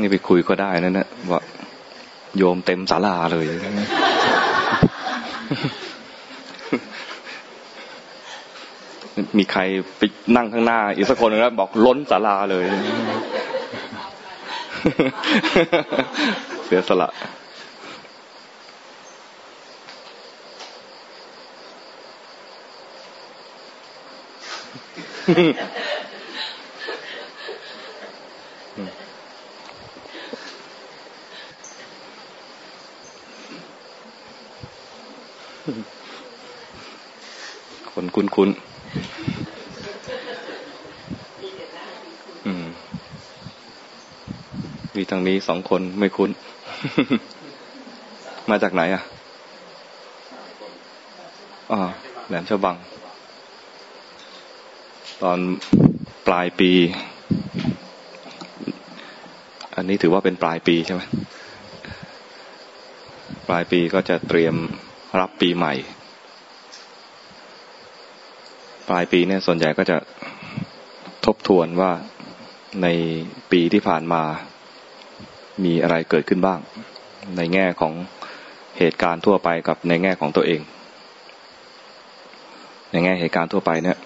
นี่ไปคุยก็ได้นั่นนะว่าโยมเต็มศาลาเลย มีใครไปนั่งข้างหน้า อีกสักคนนึงแล้วบอกล้นศาลาเลย เสียสละ คุ้นคุ้นมีทางนี้สองคนไม่คุ้น มาจากไหนอะอ๋อแหลมฉบัง ตอนปลายปี อันนี้ถือว่าเป็นปลายปีใช่ไหมปลายปีก็จะเตรียมรับปีใหม่ ปลายปีเนี่ยส่วนใหญ่ก็จะทบทวนว่าในปีที่ผ่านมามีอะไรเกิดขึ้นบ้าง ในแง่ของเหตุการณ์ทั่วไปกับในแง่ของตัวเอง ในแง่เหตุการณ์ทั่วไปเนี่ย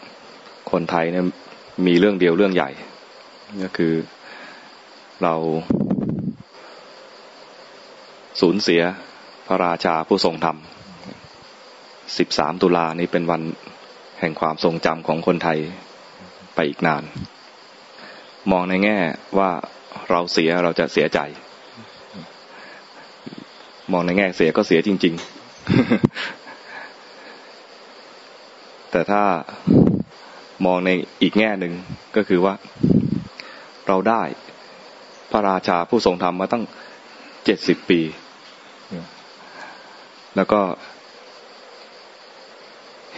คนไทยเนี่ยมีเรื่องเดียวเรื่องใหญ่ ก็คือเราสูญเสียพระราชาผู้ทรงธรรม 13 ตุลานี้เป็นวัน แห่งความทรงจำของคนไทยไปอีกนาน มองในแง่ว่าเราเสียเราจะเสียใจ มองในแง่เสียก็เสียจริง ๆ แต่ถ้ามองในอีกแง่หนึ่งก็คือว่าเราได้พระราชาผู้ทรงธรรมมาตั้งเจ็ดสิบปี แล้วก็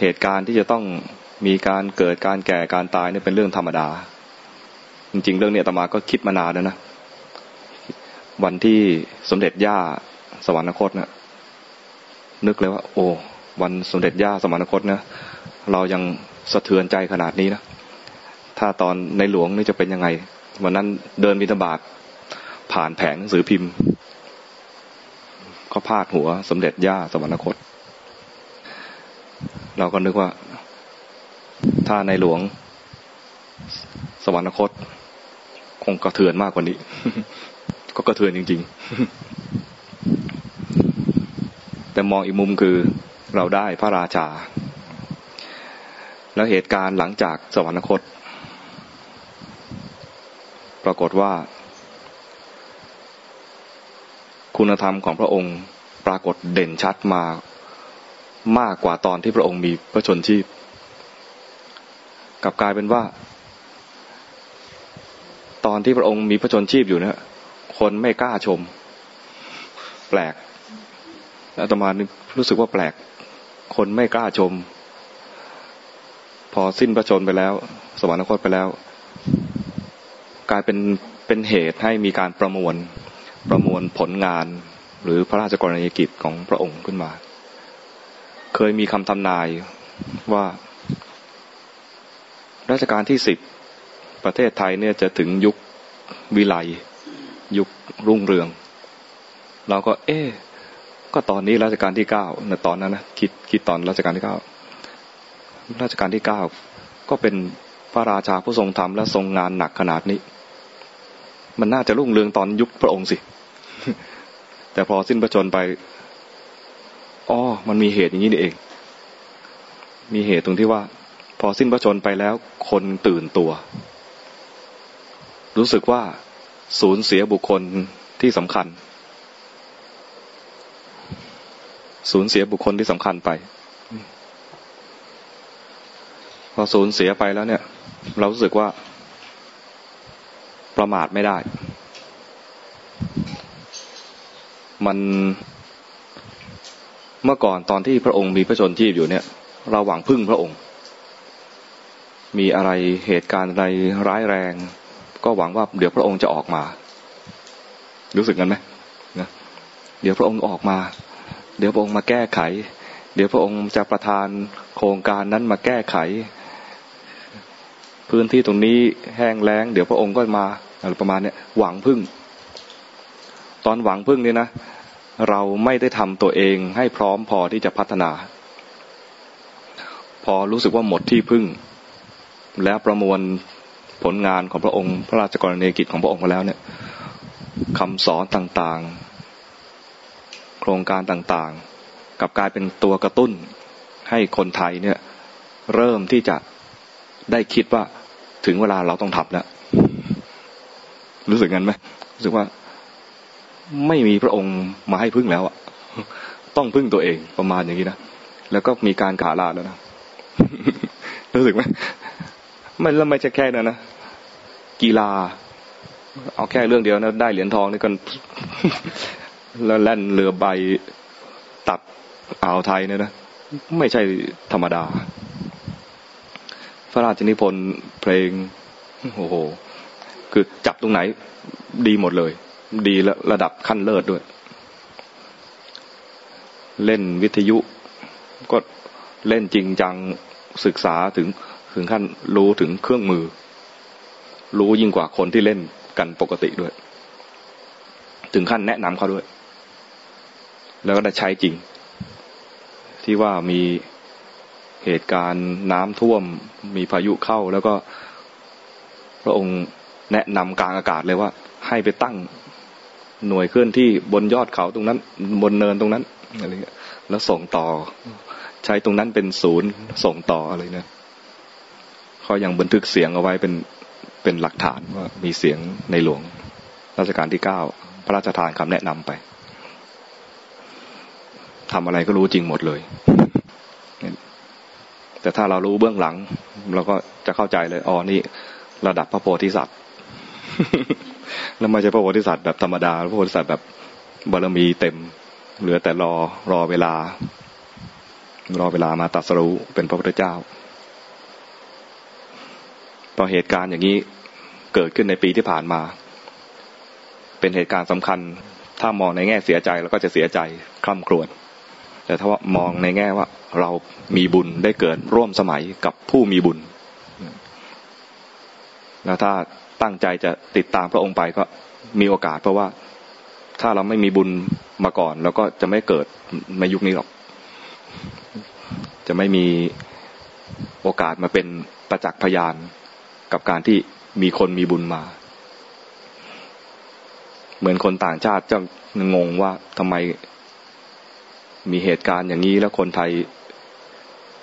เหตุการณ์ที่จะต้องมีการเกิดการแก่การตายเนี่ยเป็นเรื่องธรรมดา จริง ๆ เรื่องนี้ตมาก็คิดมานานแล้วนะวันที่สมเด็จย่าสวรรคตนะนึกเลยว่า โอ้ วันสมเด็จย่าสวรรคตนะเรายังสะเทือนใจขนาดนี้นะถ้าตอนในหลวงนี่จะเป็นยังไง วันนั้นเดินบิณฑบาตผ่านแผงหนังสือพิมพ์ ก็พาดหัว สมเด็จย่าสวรรคต เราก็นึกว่า ถ้าในหลวง สวรรคต คงกระเทือนมากกว่านี้ ก็กระเทือนจริง ๆ แต่มองอีกมุมคือเราได้พระราชา แล้วเหตุการณ์หลังจากสวรรคต ปรากฏว่า คุณธรรมของพระองค์ปรากฏเด่นชัดมา มากกว่าตอนที่พระองค์มีพระชนชีพ กลับกลายเป็นว่า ตอนที่พระองค์มีพระชนชีพอยู่เนี่ยคนไม่กล้าชม แปลกแล้วตมารู้สึกว่าแปลก คนไม่กล้าชม พอสิ้นพระชนไปแล้ว สวรรคตไปแล้ว กลายเป็นเป็นเหตุให้มีการประมวลประมวลผลงานหรือพระราชกรณียกิจของพระองค์ขึ้นมา เคยมีคำทำนายว่ารัชกาลที่สิบประเทศไทยเนี่ยจะถึงยุควิไลยุครุ่งเรือง เราก็ เอ๊ก็ตอนนี้รัชกาลที่เก้าในตอนนั้นนะคิดคิดตอนรัชกาลที่เก้าราชการที่เก้าก็เป็นพระราชาผู้ทรงธรรมและทรงงานหนักขนาดนี้ มันน่าจะรุ่งเรืองตอนยุคพระองค์สิ แต่พอสิ้นพระชนไป อ๋อ มันมีเหตุอย่างนี้นี่เอง มีเหตุตรงที่ว่า พอสิ้นพระชนไปแล้ว คนตื่นตัว รู้สึกว่าสูญเสียบุคคลที่สำคัญ สูญเสียบุคคลที่สำคัญไป พอสูญเสียไปแล้วเนี่ย เรารู้สึกว่าประมาทไม่ได้ มัน เมื่อก่อนตอนที่พระองค์มีพระชนชีพอยู่เนี่ย เราหวังพึ่งพระองค์ มีอะไรเหตุการณ์อะไรร้ายแรง ก็หวังว่าเดี๋ยวพระองค์จะออกมา รู้สึกกันไหมนะเดี๋ยวพระองค์ออกมา เดี๋ยวพระองค์มาแก้ไข เดี๋ยวพระองค์จะประทานโครงการนั้นมาแก้ไข พื้นที่ตรงนี้แห้งแล้ง เดี๋ยวพระองค์ก็มาอะไรประมาณเนี้ยหวังพึ่ง ตอนหวังพึ่งเนี่ยนะ เราไม่ได้ทำตัวเองให้พร้อมพอที่จะพัฒนา พอรู้สึกว่าหมดที่พึ่ง แล้วประมวลผลงานของพระองค์ พระราชกรณียกิจของพระองค์มาแล้วเนี่ยคำสอนต่างๆ โครงการต่างๆ กับกลายเป็นตัวกระตุ้นให้คนไทยเนี่ยเริ่มที่จะได้คิดว่าถึงเวลาเราต้องทำแล้ว รู้สึกงั้นไหมรู้สึกว่า ไม่มีพระองค์มาให้พึ่งแล้วอะต้องพึ่งตัวเองประมาณอย่างนี้นะแล้วก็มีการขาลาแล้วนะรู้สึกไหมไม่แล้วไม่ใช่แค่นั้นนะกีฬา เอาแค่เรื่องเดียวนะได้เหรียญทองนี่กันแล้วแล่นเรือใบตัดอ่าวไทยเนี่ยนะไม่ใช่ธรรมดา พระราชนิพนธ์เพลงโอ้โหคือจับตรงไหนดีหมดเลย ดีระดับขั้นเลิศด้วย เล่นวิทยุก็เล่นจริงจังศึกษาถึงถึงขั้นรู้ถึงเครื่องมือ รู้ยิ่งกว่าคนที่เล่นกันปกติด้วย ถึงขั้นแนะนำเขาด้วย แล้วก็ได้ใช้จริง ที่ว่ามีเหตุการณ์น้ำท่วมมีพายุเข้าแล้วก็พระองค์แนะนำกลางอากาศเลยว่า ให้ไปตั้ง หน่วยเคลื่อนที่บนยอดเขาตรงนั้น บนเนินตรงนั้นอะไรเงี้ยแล้วส่งต่อ ใช้ตรงนั้นเป็นศูนย์ส่งต่ออะไรเนี่ยเขายังบันทึกเสียงเอาไว้เป็นเป็นหลักฐานว่ามีเสียงในหลวงรัชกาลที่เก้าพระราชทานคำแนะนำไปทำอะไรก็รู้จริงหมดเลย แต่ถ้าเรารู้เบื้องหลัง เราก็จะเข้าใจเลยอ๋อนี่ ระดับพระโพธิสัตว์ แล้วไม่ใช่พระโพธิสัตว์แบบธรรมดาพระโพธิสัตว์แบบบารมีเต็ม เหลือแต่รอรอเวลา รอเวลามาตัดสรู้เป็นพระพุทธเจ้าพอเหตุการณ์อย่างนี้เกิดขึ้นในปีที่ผ่านมา เป็นเหตุการณ์สำคัญ ถ้ามองในแง่เสียใจเราก็จะเสียใจคร่ำครวญแต่ถ้าว่ามองในแง่ว่าเรามีบุญได้เกิดร่วมสมัยกับผู้มีบุญแล้วถ้า ตั้งใจจะติดตามพระองค์ไปก็มีโอกาส เพราะว่าถ้าเราไม่มีบุญมาก่อนเราก็จะไม่เกิดในยุคนี้หรอก จะไม่มีโอกาสมาเป็นประจักษ์พยานกับการที่มีคนมีบุญมา เหมือนคนต่างชาติจะงงว่าทำไมมีเหตุการณ์อย่างนี้แล้วคนไทย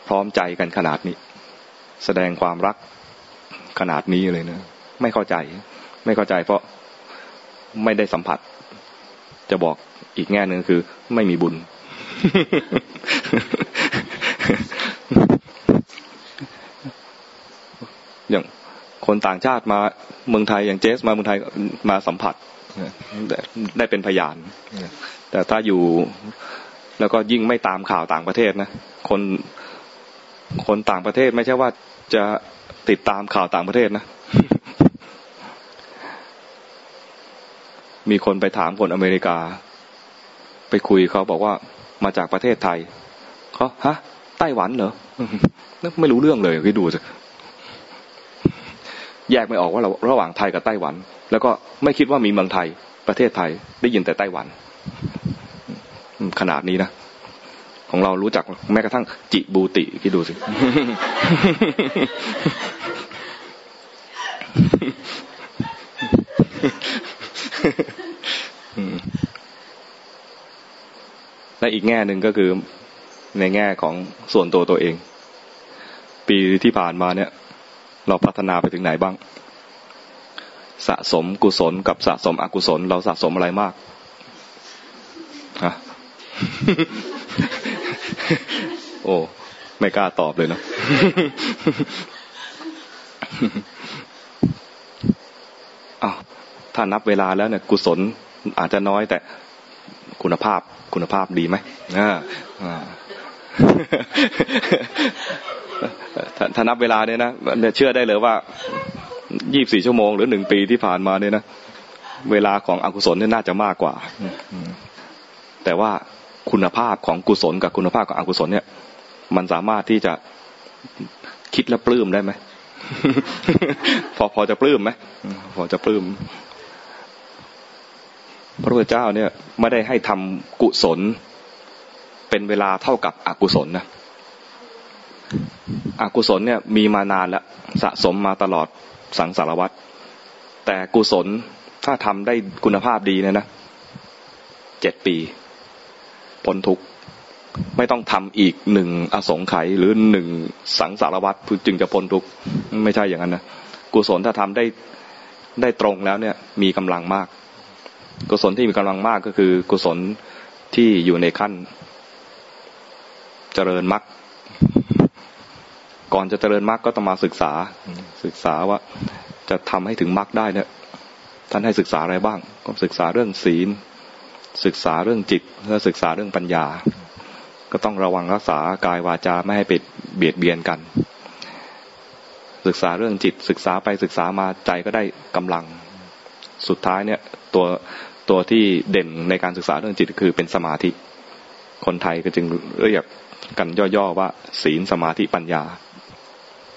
พร้อมใจกันขนาดนี้ แสดงความรักขนาดนี้เลยนะ ไม่เข้าใจ ไม่เข้าใจ เพราะไม่ได้สัมผัส จะบอกอีกแง่หนึ่งคือ ไม่มีบุญ อย่างคนต่างชาติมาเมืองไทยอย่างเจส มาเมืองไทยมาสัมผัสได้เป็นพยาน แต่ถ้าอยู่แล้วก็ยิ่งไม่ตามข่าวต่างประเทศนะคนคนต่างประเทศไม่ใช่ว่าจะติดตามข่าวต่างประเทศนะ มีคนไปถามคนอเมริกา ไปคุยเขาบอกว่ามาจากประเทศไทยเขาฮะไต้หวันเหรอไม่รู้เรื่องเลยคิดดูสิแยกไม่ออกว่าเราระหว่างไทยกับไต้หวัน แล้วก็ไม่คิดว่ามีเมืองไทย ประเทศไทย ได้ยินแต่ไต้หวันขนาดนี้นะของเรารู้จักแม้กระทั่งจิบูติคิดดูสิ และอีกแง่หนึ่งก็คือในแง่ของส่วนตัวตัวเอง ปีที่ผ่านมาเนี่ย เราพัฒนาไปถึงไหนบ้าง สะสมกุศลกับสะสมอกุศล เราสะสมอะไรมากฮะโอ้ไม่กล้าตอบเลยนะอ้าวถ้านับเวลาแล้วเนี่ย กุศลอาจจะน้อยแต่ คุณภาพคุณภาพดีไหมถ้านับเวลาเนี่ยนะเชื่อได้เลยว่ายี่บสี่ชั่วโมงหรือหนึ่งปีที่ผ่านมาเนี่ยนะเวลาของอกุศลเนี่ยน่าจะมากกว่า แต่ว่าคุณภาพของกุศลกับคุณภาพของอกุศลเนี่ย มันสามารถที่จะคิดและปลื้มได้ไหมพอพอจะปลื้มไหมพอจะปลื้ม พระพุทธเจ้าเนี่ยไม่ได้ให้ทำกุศล เป็นเวลาเท่ากับอกุศลนะอกุศลเนี่ยมีมานานแล้วสะสมมาตลอดสังสารวัตรแต่กุศลถ้าทำได้คุณภาพดีเนี่ยนะเจ็ดปีพ้นทุกไม่ต้องทำอีกหนึ่งอสงไขยหรือหนึ่งสังสารวัตรจึงจะพ้นทุกไม่ใช่อย่างนั้นนะกุศลถ้าทำได้ได้ตรงแล้วเนี่ยมีกำลังมาก กุศลที่มีกำลังมากก็คือ กุศลที่อยู่ในขั้น เจริญมรรคก่อนจะเจริญมรรคก็ต้องมาศึกษา ศึกษาว่าจะทำให้ถึงมรรคได้เนี่ยท่านให้ศึกษาอะไรบ้าง ก็ศึกษาเรื่องศีล ศึกษาเรื่องจิตและศึกษาเรื่องปัญญา ก็ต้องระวังรักษากายวาจาไม่ให้ไปเบียดเบียนกัน ศึกษาเรื่องจิต ศึกษาไปศึกษามาใจก็ได้กำลัง สุดท้ายเนี่ย ตัว ตัวที่เด่นในการศึกษาเรื่องจิตคือเป็นสมาธิ คนไทยก็จึงเรียกกันย่อๆว่า ศีลสมาธิปัญญา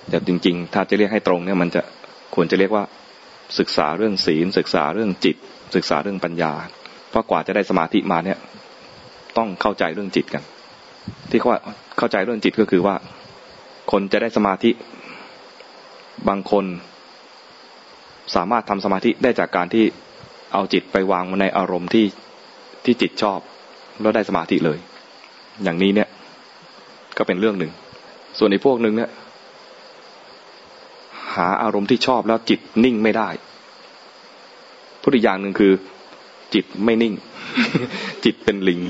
แต่จริง ๆ ถ้าจะเรียกให้ตรงเนี่ยมันจะควรจะเรียกว่าศึกษาเรื่องศีล ศึกษาเรื่องจิต ศึกษาเรื่องปัญญา เพราะกว่าจะได้สมาธิมาเนี่ย ต้องเข้าใจเรื่องจิตกัน ที่ว่าเข้าใจเรื่องจิตก็คือว่า คนจะได้สมาธิบางคนสามารถทำสมาธิได้จากการที่ เอาจิตไปวางในอารมณ์ที่ที่จิตชอบ แล้วได้สมาธิเลย อย่างนี้เนี่ย ก็เป็นเรื่องหนึ่ง ส่วนในพวกหนึ่งเนี่ย หาอารมณ์ที่ชอบแล้วจิตนิ่งไม่ได้พุทธอย่างหนึ่งคือ จิตไม่นิ่ง จิตเป็นลิง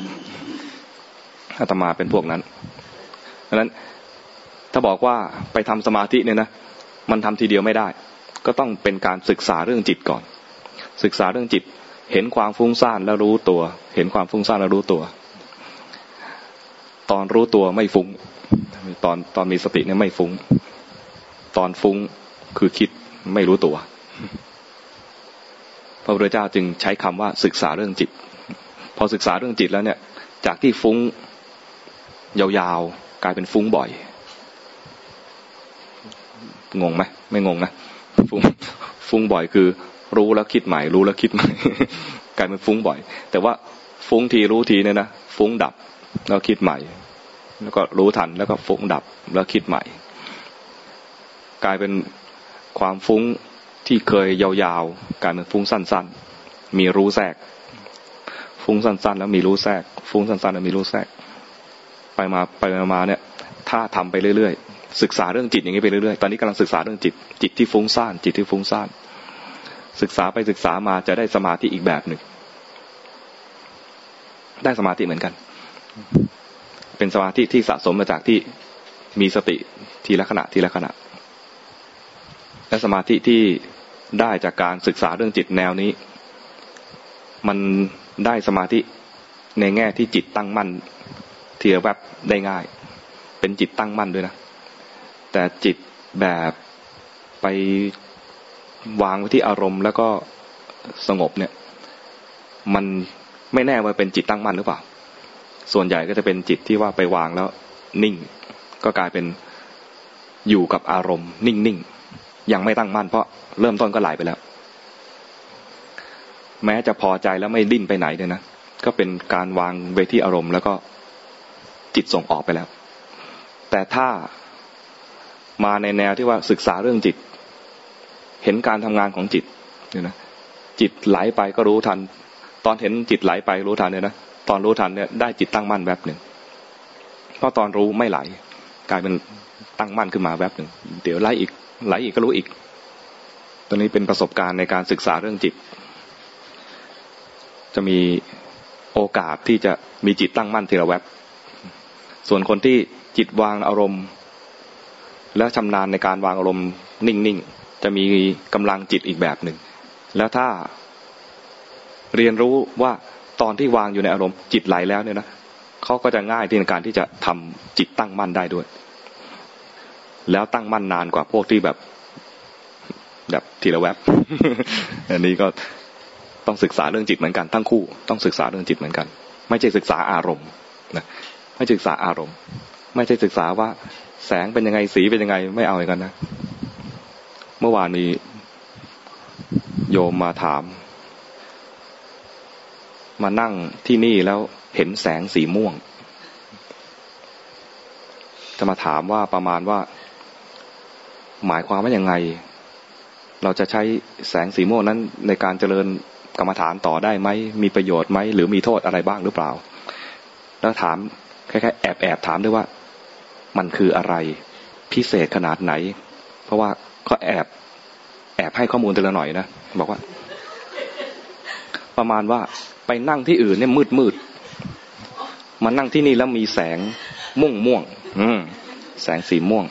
อาตมาเป็นพวกนั้นดังนั้น ถ้าบอกว่าไปทำสมาธิเนี่ยนะมันทำทีเดียวไม่ได้ ก็ต้องเป็นการศึกษาเรื่องจิตก่อน ศึกษาเรื่องจิต เห็นความฟุ้งซ่านแล้วรู้ตัว เห็นความฟุ้งซ่านแล้วรู้ตัว ตอนรู้ตัวไม่ฟุ้ง ตอนตอนมีสติเนี่ยไม่ฟุ้ง ตอนฟุ้งคือคิดไม่รู้ตัว พระพุทธเจ้าจึงใช้คำว่าศึกษาเรื่องจิต พอศึกษาเรื่องจิตแล้วเนี่ย จากที่ฟุ้งยาวๆกลายเป็นฟุ้งบ่อย งงไหมไม่งงนะฟุ้งฟุ้งบ่อยคือ รู้แล้วคิดใหม่ รู้แล้วคิดใหม่กลายเป็นฟุ้งบ่อย แต่ว่าฟุ้งทีรู้ทีเนี่ยนะฟุ้งดับแล้วคิดใหม่ แล้วก็รู้ทันแล้วก็ฟุ้งดับแล้วคิดใหม่ กลายเป็นความฟุ้งที่เคยยาวๆกลายเป็นฟุ้งสั้นๆ มีรู้แทรก ฟุ้งสั้นๆ แล้วมีรู้แทรก ฟุ้งสั้นๆ แล้วมีรู้แทรก ไปมาไปมาเนี่ย ถ้าทำไปเรื่อยๆ ศึกษาเรื่องจิตอย่างนี้ไปเรื่อยๆ ตอนนี้กำลังศึกษาเรื่องจิต จิตที่ฟุ้งซ่าน จิตที่ฟุ้งซ่าน ศึกษาไปศึกษามาจะได้สมาธิอีกแบบหนึ่ง ได้สมาธิเหมือนกัน เป็นสมาธิที่สะสมมาจากที่มีสติทีละขณะทีละขณะ และสมาธิที่ได้จากการศึกษาเรื่องจิตแนวนี้ มันได้สมาธิในแง่ที่จิตตั้งมั่นเทียแวบได้ง่าย เป็นจิตตั้งมั่นด้วยนะ แต่จิตแบบไป วางไว้ที่อารมณ์ แล้วก็สงบเนี่ย มันไม่แน่ว่าเป็นจิตตั้งมั่นหรือเปล่า ส่วนใหญ่ก็จะเป็นจิตที่ว่าไปวางแล้ว นิ่ง ก็กลายเป็นอยู่กับอารมณ์ นิ่งๆยังไม่ตั้งมั่นเพราะเริ่มต้นก็ไหลไปแล้ว แม้จะพอใจแล้วไม่ดิ้นไปไหนเลยนะก็เป็นการวางเวที่อารมณ์ แล้วก็จิตส่งออกไปแล้ว แต่ถ้ามาในแนวที่ว่าศึกษาเรื่องจิต เห็นการทำงานของจิตเนี่ยนะจิตไหลไปก็รู้ทัน ตอนเห็นจิตไหลไปรู้ทันเนี่ยนะตอนรู้ทันเนี่ยได้จิตตั้งมั่นแวบหนึ่งเพราะตอนรู้ไม่ไหล กลายเป็นตั้งมั่นขึ้นมาแวบหนึ่งเดี๋ยวไหลอีกไหลอีกก็รู้อีก ตัวนี้เป็นประสบการณ์ในการศึกษาเรื่องจิต จะมีโอกาสที่จะมีจิตตั้งมั่นทีละแวบส่วนคนที่จิตวางอารมณ์ และชำนาญในการวางอารมณ์นิ่งๆ จะมีกำลังจิตอีกแบบหนึ่ง แล้วถ้าเรียนรู้ว่าตอนที่วางอยู่ในอารมณ์จิตไหลแล้วเนี่ยนะเขาก็จะง่ายที่ในการที่จะทำจิตตั้งมั่นได้ด้วย แล้วตั้งมั่นนานกว่าพวกที่แบบแบบทีละแวบอันนี้ก็ต้องศึกษาเรื่องจิตเหมือนกันทั้งคู่ ต้องศึกษาเรื่องจิตเหมือนกัน ไม่ใช่ศึกษาอารมณ์นะไม่ศึกษาอารมณ์ ไม่ใช่ศึกษาว่าแสงเป็นยังไงสีเป็นยังไง ไม่เอาอย่างนั้นนะ เมื่อวานมีโยมมาถาม มานั่งที่นี่แล้วเห็นแสงสีม่วง จะมาถามว่าประมาณว่า หมายความว่ายังไง เราจะใช้แสงสีม่วงนั้นในการเจริญกรรมฐานต่อได้ไหม มีประโยชน์ไหม หรือมีโทษอะไรบ้างหรือเปล่า แล้วถามคล้ายๆแอบแอบถามด้วยว่า มันคืออะไร พิเศษขนาดไหน เพราะว่า ก็แอบ แอบให้ข้อมูลแต่ละหน่อยนะบอกว่า ประมาณว่าไปนั่งที่อื่นเนี่ยมืดมืดมานั่งที่นี่แล้วมีแสงม่วงม่วงอืมแสงสีม่วง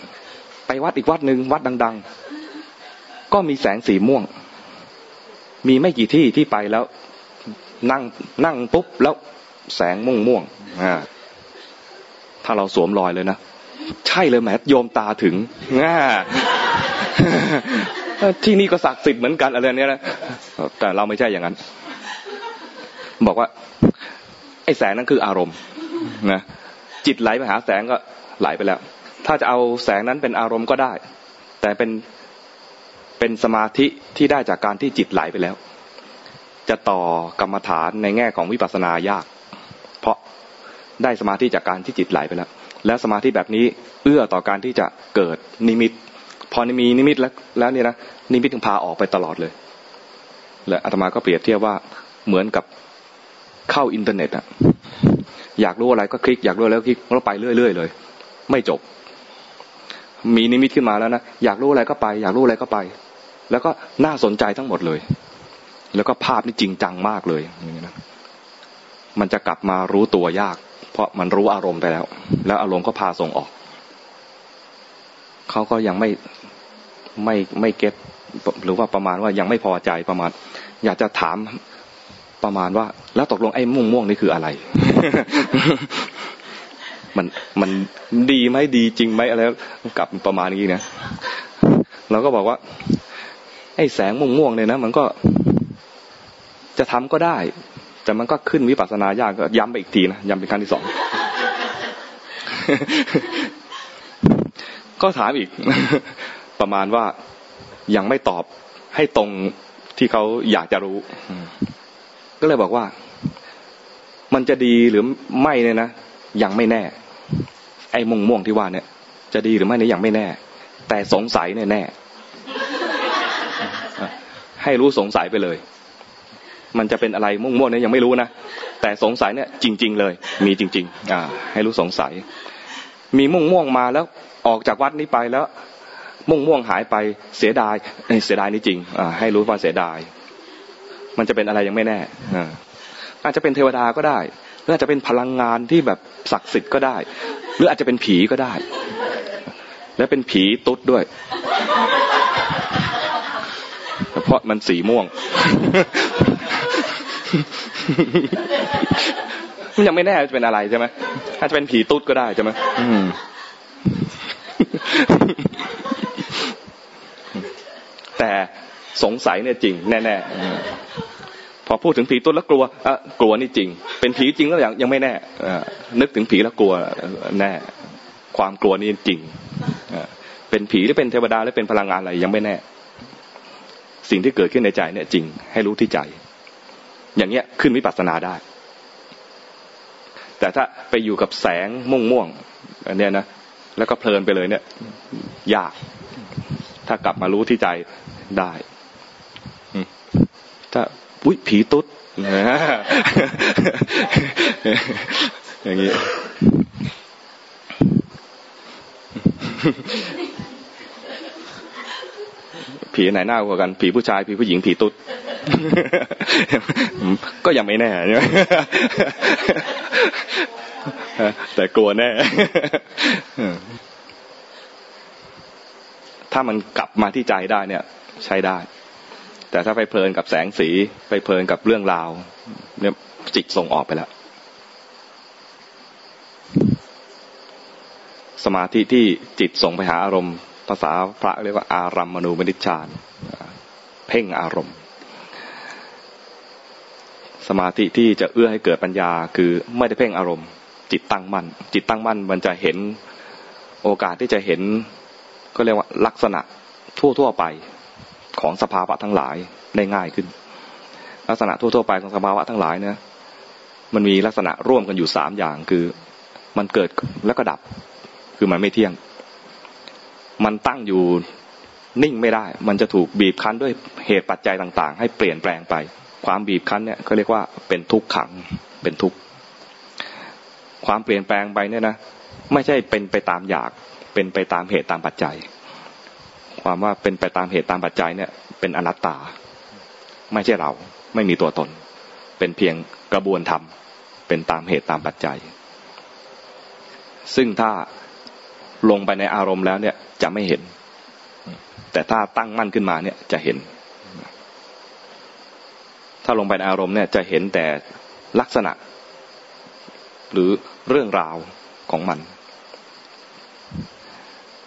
ไปวัดอีกวัดหนึ่งวัดดัง ๆ ก็มีแสงสีม่วง มีไม่กี่ที่ที่ไปแล้ว นั่งนั่งปุ๊บแล้วแสงม่วงม่วงอ่าถ้าเราสวมรอยเลยนะ ใช่เลยแหมโยมตาถึงง่า ที่นี่ก็ศักดิ์สิทธิ์เหมือนกันอะไรเนี้ยนะแต่เราไม่ใช่อย่างนั้น บอกว่า ไอ้แสงนั้นคืออารมณ์นะจิตไหลไปหาแสงก็ไหลไปแล้ว ถ้าจะเอาแสงนั้นเป็นอารมณ์ก็ได้ แต่เป็นเป็นสมาธิที่ได้จากการที่จิตไหลไปแล้ว จะต่อกรรมฐานในแง่ของวิปัสสนายาก เพราะได้สมาธิจากการที่จิตไหลไปแล้ว แล้วสมาธิแบบนี้เอื้อต่อการที่จะเกิดนิมิต พอมีนิมิตแล้วแล้วเนี่ยนะนิมิตถึงพาออกไปตลอดเลย และอาตมาก็เปรียบเทียบว่าเหมือนกับเข้าอินเทอร์เน็ตอะอยากรู้อะไรก็คลิกอยากรู้แล้วคลิกแล้วไปเรื่อยๆเลย ไม่จบ มีนิมิตขึ้นมาแล้วนะอยากรู้อะไรก็ไป อยากรู้อะไรก็ไป แล้วก็น่าสนใจทั้งหมดเลย แล้วก็ภาพนี่จริงจังมากเลยอย่างนี้นะมันจะกลับมารู้ตัวยาก เพราะมันรู้อารมณ์ไปแล้ว แล้วอารมณ์ก็พาส่งออก เขาก็ยังไม่ ไม่ไม่เก็ตหรือว่าประมาณว่ายังไม่พอใจประมาณ อยากจะถามประมาณว่า แล้วตกลงไอ้ม่วงม่วงนี่คืออะไร มันมันดีไหมดีจริงไหมอะไรกับประมาณนี้นะเราก็บอกว่า ไอ้แสงม่วงม่วงเนี่ยนะมันก็จะทำก็ได้ แต่มันก็ขึ้นวิปัสสนายากก็ย้ำไปอีกทีนะย้ำเป็นครั้งที่สองก็ถามอีก ประมาณว่ายังไม่ตอบให้ตรงที่เขาอยากจะรู้ ก็เลยบอกว่า มันจะดีหรือไม่เนี่ยนะยังไม่แน่ ไอ้ม่วงม่วงที่ว่าเนี่ย จะดีหรือไม่เนี่ยยังไม่แน่ แต่สงสัยเนี่ยแน่ให้รู้สงสัยไปเลย มันจะเป็นอะไรม่วงม่วงเนี่ยยังไม่รู้นะแต่สงสัยเนี่ย จริง ๆ เลย มีจริง ๆ อ่า ให้รู้สงสัย มีม่วงม่วงมาแล้วออกจากวัดนี้ไปแล้ว ม่วงม่วงหายไปเสียดายเสียดายนี่จริงอให้รู้ว่าเสียดาย มันจะเป็นอะไรยังไม่แน่อาจจะเป็นเทวดาก็ได้หรืออาจจะเป็นพลังงานที่แบบศักดิ์สิทธิ์ก็ได้ หรืออาจจะเป็นผีก็ได้ และเป็นผีตุ๊ดด้วย เพราะมันสีม่วง มันยังไม่แน่จะเป็นอะไรใช่ไหมอาจจะเป็นผีตุ๊ดก็ได้ใช่ไหม แต่สงสัยเนี่ยจริง แน่ๆพอพูดถึงผีตัวแล้วกลัวอะกลัวนี่จริง เป็นผีจริงแล้วยังยังไม่แน่นึกถึงผีแล้วกลัวแน่ ความกลัวนี่จริงเป็นผีหรือเป็นเทวดาหรือเป็นพลังงานอะไรยังไม่แน่ สิ่งที่เกิดขึ้นในใจเนี่ยจริง ให้รู้ที่ใจ อย่างเงี้ยขึ้นวิปัสสนาได้ แต่ถ้าไปอยู่กับแสงม่วงม่วงอันเนี้ยนะแล้วก็เพลินไปเลยเนี่ย ยาก ถ้ากลับมารู้ที่ใจ ได้ ถ้าอุ้ยผีตุ๊ดอย่างนี้ผีไหนหน้ากว่ากัน ผีผู้ชาย ผีผู้หญิง ผีตุ๊ด ก็ยังไม่แน่ใช่ไหมแต่กลัวแน่ ถ้ามันกลับมาที่ใจได้เนี่ย ใช้ได้ แต่ถ้าไปเพลินกับแสงสีไปเพลินกับเรื่องราว เนี่ยจิตส่งออกไปแล้ว สมาธิที่จิตส่งไปหาอารมณ์ ภาษาพระเรียกว่าอารัมมณูมนิชฌานเพ่งอารมณ์ สมาธิที่จะเอื้อให้เกิดปัญญาคือไม่ได้เพ่งอารมณ์ จิตตั้งมั่นจิตตั้งมั่นมันจะเห็นโอกาสที่จะเห็นก็เรียกว่าลักษณะทั่วทั่วไป ของสภาวะทั้งหลายได้ง่ายขึ้น ลักษณะทั่วๆไปของสภาวะทั้งหลายเนี่ยมันมีลักษณะร่วมกันอยู่สามอย่างคือมันเกิดแล้วก็ดับ คือมันไม่เที่ยง มันตั้งอยู่นิ่งไม่ได้ มันจะถูกบีบคั้นด้วยเหตุปัจจัยต่างๆ ให้เปลี่ยนแปลงไป ความบีบคั้นเนี่ยก็เรียกว่าเป็นทุกขังเป็นทุกข์ความเปลี่ยนแปลงไปเนี่ยนะไม่ใช่เป็นไปตามอยากเป็นไปตามเหตุตามปัจจัย ความว่าเป็นไปตามเหตุตามปัจจัยเนี่ย เป็นอนัตตา ไม่ใช่เรา ไม่มีตัวตน เป็นเพียงกระบวนธรรม เป็นตามเหตุตามปัจจัย ซึ่งถ้าลงไปในอารมณ์แล้วเนี่ยจะไม่เห็น แต่ถ้าตั้งมั่นขึ้นมาเนี่ยจะเห็น ถ้าลงไปในอารมณ์เนี่ยจะเห็นแต่ลักษณะ หรือเรื่องราวของมัน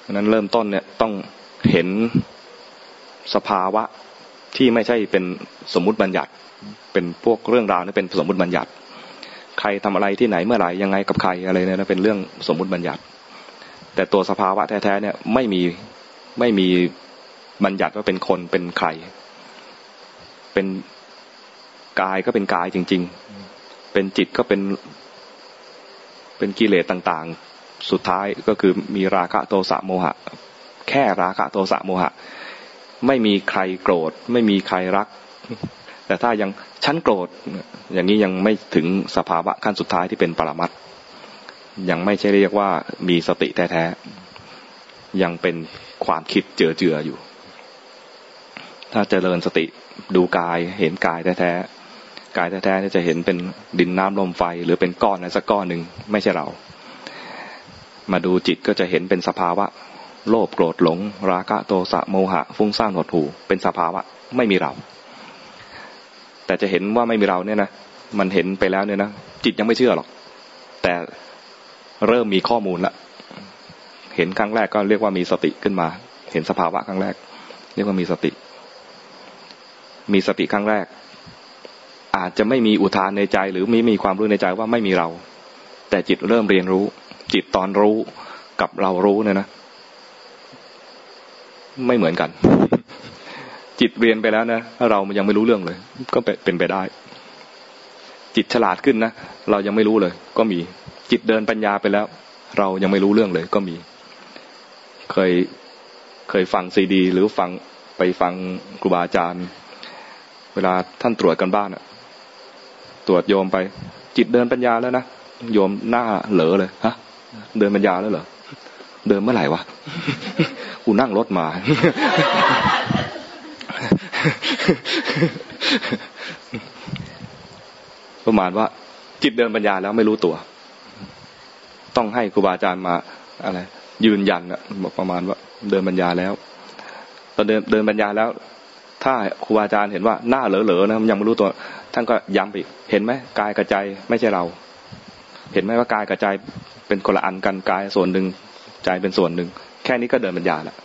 ฉะนั้นเริ่มต้นเนี่ยต้อง เห็นสภาวะที่ไม่ใช่เป็นสมมุติบัญญัติ เป็นพวกเรื่องราวนี่เป็นสมมุติบัญญัติ ใครทำอะไรที่ไหนเมื่อไหร่ยังไงกับใครอะไรเนี่ยเป็นเรื่องสมมุติบัญญัติ แต่ตัวสภาวะแท้ๆเนี่ยไม่มีไม่มีบัญญัติว่าเป็นคนเป็นใคร เป็นกายก็เป็นกายจริง ๆ เป็นจิตก็เป็นเป็นกิเลสต่างๆ สุดท้ายก็คือมีราคะโทสะโมหะ แค่ราคะโทสะโมหะ ไม่มีใครโกรธ ไม่มีใครรัก แต่ถ้ายังชั้นโกรธ อย่างนี้ยังไม่ถึงสภาวะขั้นสุดท้ายที่เป็นปรมัตยังไม่ใช่เรียกว่ามีสติแท้ๆยังเป็นความคิดเจือเจืออยู่ ถ้าเจริญสติดูกายเห็นกายแท้ๆกายแท้ๆจะเห็นเป็นดินน้ำลมไฟ หรือเป็นก้อนอะไรสักก้อนหนึ่งไม่ใช่เรา มาดูจิตก็จะเห็นเป็นสภาวะ โลภโกรธหลง ราคะโทสะโมหะ ฟุ้งซ่านหดหูเป็นสภาวะไม่มีเรา แต่จะเห็นว่าไม่มีเราเนี่ยนะมันเห็นไปแล้วเนี่ยนะจิตยังไม่เชื่อหรอก แต่เริ่มมีข้อมูลละเห็นครั้งแรกก็เรียกว่ามีสติขึ้นมา เห็นสภาวะครั้งแรก เรียกว่ามีสติ มีสติครั้งแรก อาจจะไม่มีอุทานในใจ หรือไม่มีความรู้ในใจว่าไม่มีเรา แต่จิตเริ่มเรียนรู้ จิตตอนรู้กับเรารู้เนี่ยนะ ไม่เหมือนกัน จิตเรียนไปแล้วนะเรายังไม่รู้เรื่องเลย ก็เป็นไปได้ จิตฉลาดขึ้นนะเรายังไม่รู้เลย ก็มีจิตเดินปัญญาไปแล้ว เรายังไม่รู้เรื่องเลย ก็มี เคยเคยฟังซีดี หรือฟังไปฟังครูบาอาจารย์ เวลาท่านตรวจกันบ้านอะตรวจโยมไป จิตเดินปัญญาแล้วนะโยมหน้าเหลอเลยฮะเดินปัญญาแล้วเหรอ เดินเมื่อไหร่วะกูนั่งรถมา ประมาณว่า จิตเดินปัญญาแล้วไม่รู้ตัว ต้องให้ครูบาอาจารย์มาอะไร ยืนยันอะประมาณว่า เดินปัญญาแล้วตอนเดินเดินปัญญาแล้ว ถ้าครูบาอาจารย์เห็นว่าหน้าเหลอๆนะมันยังไม่รู้ตัว ท่านก็ย้ำไปเห็นไหมกายกับใจไม่ใช่เรา เห็นไหมว่ากายกับใจเป็นคนละอันกันกายส่วนหนึ่ง ใจเป็นส่วนหนึ่ง แค่นี้ก็เดินปัญญาละ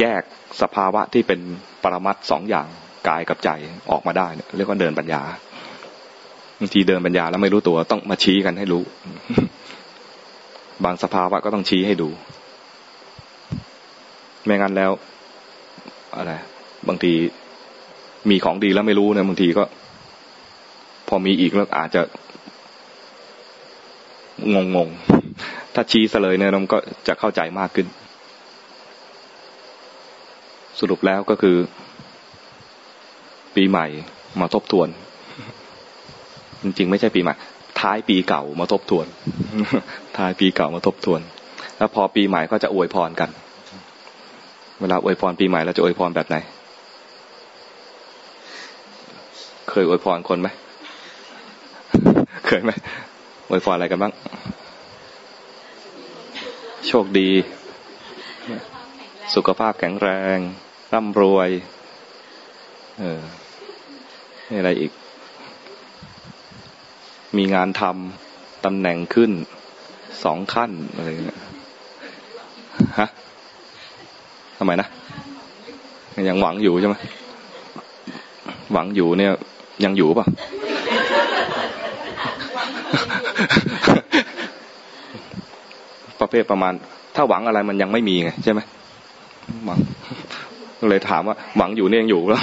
แยกสภาวะที่เป็นปรมัตสองอย่างกายกับใจออกมาได้เรียกว่าเดินปัญญาบางทีเดินปัญญาแล้วไม่รู้ตัวต้องมาชี้กันให้รู้ บางสภาวะก็ต้องชี้ให้ดู ไม่งั้นแล้วอะไรบางทีมีของดีแล้วไม่รู้เนี่ยบางทีก็ พอมีอีกแล้วอาจจะงงง ถ้าชี้ซะเลยเนี่ยมันก็จะเข้าใจมากขึ้น สรุปแล้วก็คือ ปีใหม่มาทบทวน จริงๆไม่ใช่ปีใหม่ ท้ายปีเก่ามาทบทวน ท้ายปีเก่ามาทบทวน แล้วพอปีใหม่ก็จะอวยพรกัน เวลาอวยพรปีใหม่เราจะอวยพรแบบไหน เคยอวยพรคนไหม เคยไหมอวยพรอะไรกันบ้าง โชคดี สุขภาพแข็งแรง ร่ำรวย เอออะไรอีก มีงานทำตำแหน่งขึ้นสองขั้นอะไรเงี้ยฮะทำไมนะ ยังหวังอยู่ใช่ไหมหวังอยู่เนี่ย ยังอยู่ป่ะ ประ เภทประมาณ ถ้าหวังอะไรมันยังไม่มีไงใช่ไหมหวังเลยถามว่า หวังอยู่เนี่ยยังอยู่แล้ว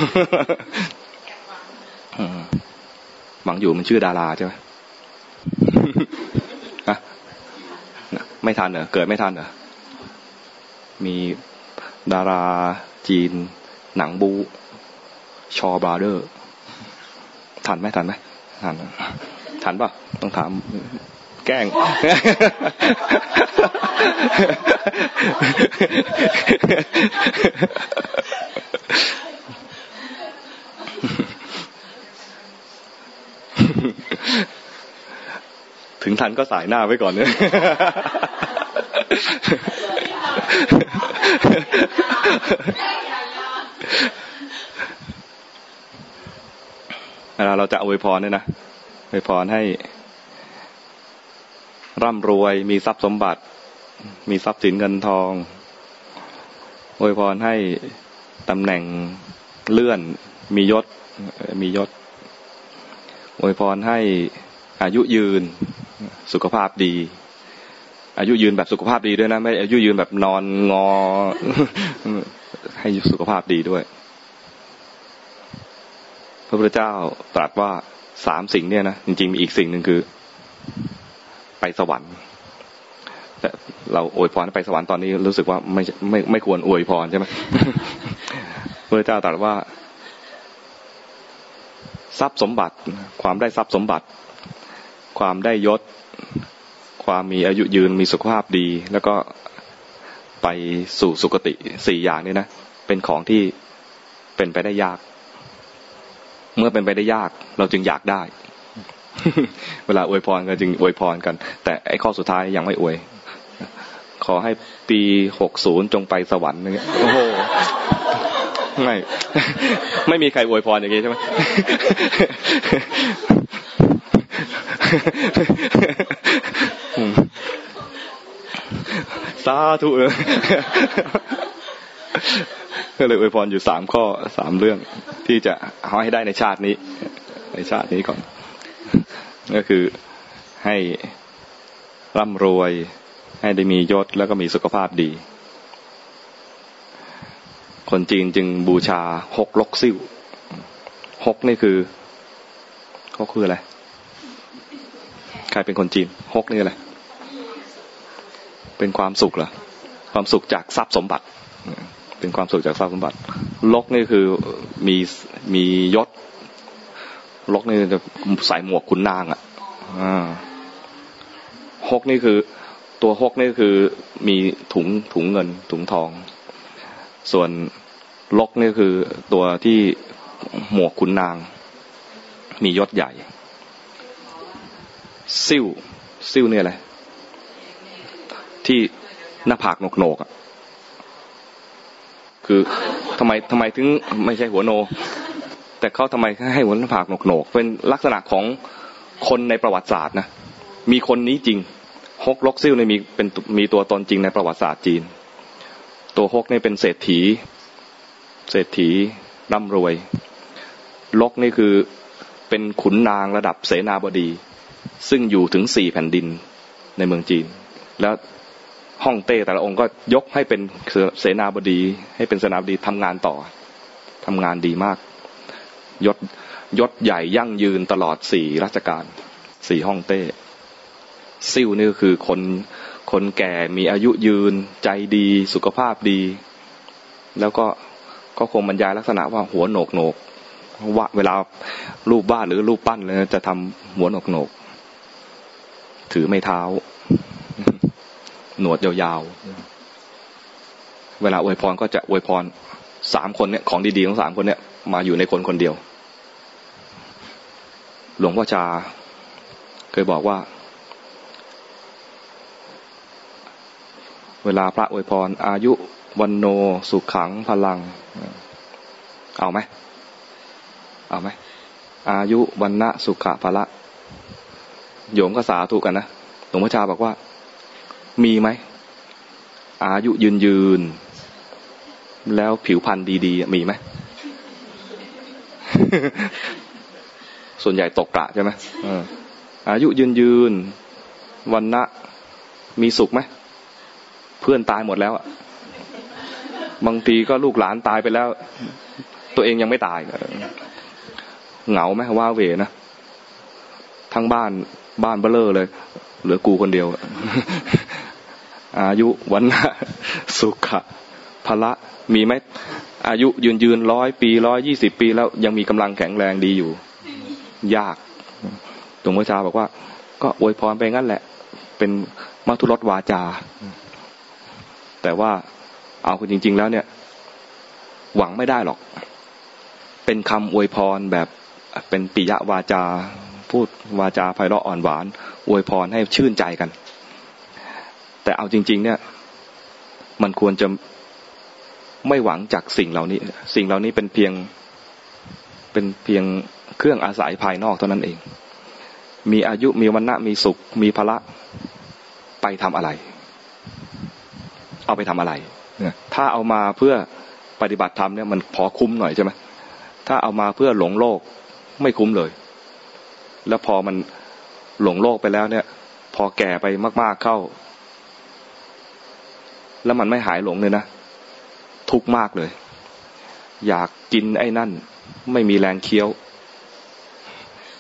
หวังอยู่มันชื่อดาราใช่ไหมไม่ทันเหรอเกิดไม่ทันเหรอมีดาราจีน หนังบู ชอบราเดอร์ ทันไหมทันไหมทันทันป่ะต้องถาม แกล้ง ถึงทันก็สายหน้าไว้ก่อนเนี่ยเวลาเราจะอวยพรเนี่ยนะอวยพรให้ ร่ำรวยมีทรัพย์สมบัติ มีทรัพย์สินเงินทองอวยพรให้ตำแหน่งเลื่อน มียศ มียศอวยพรให้อายุยืนสุขภาพดี อายุยืนแบบสุขภาพดีด้วยนะ ไม่อายุยืนแบบนอนงอ ให้สุขภาพดีด้วย พระพุทธเจ้าตรัสว่าสามสิ่งเนี่ยนะจริงๆมีอีกสิ่งหนึ่งคือ ไปสวรรค์แต่เราอวยพรไปสวรรค์ตอนนี้รู้สึกว่าไม่ไม่ไม่ควรอวยพรใช่ไหมพระเจ้าตรัสว่า ทรัพย์สมบัติ ความได้ทรัพย์สมบัติ ความได้ยศ ความมีอายุยืนมีสุขภาพดี แล้วก็ไปสู่สุคติสี่อย่างนี้นะเป็นของที่เป็นไปได้ยาก เมื่อเป็นไปได้ยาก เราจึงอยากได้ เวลาอวยพรก็จึงอวยพรกัน แต่ไอ้ข้อสุดท้ายยังไม่อวย ขอให้ปีหกศูนย์จงไปสวรรค์อย่างเงี้ยโอ้โหไม่ ไม่มีใครอวยพรอย่างงี้ใช่ไหมสาธุเลยก็เลยอวยพรอยู่สามข้อสามเรื่อง ที่จะเอาให้ได้ในชาตินี้ ในชาตินี้ก่อน ก็คือให้ร่ำรวย ให้ได้มียศแล้วก็มีสุขภาพดี คนจีนจึงบูชาหกลกซิ่วหกนี่คือเขาคืออะไรใครเป็นคนจีนหกนี่อะไรเป็นความสุขเหรอความสุขจากทรัพย์สมบัติ เป็นความสุขจากทรัพย์สมบัติ ลกนี่คือมีมียศ ลกนี่จะใส่หมวกขุนนางอะหกนี่คือ ตัวหกนี่คือมีถุงถุงเงิน ถุงทอง ส่วนลกนี่คือตัวที่หมวกขุนนาง มียศใหญ่ซิ่วซิ่วเนี่ยอะไรที่หน้าผากหนกโหนกอะคือทำไมทำไมถึงไม่ใช่หัวโน แต่เขาทำไมให้หัวหน้าผากหนกโหนกเป็นลักษณะของคนในประวัติศาสตร์นะมีคนนี้จริงฮกลกซิ่วเนี่ยมีเป็นมีตัวตนจริงในประวัติศาสตร์จีน ตัวฮกเนี่ยเป็นเศรษฐี เศรษฐีร่ำรวยลกนี่คือเป็นขุนนางระดับเสนาบดี ซึ่งอยู่ถึงสี่แผ่นดินในเมืองจีน แล้วห้องเต้แต่ละองค์ก็ยกให้เป็นเสนาบดี ให้เป็นเสนาบดีทำงานต่อทำงานดีมาก ยศยศใหญ่ยั่งยืนตลอดสี่ราชการสี่ห้องเต้ซิ่วนี่ก็คือคนคนแก่มีอายุยืน ใจดีสุขภาพดี แล้วก็ก็คงบรรยายลักษณะว่าหัวโหนกโหนกว่าเวลารูปบ้านหรือรูปปั้นเลยจะทำหัวโหนกโหนก ถือไม่เท้า หนวดยาวๆ เวลาอวยพรก็จะอวยพรสามคนเนี่ยของดีๆของสามคนเนี่ยมาอยู่ในคนคนเดียว หลวงพ่อชาเคยบอกว่า เวลาพระอวยพร อายุวันโนสุขขังพลัง เอาไหม เอาไหม อายุวันณะสุขะพละ โยมก็สาธุกันนะ หลวงพ่อชาบอกว่า มีไหม อายุยืนยืน แล้วผิวพรรณดี ๆ มีไหม ส่วนใหญ่ตกกระใช่ไหมอายุยืนยืนวันณะมีสุขไหมเพื่อนตายหมดแล้วบางทีก็ลูกหลานตายไปแล้ว ตัวเองยังไม่ตายเหงาไหมว่าเวนะทั้งบ้านบ้านเบลเลอเลย เหลือกูคนเดียว อายุวันนะสุขะพละมีไหมอายุยืนยืนร้อยปีร้อยยี่สิบปีแล้วยังมีกำลังแข็งแรงดีอยู่ ยากตรงพระชาบอกว่า ก็อวยพรไปงั้นแหละ เป็นมัทุรสวาจา แต่ว่าเอาคุณจริง ๆ แล้วเนี่ย หวังไม่ได้หรอก เป็นคำอวยพรแบบเป็นปิยวาจา พูดวาจาไพเราะอ่อนหวาน อวยพรให้ชื่นใจกัน แต่เอาจริง ๆ เนี่ย มันควรจะไม่หวังจากสิ่งเหล่านี้ สิ่งเหล่านี้เป็นเพียงเป็นเพียง เครื่องอาศัยภายนอกเท่านั้นเอง มีอายุมีวันณะมีสุข มีพละไปทำอะไร เอาไปทำอะไรถ้าเอามาเพื่อปฏิบัติธรรมเนี่ยมันพอคุ้มหน่อยใช่ไหมถ้าเอามาเพื่อหลงโลกไม่คุ้มเลย แล้วพอมันหลงโลกไปแล้วเนี่ย พอแก่ไปมาก ๆเข้า แล้วมันไม่หายหลงเลยนะทุกข์มากเลย อยากกินไอ้นั่น ไม่มีแรงเคี้ยว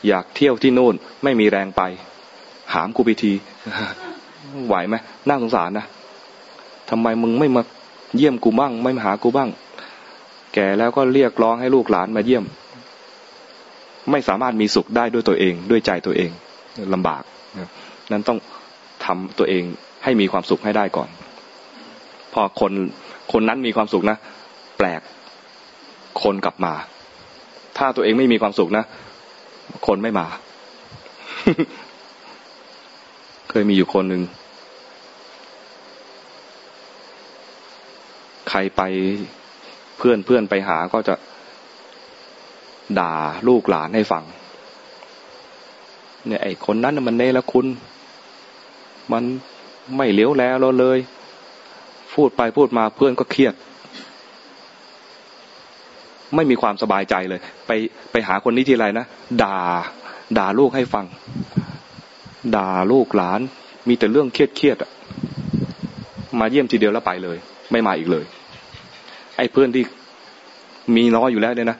อยากเที่ยวที่นู่น ไม่มีแรงไป หามกูไปทีไหวไหมน่าสงสารนะทำไมมึงไม่มาเยี่ยมกูบ้าง ไม่มาหากูบ้าง แก่แล้วก็เรียกร้องให้ลูกหลานมาเยี่ยม ไม่สามารถมีสุขได้ด้วยตัวเอง ด้วยใจตัวเองลำบากนั้นต้องทำตัวเองให้มีความสุขให้ได้ก่อน พอคนคนนั้นมีความสุขนะแปลกคนกลับมา ถ้าตัวเองไม่มีความสุขนะ คนไม่มา เคยมีอยู่คนหนึ่ง ใครไปเพื่อนเพื่อนไปหาก็จะด่าลูกหลานให้ฟัง เนี่ยไอ้คนนั้นมันเนละคุณ มันไม่เลี้ยวแล้วเราเลย พูดไปพูดมาเพื่อนก็เครียด ไม่มีความสบายใจเลย ไปไปหาคนนี้ทีไรนะด่า ด่าลูกให้ฟัง ด่าลูกหลาน มีแต่เรื่องเครียดเครียดมาเยี่ยมทีเดียวแล้วไปเลย ไม่มาอีกเลย ไอ้เพื่อนที่มีน้อยอยู่แล้วเนี่ยนะ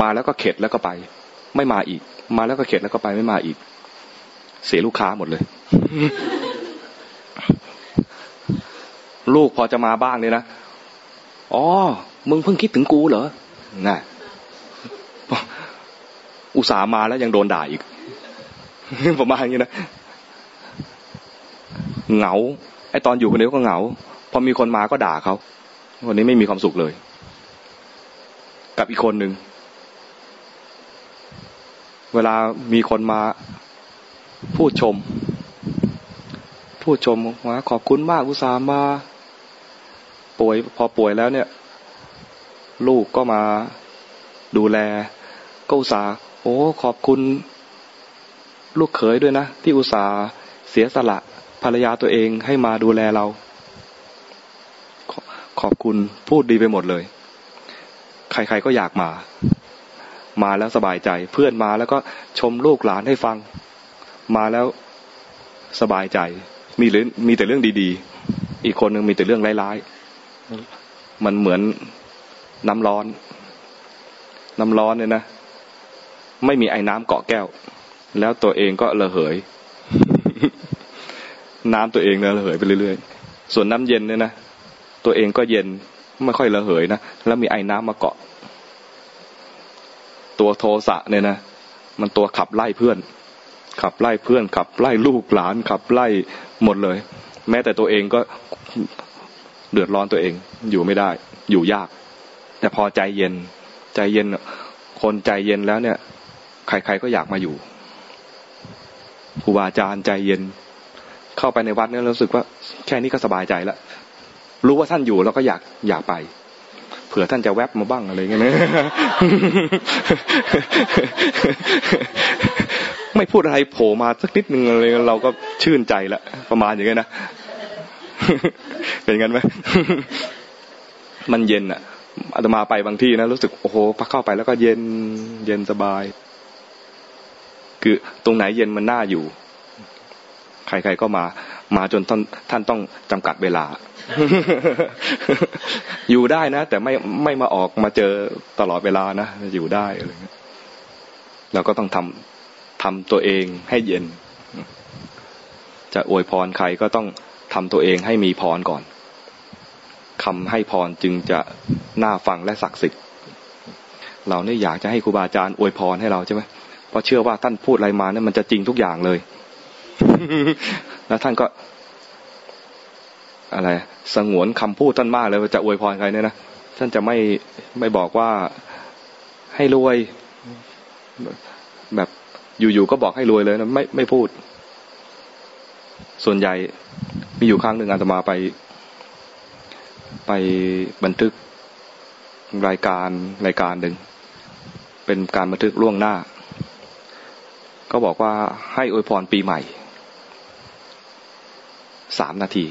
มาแล้วก็เข็ดแล้วก็ไป ไม่มาอีก มาแล้วก็เข็ดแล้วก็ไปไม่มาอีก เสียลูกค้าหมดเลย ลูกพอจะมาบ้างเนี่ยนะอ๋อมึงเพิ่งคิดถึงกูเหรอ น่ะอุตส่าห์มาแล้วยังโดนด่าอีกประมาณนี้นะเหงาไอตอนอยู่คนเดียวก็เหงา พอมีคนมาก็ด่าเขาวันนี้ไม่มีความสุขเลย กับอีกคนหนึ่งเวลามีคนมาพูดชม พูดชมว่าขอบคุณมากอุตส่าห์มาป่วยพอป่วยแล้วเนี่ย ลูกก็มาดูแลก็อุตส่าห์โอ้ ขอบคุณลูกเขยด้วยนะ ที่อุตส่าห์เสียสละภรรยาตัวเองให้มาดูแลเราขอบคุณพูดดีไปหมดเลย ใครๆก็อยากมา มาแล้วสบายใจ เพื่อนมาแล้วก็ชมลูกหลานให้ฟัง มาแล้วสบายใจ มีมีแต่เรื่องดี ๆ อีกคนหนึ่งมีแต่เรื่องร้ายๆมันเหมือน น้ำร้อน น้ำร้อนเนี่ยนะ ไม่มีไอ้น้ำเกาะแก้ว แล้วตัวเองก็ระเหย น้ำตัวเองเนี่ยระเหยไปเรื่อยๆ ส่วนน้ำเย็นเนี่ยนะ ตัวเองก็เย็นไม่ค่อยระเหยนะ แล้วมีไอ้น้ำมาเกาะ ตัวโทสะเนี่ยนะ มันตัวขับไล่เพื่อน ขับไล่เพื่อน ขับไล่ลูกหลาน ขับไล่หมดเลย แม้แต่ตัวเองก็เดือดร้อนตัวเองอยู่ไม่ได้ อยู่ยาก แต่พอใจเย็น ใจเย็น คนใจเย็นแล้วเนี่ย ใครๆก็อยากมาอยู่ครูบาอาจารย์ใจเย็น เข้าไปในวัดเนี่ยรู้สึกว่า แค่นี้ก็สบายใจแล้วรู้ว่าท่านอยู่แล้วก็อยากอยากไป เผื่อท่านจะแวบมาบ้างอะไรเงี้ยไม่พูดอะไรโผล่มาสักนิดนึงอะไรเราก็ชื่นใจละประมาณอย่างเงี้ยนะเป็นงั้นไหมมันเย็นอะ อาตมาไปบางที่นะรู้สึกโอ้โหพอเข้าไปแล้วก็เย็นเย็นสบาย คือตรงไหนเย็นมันน่าอยู่ ใครๆก็มา มาจนท่านท่านต้องจำกัดเวลา อยู่ได้นะ แต่ไม่ไม่มาออกมาเจอตลอดเวลานะอยู่ได้อะไรเงี้ยเราก็ต้องทำทำตัวเองให้เย็น จะอวยพรใครก็ต้องทำตัวเองให้มีพรก่อน คำให้พรจึงจะน่าฟังและศักดิ์สิทธิ์ เราเนี่ยอยากจะให้ครูบาอาจารย์อวยพรให้เราใช่ไหมเพราะเชื่อว่าท่านพูดอะไรมาเนี่ยมันจะจริงทุกอย่างเลย แล้วท่านก็ อะไร สงวนคำพูดท่านมากเลยว่าจะอวยพรใครเนี่ยนะท่านจะไม่ไม่บอกว่าให้รวย แบบอยู่ๆก็บอกให้รวยเลยนะไม่ไม่พูด ส่วนใหญ่มีอยู่ครั้งหนึ่งอาตมาไป ไปบันทึกรายการรายการหนึ่ง เป็นการบันทึกล่วงหน้า ก็บอกว่าให้อวยพรปีใหม่สามนาที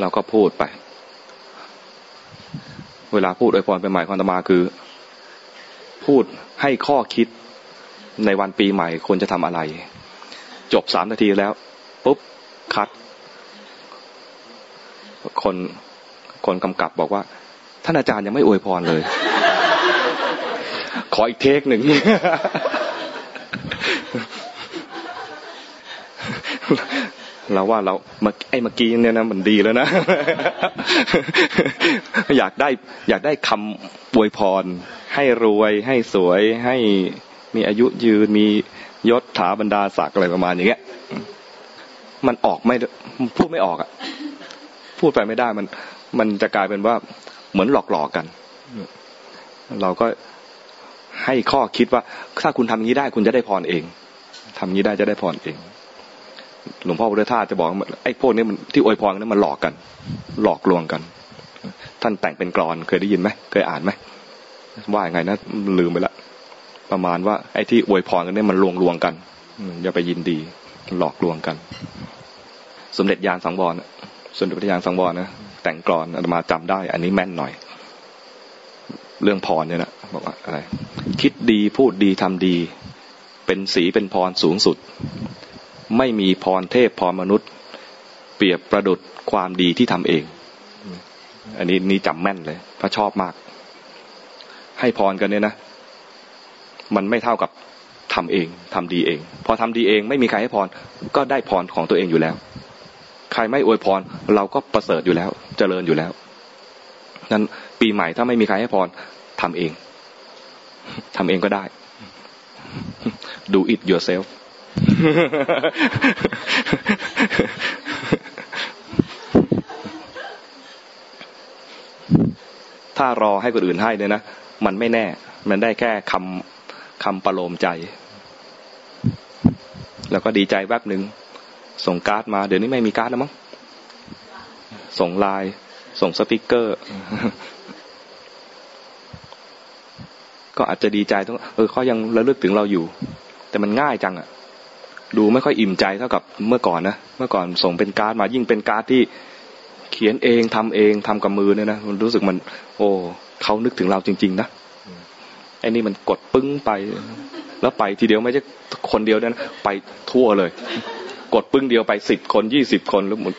เราก็พูดไป เวลาพูดอวยพรปีใหม่ของตมาคือ พูดให้ข้อคิดในวันปีใหม่ควรจะทำอะไร จบสามนาทีแล้ว ปุ๊บ คัด คนคนกำกับบอกว่า ท่านอาจารย์ยังไม่อวยพรเลย ขออีกเทคหนึ่งเราว่าเราไอ้เมื่อกี้เนี่ยนะมันดีแล้วนะ อยากได้อยากได้คำอวยพร ให้รวยให้สวยให้มีอายุยืนมียศถาบรรดาศักดิ์อะไรประมาณอย่างเงี้ย มันออกไม่พูดไม่ออกอะ พูดไปไม่ได้มัน มันจะกลายเป็นว่าเหมือนหลอกหลอกกัน เราก็ให้ข้อคิดว่า ถ้าคุณทำงี้ได้คุณจะได้พรเองทำงี้ได้จะได้พรเอง หลวงพ่อพุทธทาสจะบอกไอ้พวกนี้มันที่อวยพรนั้นมันหลอกกัน หลอกลวงกัน ท่านแต่งเป็นกรอนเคยได้ยินไหมเคยอ่านไหมว่าอย่างไงนะลืมไปละประมาณว่าไอ้ที่อวยพรกันนี่มันลวงลวงกันอย่าไปยินดี หลอกลวงกัน สมเด็จยานสังวร ส่วนดุจยานสังวรนะแต่งกรอนอาตมาจำได้ อันนี้แม่นหน่อย เรื่องพรเนี่ยนะบอกว่าอะไร คิดดีพูดดีทำดี เป็นสีเป็นพรสูงสุด ไม่มีพรเทพพรมนุษย์ เปรียบประดุดความดีที่ทำเอง อันนี้นี่จำแม่นเลย พระชอบมาก ให้พรกันเนี่ยนะมันไม่เท่ากับทำเองทำดีเอง พอทำดีเอง ไม่มีใครให้พรก็ได้พรของตัวเองอยู่แล้ว ใครไม่อวยพร เราก็ประเสริฐอยู่แล้วเจริญอยู่แล้วนั้นปีใหม่ถ้าไม่มีใครให้พรทำเองทำเองก็ได้ do it yourself ถ้ารอให้คนอื่นให้เนี่ยนะ มันไม่แน่ มันได้แค่คำคำประโลมใจ แล้วก็ดีใจแวบหนึ่ง ส่งการ์ดมา เดี๋ยวนี้ไม่มีการ์ดแล้วมั้งส่งไลน์ส่งสติกเกอร์ ก็อาจจะดีใจต้องเออเขายังระลึกถึงเราอยู่ แต่มันง่ายจังอะดูไม่ค่อยอิ่มใจเท่ากับเมื่อก่อนนะเมื่อก่อนส่งเป็นการ์ดมายิ่งเป็นการ์ดที่เขียนเองทำเองทำกับมือเนี่ยนะมันรู้สึกมัน โอ้เขานึกถึงเราจริง ๆ นะไอ้นี่มันกดปึ้งไป แล้วไปทีเดียวไม่ใช่คนเดียวนะไปทั่วเลย กดปึ้งเดียวไปสิบคนยี่สิบคนแล้วมัน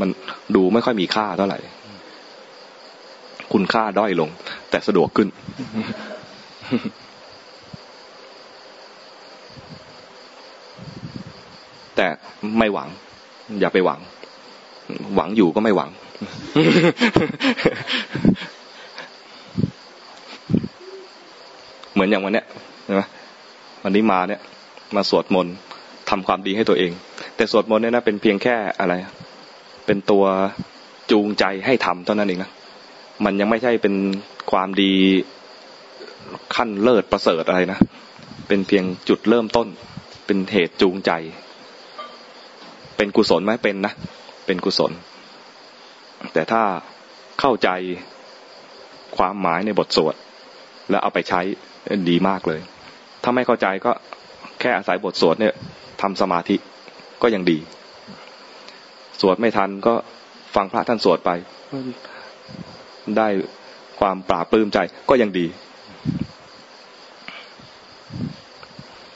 มันดูไม่ค่อยมีค่าเท่าไหร่ คุณค่าด้อยลง แต่สะดวกขึ้น แต่ไม่หวัง อย่าไปหวัง หวังอยู่ก็ไม่หวัง เหมือนอย่างวันเนี้ยใช่ไหมวันนี้มาเนี่ย มาสวดมนต์ทำความดีให้ตัวเอง แต่สวดมนต์เนี่ยนะเป็นเพียงแค่อะไร เป็นตัวจูงใจให้ทำเท่านั้นเองนะมันยังไม่ใช่เป็นความดีขั้นเลิศประเสริฐอะไรนะเป็นเพียงจุดเริ่มต้น เป็นเหตุจูงใจ เป็นกุศลไหมเป็นนะเป็นกุศล แต่ถ้าเข้าใจความหมายในบทสวดแล้วเอาไปใช้ดีมากเลย ถ้าไม่เข้าใจก็แค่อาศัยบทสวดเนี่ยทำสมาธิ ก็ยังดี สวดไม่ทันก็ฟังพระท่านสวดไป ได้ความปราบปลื้มใจก็ยังดี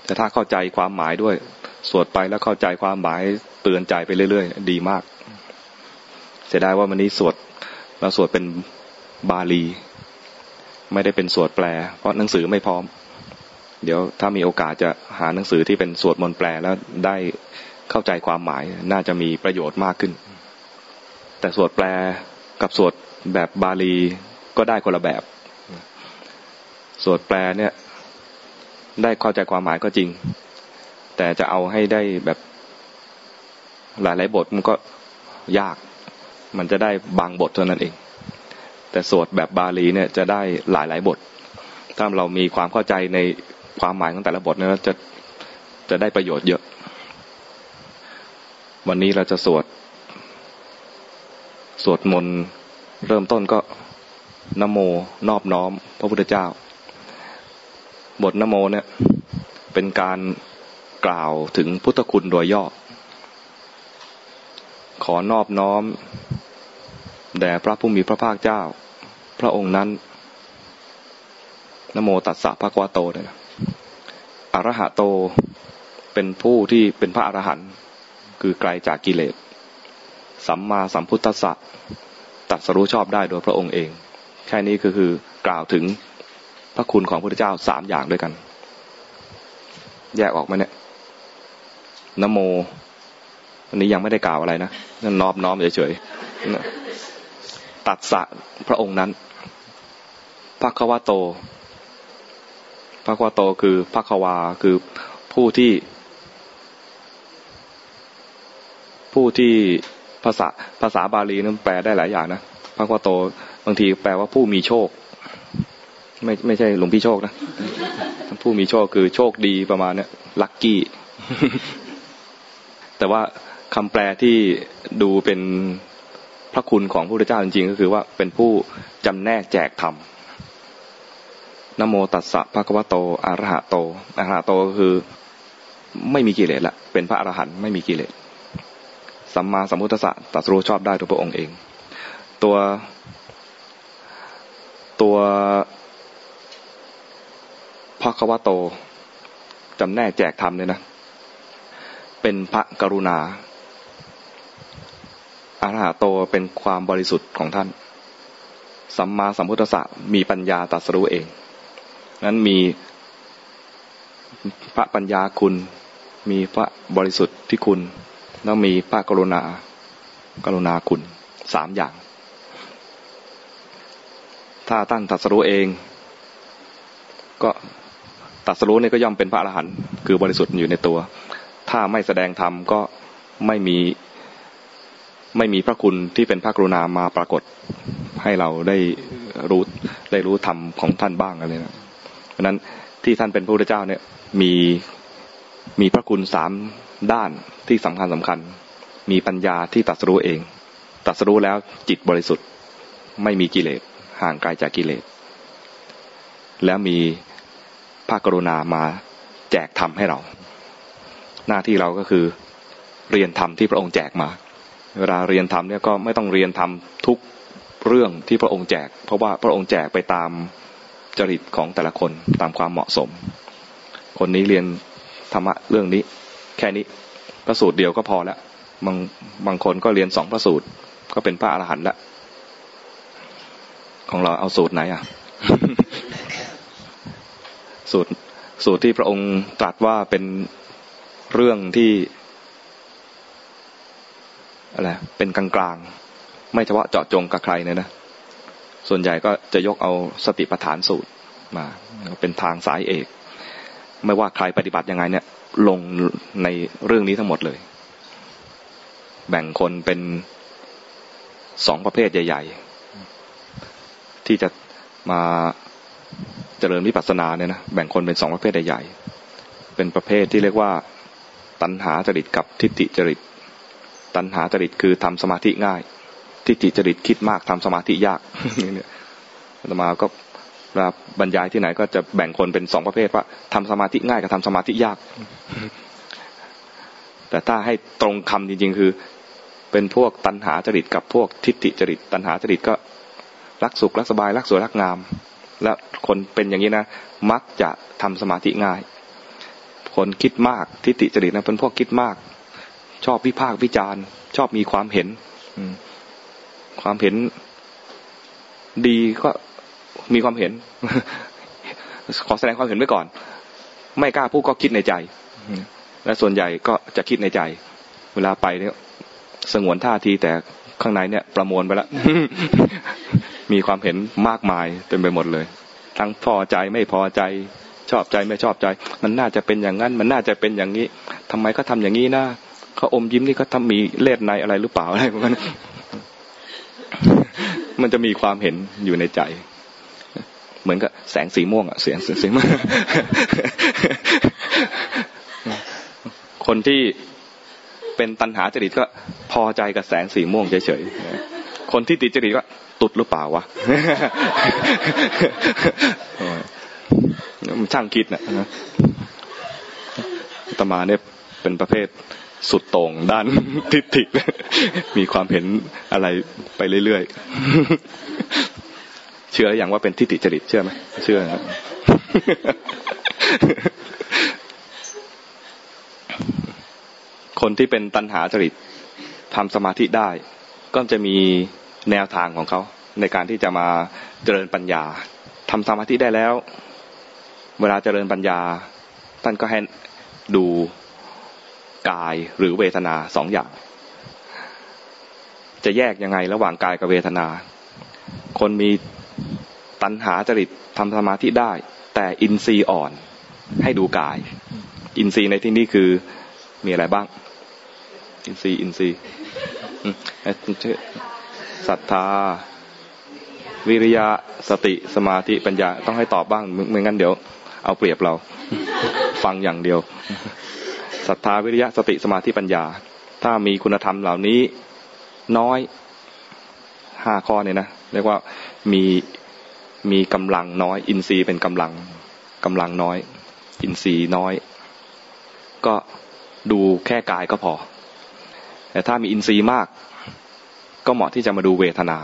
แต่ถ้าเข้าใจความหมายด้วย สวดไปแล้วเข้าใจความหมายเตือนใจไปเรื่อยๆ ดีมาก เสียดายว่าวันนี้สวดเราสวดเป็นบาลี ไม่ได้เป็นสวดแปล เพราะหนังสือไม่พร้อม เดี๋ยวถ้ามีโอกาสจะหาหนังสือที่เป็นสวดมนต์แปลแล้วได้ เข้าใจความหมายน่าจะมีประโยชน์มากขึ้น แต่สวดแปลกับสวดแบบบาลีก็ได้คนละแบบ สวดแปลเนี่ยได้เข้าใจความหมายก็จริง แต่จะเอาให้ได้แบบหลายๆบทมันก็ยาก มันจะได้บางบทเท่านั้นเอง แต่สวดแบบบาลีเนี่ยจะได้หลายๆบท ถ้าเรามีความเข้าใจในความหมายของแต่ละบทเนี่ยจะจะได้ประโยชน์เยอะ วันนี้เราจะสวด สวดมนต์เริ่มต้นก็นโมนอบน้อม พระพุทธเจ้า บทนโมเนี่ย เป็นการกล่าวถึงพุทธคุณโดยย่อ ขอนอบน้อม แด่พระผู้มีพระภาคเจ้า พระองค์นั้นนโมตัสสะภะคะวะโตเนี่ยอรหะโตเป็นผู้ที่เป็นพระอรหันต์ คือไกลจากกิเลส สัมมาสัมพุทธัสสะตัดสรู้ชอบได้โดยพระองค์เอง แค่นี้คือคือกล่าวถึงพระคุณของพระพุทธเจ้าสามอย่างด้วยกัน แยกออกมาเนี่ยนโมอันนี้ยังไม่ได้กล่าวอะไรนะนั่นนอบน้อมเฉยๆตัดสะพระองค์นั้นพระควาโตพระควาโตคือพระควาคือผู้ที่ ผู้ที่ภาษาภาษาบาลีนั้นแปลได้หลายอย่างนะพระควาโตบางทีแปลว่าผู้มีโชค ไม่ไม่ใช่หลวงพี่โชคนะผู้มีโชคคือโชคดีประมาณเนี้ยลัคกี้ แต่ว่าคำแปลที่ดูเป็นพระคุณของพระพุทธเจ้าจริงๆ ก็คือว่าเป็นผู้จำแนกแจกธรรมนโมตัสสะภะคะวะโตอรหะโตอรหะโตก็คือ ไม่มีกิเลสละเป็นพระอรหันต์ไม่มีกิเลส สัมมาสัมพุทธะตัสรู้ชอบได้โดยพระองค์เอง ตัวตัวพระควโตจำแนกแจกธรรมเนี่ยนะ เป็นพระกรุณาอรหะโตเป็นความบริสุทธิ์ของท่าน สัมมาสัมพุทธะมีปัญญาตัสรู้เอง นั้นมีพระปัญญาคุณ มีพระบริสุทธิ์ที่คุณ แล้วมีพระกรุณา กรุณาคุณสามอย่าง ถ้าตั้งตัดสรู้เอง ก็ตัดสรู้นี่ก็ย่อมเป็นพระอรหันต์คือบริสุทธิ์อยู่ในตัว ถ้าไม่แสดงธรรมก็ไม่มีไม่มีพระคุณที่เป็นพระกรุณามาปรากฏให้เราได้รู้ได้รู้ธรรมของท่านบ้างอะไรนะเพราะนั้นที่ท่านเป็นพระพุทธเจ้าเนี่ยมีมีพระคุณสามด้านที่สำคัญสำคัญ มีปัญญาที่ตัดสู้เอง ตัดสู้แล้วจิตบริสุทธิ์ ไม่มีกิเลสห่างไกลจากกิเลส แล้วมีภาคกรุณามาแจกธรรมให้เรา หน้าที่เราก็คือเรียนธรรมที่พระองค์แจกมา เวลาเรียนธรรมเนี่ยก็ไม่ต้องเรียนธรรมทุกเรื่องที่พระองค์แจก เพราะว่าพระองค์แจกไปตามจริตของแต่ละคนตามความเหมาะสม คนนี้เรียนธรรมะเรื่องนี้ แค่นี้ พระสูตรเดียวก็พอแล้วบางบางคนก็เรียนสองพระสูตร ก็เป็นพระอรหันต์ล้วของเราเอาสูตรไหนอะ สูตรสูตรที่พระองค์ตรัสว่าเป็นเรื่องที่อะไรเป็นกลางๆ ไม่เฉพาะเจาะจงกับใครเนี่ยนะ ส่วนใหญ่ก็จะยกเอาสติปัฏฐานสูตรมา เป็นทางสายเอก ไม่ว่าใครปฏิบัติยังไงเนี่ย ลงในเรื่องนี้ทั้งหมดเลย แบ่งคนเป็นสองประเภทใหญ่ ๆ ที่จะมาเจริญวิปัสสนาเนี่ยนะแบ่งคนเป็นสองประเภทใหญ่ๆเป็นประเภทที่เรียกว่า ตัณหาจริตกับทิฏฐิจริต ตัณหาจริตคือทำสมาธิง่าย ทิฏฐิจริตคิดมากทำสมาธิยากนี่เนี่ยอาตมาก็ เวลาบรรยายที่ไหนก็จะแบ่งคนเป็นสองประเภทว่าทำสมาธิง่ายกับทำสมาธิยาก แต่ถ้าให้ตรงคำจริง ๆ คือ เป็นพวกตัณหาจริตกับพวกทิฏฐิจริต ตัณหาจริตก็รักสุขรักสบายรักสวยรักงาม และคนเป็นอย่างนี้นะมักจะทำสมาธิง่ายคนคนคิดมากทิฏฐิจริตนะเป็นพวกคิดมาก ชอบวิพากษ์วิจารณ์ ชอบมีความเห็นความเห็นดีก็ มีความเห็น ขอแสดงความเห็นไว้ก่อน ไม่กล้าพูดก็คิดในใจ และส่วนใหญ่ก็จะคิดในใจ เวลาไปเนี่ยสงวนท่าทีแต่ข้างในเนี่ย ประมวลไปแล้วมีความเห็นมากมายเต็มไปหมดเลย ทั้งพอใจไม่พอใจ ชอบใจไม่ชอบใจ มันน่าจะเป็นอย่างนั้น มันน่าจะเป็นอย่างนี้ทำไมเขาทาอย่างนี้นะเขาอมยิ้มนี่เขาทามีเลือดในอะไรหรือเปล่าอะไรพวกนั้นมันจะมีความเห็นอยู่ในใจ เหมือนกับแสงสีม่วงอะเสียงสีม่วงคนที่เป็นตัณหาจริตก็พอใจกับแสงสีม่วงเฉยๆ คนที่ติดจริตก็ตุดหรือเปล่าวะช่างคิดนะตมาเนี่ยเป็นประเภทสุดโต่งด้านทิฏฐิมีความเห็นอะไรไปเรื่อยๆ เชื่ออย่างว่าเป็นทิฏฐิจริตเชื่อไหมเชื่อนะคนที่เป็นตัณหาจริตทำสมาธิได้ ก็จะมีแนวทางของเขาในการที่จะมาเจริญปัญญาทำสมาธิได้แล้ว เวลาเจริญปัญญา ท่านก็ให้ดูกายหรือเวทนาสองอย่าง จะแยกยังไงระหว่างกายกับเวทนา คนมี ตัณหาจริตทำสมาธิได้ แต่อินทรีย์อ่อนให้ดูกาย อินทรีย์ในที่นี้คือมีอะไรบ้าง อินทรีย์อินทรีย์ศรัทธา วิริยะสติสมาธิปัญญาต้องให้ตอบบ้างไม่งั้นเดี๋ยว เอาเปรียบเรา ฟังอย่างเดียวศรัทธาวิริยะสติสมาธิปัญญา ถ้ามีคุณธรรมเหล่านี้น้อยห้าข้อเนี่ยนะเรียกว่า มีมีกำลังน้อย อินทรีย์เป็นกำลังกำลังน้อย อินทรีย์น้อย ก็ดูแค่กายก็พอ แต่ถ้ามีอินทรีย์มาก ก็เหมาะที่จะมาดูเวทนา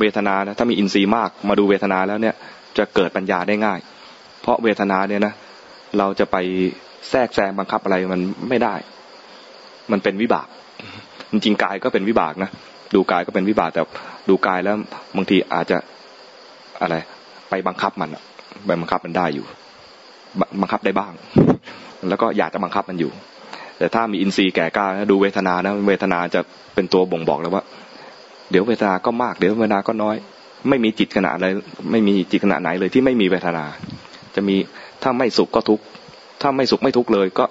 เวทนานะถ้ามีอินทรีย์มาก มาดูเวทนาแล้วเนี่ย จะเกิดปัญญาได้ง่าย เพราะเวทนาเนี่ยนะเราจะไปแทรกแซงบังคับอะไรมันไม่ได้ มันเป็นวิบาก จริงๆกายก็เป็นวิบากนะ ดูกายก็เป็นวิบากแต่ดูกายแล้วบางทีอาจจะอะไร ไปบังคับมันไปบังคับมันได้อยู่ บังคับได้บ้าง แล้วก็อยากจะบังคับมันอยู่ แต่ถ้ามีอินทรีย์แก่กล้าดูเวทนานะเวทนาจะเป็นตัวบ่งบอกเลยว่า เดี๋ยวเวทนาก็มากเดี๋ยวเวทนาก็น้อย ไม่มีจิตขนาดอะไรไม่มีจิตขนาดไหนเลยที่ไม่มีเวทนา จะมีถ้าไม่สุขก็ทุกข์ถ้าไม่สุขไม่ทุกข์เลยก็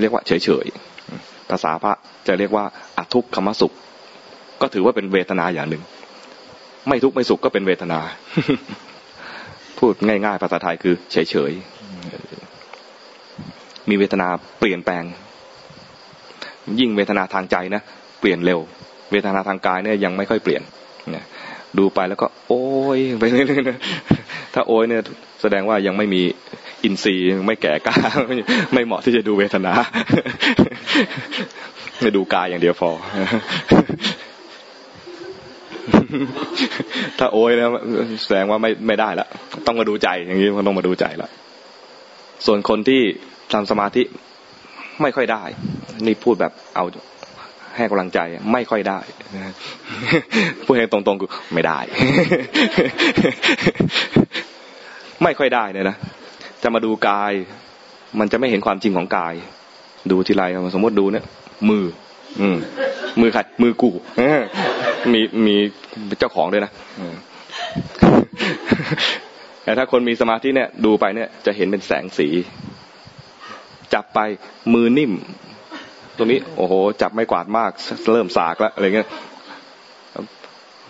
เรียกว่าเฉยเฉยภาษาพระจะเรียกว่าอทุกขมสุข ก็ถือว่าเป็นเวทนาอย่างหนึ่ง ไม่ทุกข์ไม่สุขก็เป็นเวทนา พูดง่ายๆ ภาษาไทยคือ เฉยเฉยมีเวทนาเปลี่ยนแปลง ยิ่งเวทนาทางใจนะเปลี่ยนเร็ว เวทนาทางกายเนี่ยยังไม่ค่อยเปลี่ยนเนี่ยดูไปแล้วก็ โอ้ยไปเรื่อยๆถ้าโอ้ยเนี่ย แสดงว่ายังไม่มีอินทรีย์ไม่แก่กล้าไม่เหมาะที่จะดูเวทนาจะดูกายอย่างเดียวพอ ถ้าโอยแล้วแสดงว่าไม่ไม่ได้ละต้องมาดูใจอย่างนี้มันต้องมาดูใจละส่วนคนที่ทำสมาธิไม่ค่อยได้ นี่พูดแบบเอาให้กำลังใจไม่ค่อยได้พูดให้ตรงๆคือไม่ได้ ไม่ค่อยได้เลยนะจะมาดูกาย มันจะไม่เห็นความจริงของกาย ดูทีไรสมมติดูเนี่ย มือ อืม มือใครมือกูมีมีเจ้าของด้วยนะแต่ถ้าคนมีสมาธิเนี่ย ดูไปเนี่ย จะเห็นเป็นแสงสี จับไปมือนิ่ม ตรงนี้ โอ้โห จับไม่กวาดมาก เริ่มสากแล้วอะไรเงี้ย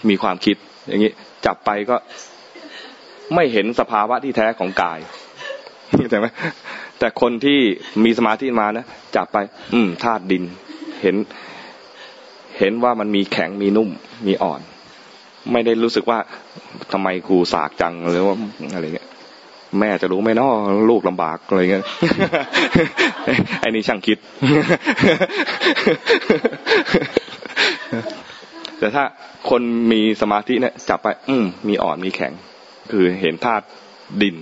มีความคิด อย่างนี้ จับไปก็ไม่เห็นสภาวะที่แท้ของกายใช่ไหมแต่คนที่มีสมาธิมานะจับไป อืมธาตุดินเห็นเห็นว่ามันมีแข็งมีนุ่มมีอ่อน ไม่ได้รู้สึกว่าทำไมกูสากจังหรือว่าอะไรเงี้ยแม่จะรู้ไหมเนาะลูกลำบากอะไรเงี้ยไอ้นี่ช่างคิด แต่ถ้าคนมีสมาธิเนี่ยจับไป อืมมีอ่อนมีแข็ง คือเห็นธาตุดิน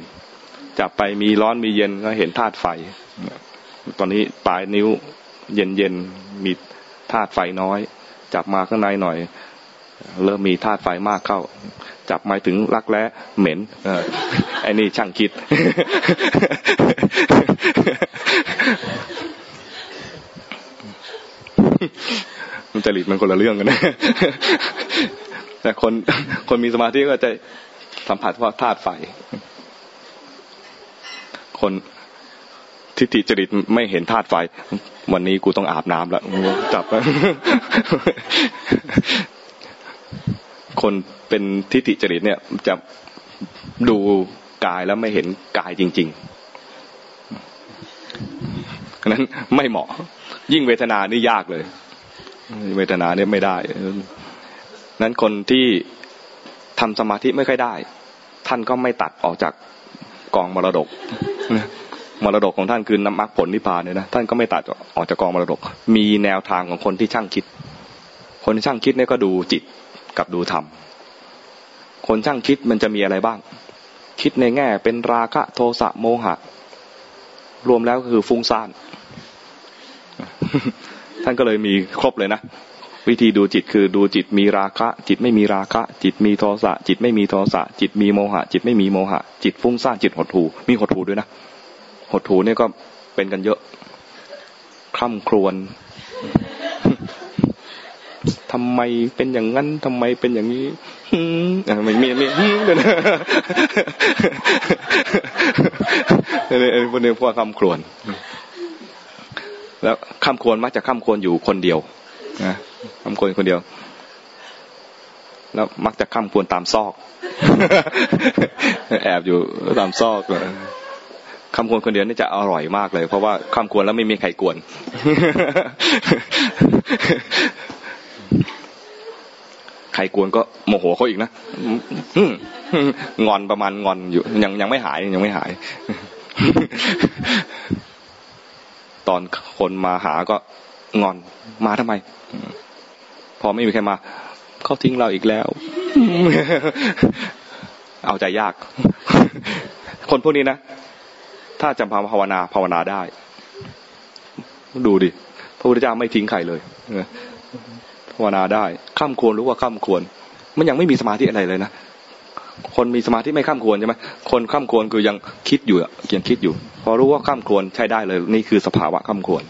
จับไปมีร้อนมีเย็นก็เห็นธาตุไฟ ตอนนี้ปลายนิ้ว เย็นเย็นมีธาตุไฟน้อย จับมาข้างในหน่อย เริ่มมีธาตุไฟมากเข้า จับมาถึงรักแร้เหม็นอไอ้นี่ช่างคิด มันจริตมันคนละเรื่องกันนะแต่คนคนมีสมาธิก็จะสัมผัสว่าธาตุไฟ คน ทิฏฐิจริตไม่เห็นธาตุไฟ วันนี้กูต้องอาบน้ำแล้วจับคนเป็นทิฏฐิจริตเนี่ยจะดูกายแล้วไม่เห็นกายจริงๆนั้นไม่เหมาะ ยิ่งเวทนานี่ยากเลย เวทนาเนี่ยไม่ได้ นั้นคนที่ทำสมาธิไม่ค่อยได้ ท่านก็ไม่ตัดออกจากกองมรดก มรดกของท่านคือน้ำมรรคผลนิพพานเนี่ยนะท่านก็ไม่ตัดออกจากกองมรดก มีแนวทางของคนที่ช่างคิด คนช่างคิดเนี่ยก็ดูจิตกับดูธรรมคนช่างคิดมันจะมีอะไรบ้าง คิดในแง่เป็นราคะโทสะโมหะ รวมแล้วก็คือฟุ้งซ่าน ท่านก็เลยมีครบเลยนะวิธีดูจิตคือดูจิตมีราคะ จิตไม่มีราคะ จิตมีโทสะจิตไม่มีโทสะจิตมีโมหะ จิตไม่มีโมหะ จิตฟุ้งซ่านจิตหดหูมีหดหูด้วยนะ หดหูเนี่ยก็เป็นกันเยอะ คร่ำครวญทำไมเป็นอย่างนั้นทำไมเป็นอย่างนี้ไม่มีมีเดี๋ยวนะเอ้พวกนี้พวกคำครวญแล้วคำควรมักจะคำควรอยู่คนเดียวนะคำควรคนเดียว แล้วมักจะคำควรตามซอก แอบอยู่ตามซอก คำควรคนเดียวนี่จะอร่อยมากเลย เพราะว่าคำควรแล้วไม่มีใครกวน ใครกวนก็โมโหเขาอีกนะงอนประมาณงอนอยู่ ยังยังไม่หายยังไม่หาย ตอนคนมาหาก็งอนมาทำไม พอไม่มีใครมาเขาทิ้งเราอีกแล้ว เอาใจยาก คนพวกนี้นะ ถ้าจำพาภาวนาภาวนาได้ ดูดิพระพุทธเจ้าไม่ทิ้งใครเลยภาวนาได้ข้ามควรรู้ว่าข้ามควร มันยังไม่มีสมาธิอะไรเลยนะคนมีสมาธิไม่ข้ามควรใช่ไหมคนข้ามควรคือยังคิดอยู่เกียงคิดอยู่ พอรู้ว่าข้ามควรใช้ได้เลย นี่คือสภาวะข้ามควร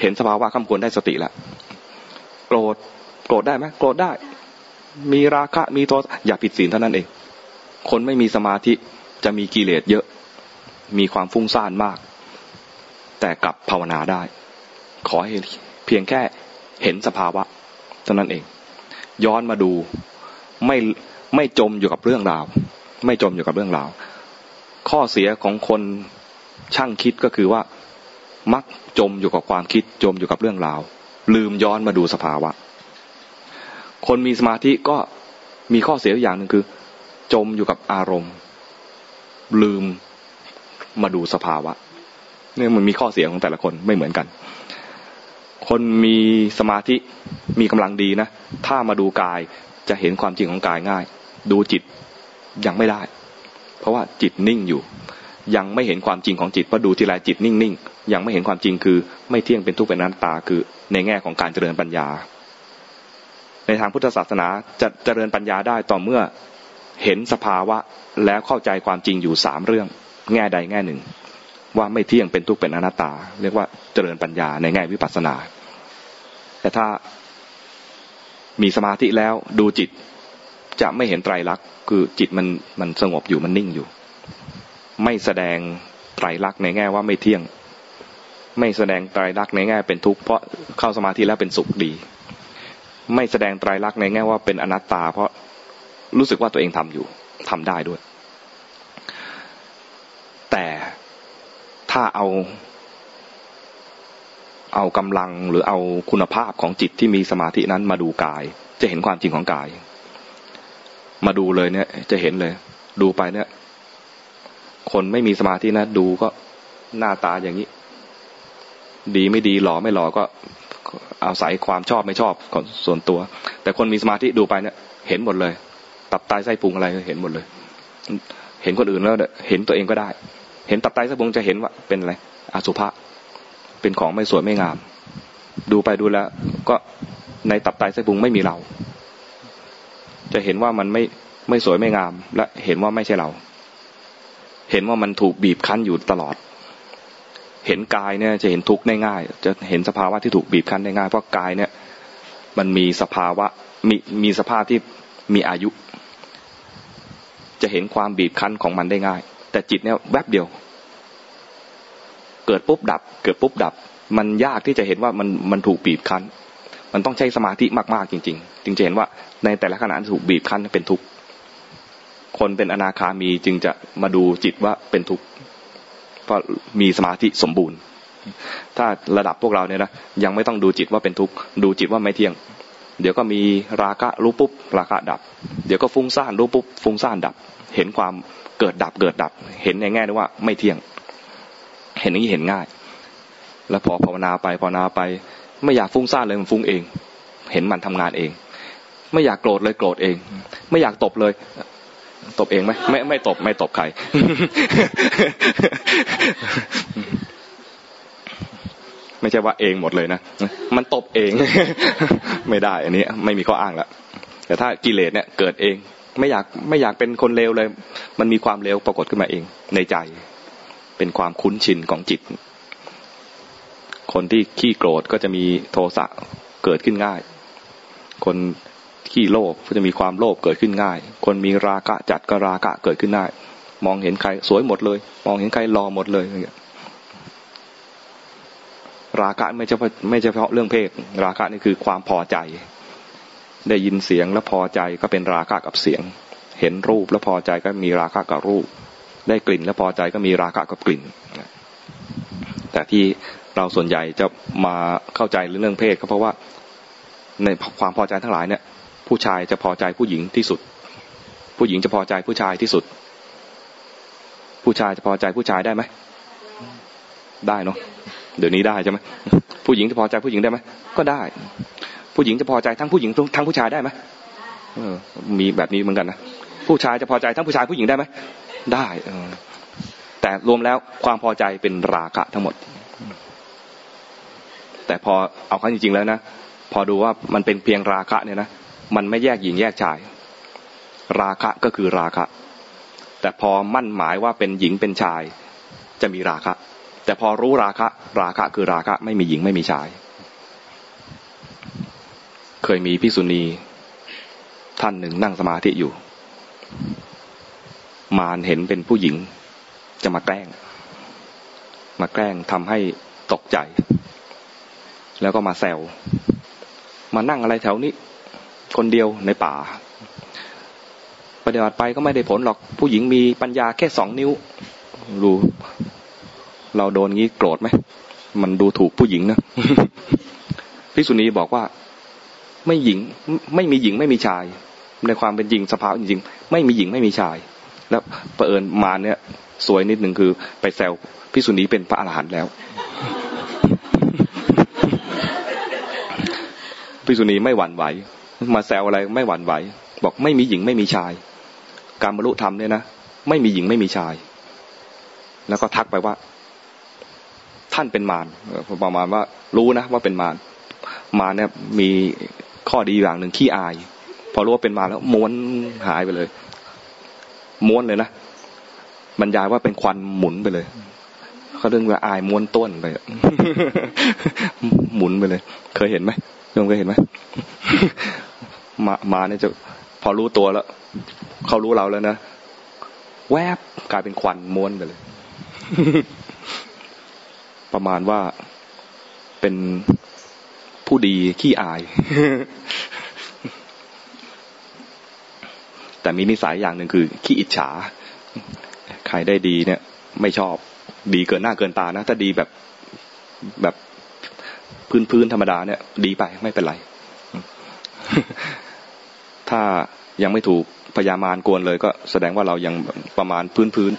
เห็นสภาวะข้ามควรได้สติแล้วโกรธโกรธได้ไหมโกรธได้ มีราคะมีโทสอย่าผิดศีลเท่านั้นเอง คนไม่มีสมาธิจะมีกิเลสเยอะ มีความฟุ้งซ่านมาก แต่กลับภาวนาได้ ขอให้เพียงแค่เห็นสภาวะเท่านั้นเอง ย้อนมาดูไม่ไม่จมอยู่กับเรื่องราว ไม่จมอยู่กับเรื่องราว ข้อเสียของคนช่างคิดก็คือว่า มักจมอยู่กับความคิดจมอยู่กับเรื่องราว ลืมย้อนมาดูสภาวะ คนมีสมาธิก็มีข้อเสียอย่างหนึ่งคือ จมอยู่กับอารมณ์ ลืม มาดูสภาวะเนี่ยมันมีข้อเสียของแต่ละคนไม่เหมือนกัน คนมีสมาธิมีกำลังดีนะ ถ้ามาดูกายจะเห็นความจริงของกายง่าย ดูจิตยังไม่ได้ เพราะว่าจิตนิ่งอยู่ ยังไม่เห็นความจริงของจิตเพราะดูทีไรจิตนิ่งๆยังไม่เห็นความจริงคือ ไม่เที่ยงเป็นทุกข์เป็นอนัตตาคือ ในแง่ของการเจริญปัญญา ในทางพุทธศาสนาจะเจริญปัญญาได้ต่อเมื่อเห็นสภาวะแล้วเข้าใจความจริงอยู่สามเรื่อง แง่ใดแง่หนึ่ง ว่าไม่เที่ยงเป็นทุกข์เป็นอนัตตา เรียกว่าเจริญปัญญาในแง่วิปัสสนา แต่ถ้ามีสมาธิแล้วดูจิตจะไม่เห็นไตรลักษณ์คือจิตมันมันสงบอยู่มันนิ่งอยู่ ไม่แสดงไตรลักษณ์ในแง่ว่าไม่เที่ยง ไม่แสดงไตรลักษณ์ในแง่เป็นทุกข์เพราะเข้าสมาธิแล้วเป็นสุขดี ไม่แสดงไตรลักษณ์ในแง่ว่าเป็นอนัตตา เพราะรู้สึกว่าตัวเองทำอยู่ทำได้ด้วย แต่ถ้าเอา เอากำลังหรือเอาคุณภาพของจิตที่มีสมาธินั้นมาดูกาย จะเห็นความจริงของกาย มาดูเลยเนี่ย จะเห็นเลย ดูไปเนี่ย คนไม่มีสมาธินะดูก็หน้าตาอย่างนี้ ดีไม่ดีหล่อไม่หล่อก็เอาศัยความชอบไม่ชอบของส่วนตัว แต่คนมีสมาธิดูไปเนี่ย เห็นหมดเลย ตับไตไส้พุงอะไรเห็นหมดเลย เห็นคนอื่นแล้วเห็นตัวเองก็ได้ เห็นตับไตสะบงจะเห็นว่าเป็นอะไรอสุภะเป็นของไม่สวยไม่งาม ดูไปดูแล้ว ก็ในตับไตไส้พุงไม่มีเรา จะเห็นว่ามันไม่ไม่สวยไม่งาม และเห็นว่าไม่ใช่เรา เห็นว่ามันถูกบีบคั้นอยู่ตลอด เห็นกายเนี่ย จะเห็นทุกข์ได้ง่าย จะเห็นสภาวะที่ถูกบีบคั้นได้ง่ายเพราะกายเนี่ย มันมีสภาวะมีมีสภาพที่มีอายุ จะเห็นความบีบคั้นของมันได้ง่าย แต่จิตเนี่ยแวบเดียว เกิดปุ๊บดับ เกิดปุ๊บดับ มันยากที่จะเห็นว่ามันมันถูกบีบคั้น มันต้องใช้สมาธิมากๆจริง ๆ จึงจะเห็นว่าในแต่ละขณะถูกบีบคั้นเป็นทุกข์คนเป็นอนาคามีจึงจะมาดูจิตว่าเป็นทุกข์เพราะมีสมาธิสมบูรณ์ ถ้าระดับพวกเราเนี่ยนะยังไม่ต้องดูจิตว่าเป็นทุกข์ดูจิตว่าไม่เที่ยง เดี๋ยวก็มีราคะรู้ปุ๊บราคะดับ เดี๋ยวก็ฟุ้งซ่านรู้ปุ๊บฟุ้งซ่านดับ เห็นความ เกิดดับเกิดดับ เห็นในแง่ว่า ไม่เที่ยง เห็นอย่างนี้เห็นง่าย แล้วพอภาวนาไปภาวนาไป ไม่อยากฟุ้งซ่านเลยมันฟุ้งเอง เห็นมันทำงานเอง ไม่อยากโกรธเลยโกรธเอง ไม่อยากตบเลยตบเองไหมไม่ไม่ตบไม่ตบใคร ไม่ใช่ว่าเองหมดเลยนะมันตบเอง ไม่ได้ อันนี้ ไม่มีข้ออ้างละแต่ถ้ากิเลสเนี่ย เกิดเอง ไม่อยากไม่อยากเป็นคนเลวเลย มันมีความเลวปรากฏขึ้นมาเอง ในใจ เป็นความคุ้นชินของจิต คนที่ขี้โกรธก็จะมีโทสะเกิดขึ้นง่าย คนขี้โลภก็จะมีความโลภเกิดขึ้นง่าย คนมีราคะจัดก็ราคะเกิดขึ้นได้มองเห็นใครสวยหมดเลย มองเห็นใครรอหมดเลยราคะไม่เฉพาะไม่เฉพาะเรื่องเพศ ราคะนี่คือความพอใจ ได้ยินเสียงแล้วพอใจก็เป็นราคะกับเสียง เห็นรูปแล้วพอใจก็มีราคะกับรูป ได้กลิ่นแล้วพอใจก็มีราคะกับกลิ่น แต่ที่เราส่วนใหญ่จะมาเข้าใจเรื่องเพศก็เพราะว่าในความพอใจทั้งหลายเนี่ยผู้ชายจะพอใจผู้หญิงที่สุด ผู้หญิงจะพอใจผู้ชายที่สุด ผู้ชายจะพอใจผู้ชายได้ไหมได้เนาะเดี๋ยวนี้ได้ใช่ไหมผู้หญิงจะพอใจผู้หญิงได้ไหมก็ได้ ผู้หญิงจะพอใจทั้งผู้หญิงทั้งผู้ชายได้ไหมเออมีแบบนี้เหมือนกันนะผู้ชายจะพอใจทั้งผู้ชายผู้หญิงได้ไหมได้เออแต่รวมแล้วความพอใจเป็นราคะทั้งหมด แต่พอเอาเข้าจริงๆแล้วนะพอดูว่ามันเป็นเพียงราคะเนี่ยนะมันไม่แยกหญิงแยกชาย ราคะก็คือราคะ แต่พอมั่นหมายว่าเป็นหญิงเป็นชาย จะมีราคะ แต่พอรู้ราคะ ราคะคือราคะ ไม่มีหญิงไม่มีชาย เคยมีพิสุณีท่านหนึ่งนั่งสมาธิอยู่ มารเห็นเป็นผู้หญิง จะมาแกล้ง มาแกล้งทำให้ตกใจ แล้วก็มาแซวมานั่งอะไรแถวนี้ คนเดียวในป่า ปฏิบัติไปก็ไม่ได้ผลหรอกผู้หญิงมีปัญญาแค่สองนิ้วรู้เราโดนงี้โกรธไหม มันดูถูกผู้หญิงนะพิสุนีบอกว่า ไม่หญิงไม่มีหญิงไม่มีชาย ในความเป็นจริงสภาพจริงๆไม่มีหญิงไม่มีชาย แล้วเผอิญมาเนี่ย สวยนิดหนึ่งคือไปแซวพิสุนีเป็นพระอรหันต์แล้วพิสุนีไม่หวั่นไหว มาแซวอะไรไม่หวั่นไหว บอกไม่มีหญิงไม่มีชาย การบรรลุธรรมเนี่ยนะไม่มีหญิงไม่มีชาย แล้วก็ทักไปว่า ท่านเป็นมารประมาณว่ารู้นะว่าเป็นมารมารเนี่ยมี ข้อดีอย่างหนึ่งขี้อาย พอรู้ว่าเป็นมาแล้วม้วนหายไปเลย ม้วนเลยนะบรรยายว่าเป็นควันหมุนไปเลยเขาเรื่องว่าอายม้วนต้นไปหมุนไปเลย เคยเห็นไหมโยมเคยเห็นไหมมามาเนี่ยจะพอรู้ตัวแล้วเขารู้เราแล้วนะแวบกลายเป็นควันม้วนไปเลย ประมาณว่าเป็น ผู้ดีขี้อาย แต่มีนิสัยอย่างหนึ่งคือ ขี้อิจฉา ใครได้ดีเนี่ย ไม่ชอบ ดีเกินหน้าเกินตานะ ถ้าดีแบบแบบพื้นพื้นธรรมดาเนี่ย ดีไปไม่เป็นไร ถ้ายังไม่ถูกพยามารกวนเลยก็แสดงว่าเรายังประมาณพื้นพื้น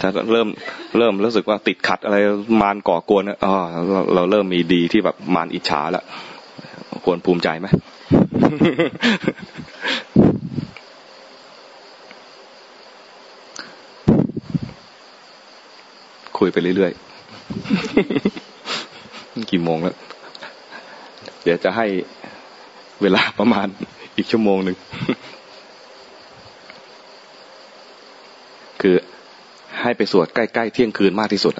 ถ้าเริ่มเริ่มรู้สึกว่าติดขัดอะไรมารก่อกวนอ๋อเราเราเริ่มมีดีที่แบบมารอิจฉาละควรภูมิใจไหมคุยไปเรื่อยๆ กี่โมงแล้ว เดี๋ยวจะให้เวลาประมาณอีกชั่วโมงหนึ่ง ให้ไปสวดใกล้ๆเที่ยงคืนมากที่สุด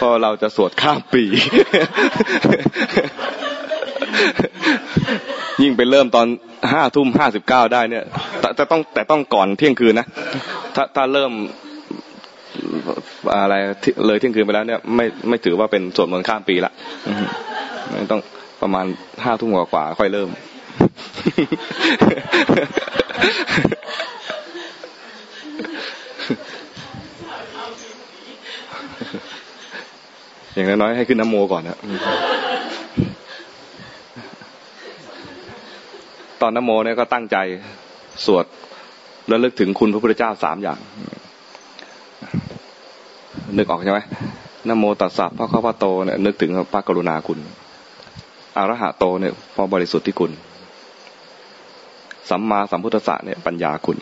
พอเราจะสวดข้ามปี ยิ่งไปเริ่มตอนห้าทุ่มห้าสิบเก้าได้เนี่ยแต่ต้องแต่ต้องก่อนเที่ยงคืนนะ ถ้าถ้าเริ่มอะไรเลยเที่ยงคืนไปแล้วเนี่ยไม่ไม่ถือว่าเป็นสวดมนต์ข้ามปีละต้องประมาณห้าทุ่มกว่าค่อยเริ่ม อย่างน้อยให้ขึ้นน้ำโมก่อนนะตอนน้ำโมเนี่ยก็ตั้งใจสวดแล้วลึกถึงคุณพระพุทธเจ้าสามอย่าง นึกออกใช่ไหมนโมตัสสะพระข้าพระโตเนี่ยนึกถึงพระกรุณาคุณอรหะโตเนี่ยพอบริสุทธิ์ที่คุณ สัมมาสัมพุทธะเนี่ยปัญญาคุณ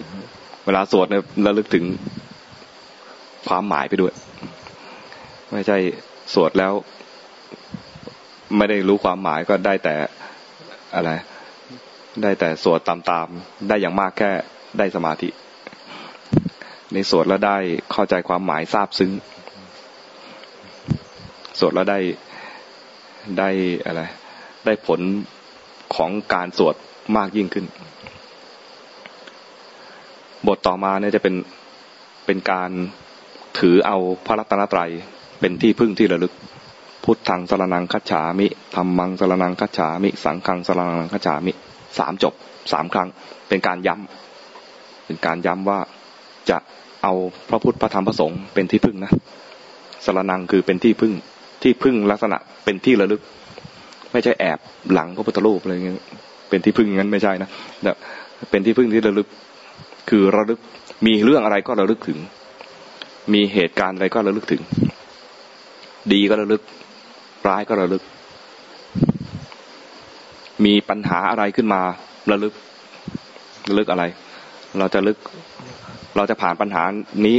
เวลาสวดเนี่ยระลึกถึงความหมายไปด้วย ไม่ใช่สวดแล้ว ไม่ได้รู้ความหมายก็ได้แต่อะไร ได้แต่สวดตามๆได้อย่างมากแค่ได้สมาธิ ในสวดแล้วได้เข้าใจความหมายทราบซึ้งสวดแล้วได้ได้อะไร ได้ผลของการสวดมากยิ่งขึ้น บทต่อมาเนี่ยจะเป็นเป็นการถือเอาพระรัตนตรัยเป็นที่พึ่งที่ระลึก พุทธังสรนังคัจฉามิธรรมังสรนังคัจฉามิ สังฆังสรนังคัจฉามิสามจบสามครั้ง เป็นการย้ำเป็นการย้ำว่าจะเอาพระพุทธพระธรรมพระสงฆ์เป็นที่พึ่งนะสรนังคือเป็นที่พึ่งที่พึ่งลักษณะเป็นที่ระลึก ไม่ใช่แอบหลังพระพุทธรูปอะไรเงี้ยเป็นที่พึ่งงั้นไม่ใช่นะแต่เป็นที่พึ่งที่ระลึก คือระลึก มีเรื่องอะไรก็ระลึกถึง มีเหตุการณ์อะไรก็ระลึกถึง ดีก็ระลึก ร้ายก็ระลึก มีปัญหาอะไรขึ้นมาระลึกระลึกอะไร เราจะลึก เราจะผ่านปัญหานี้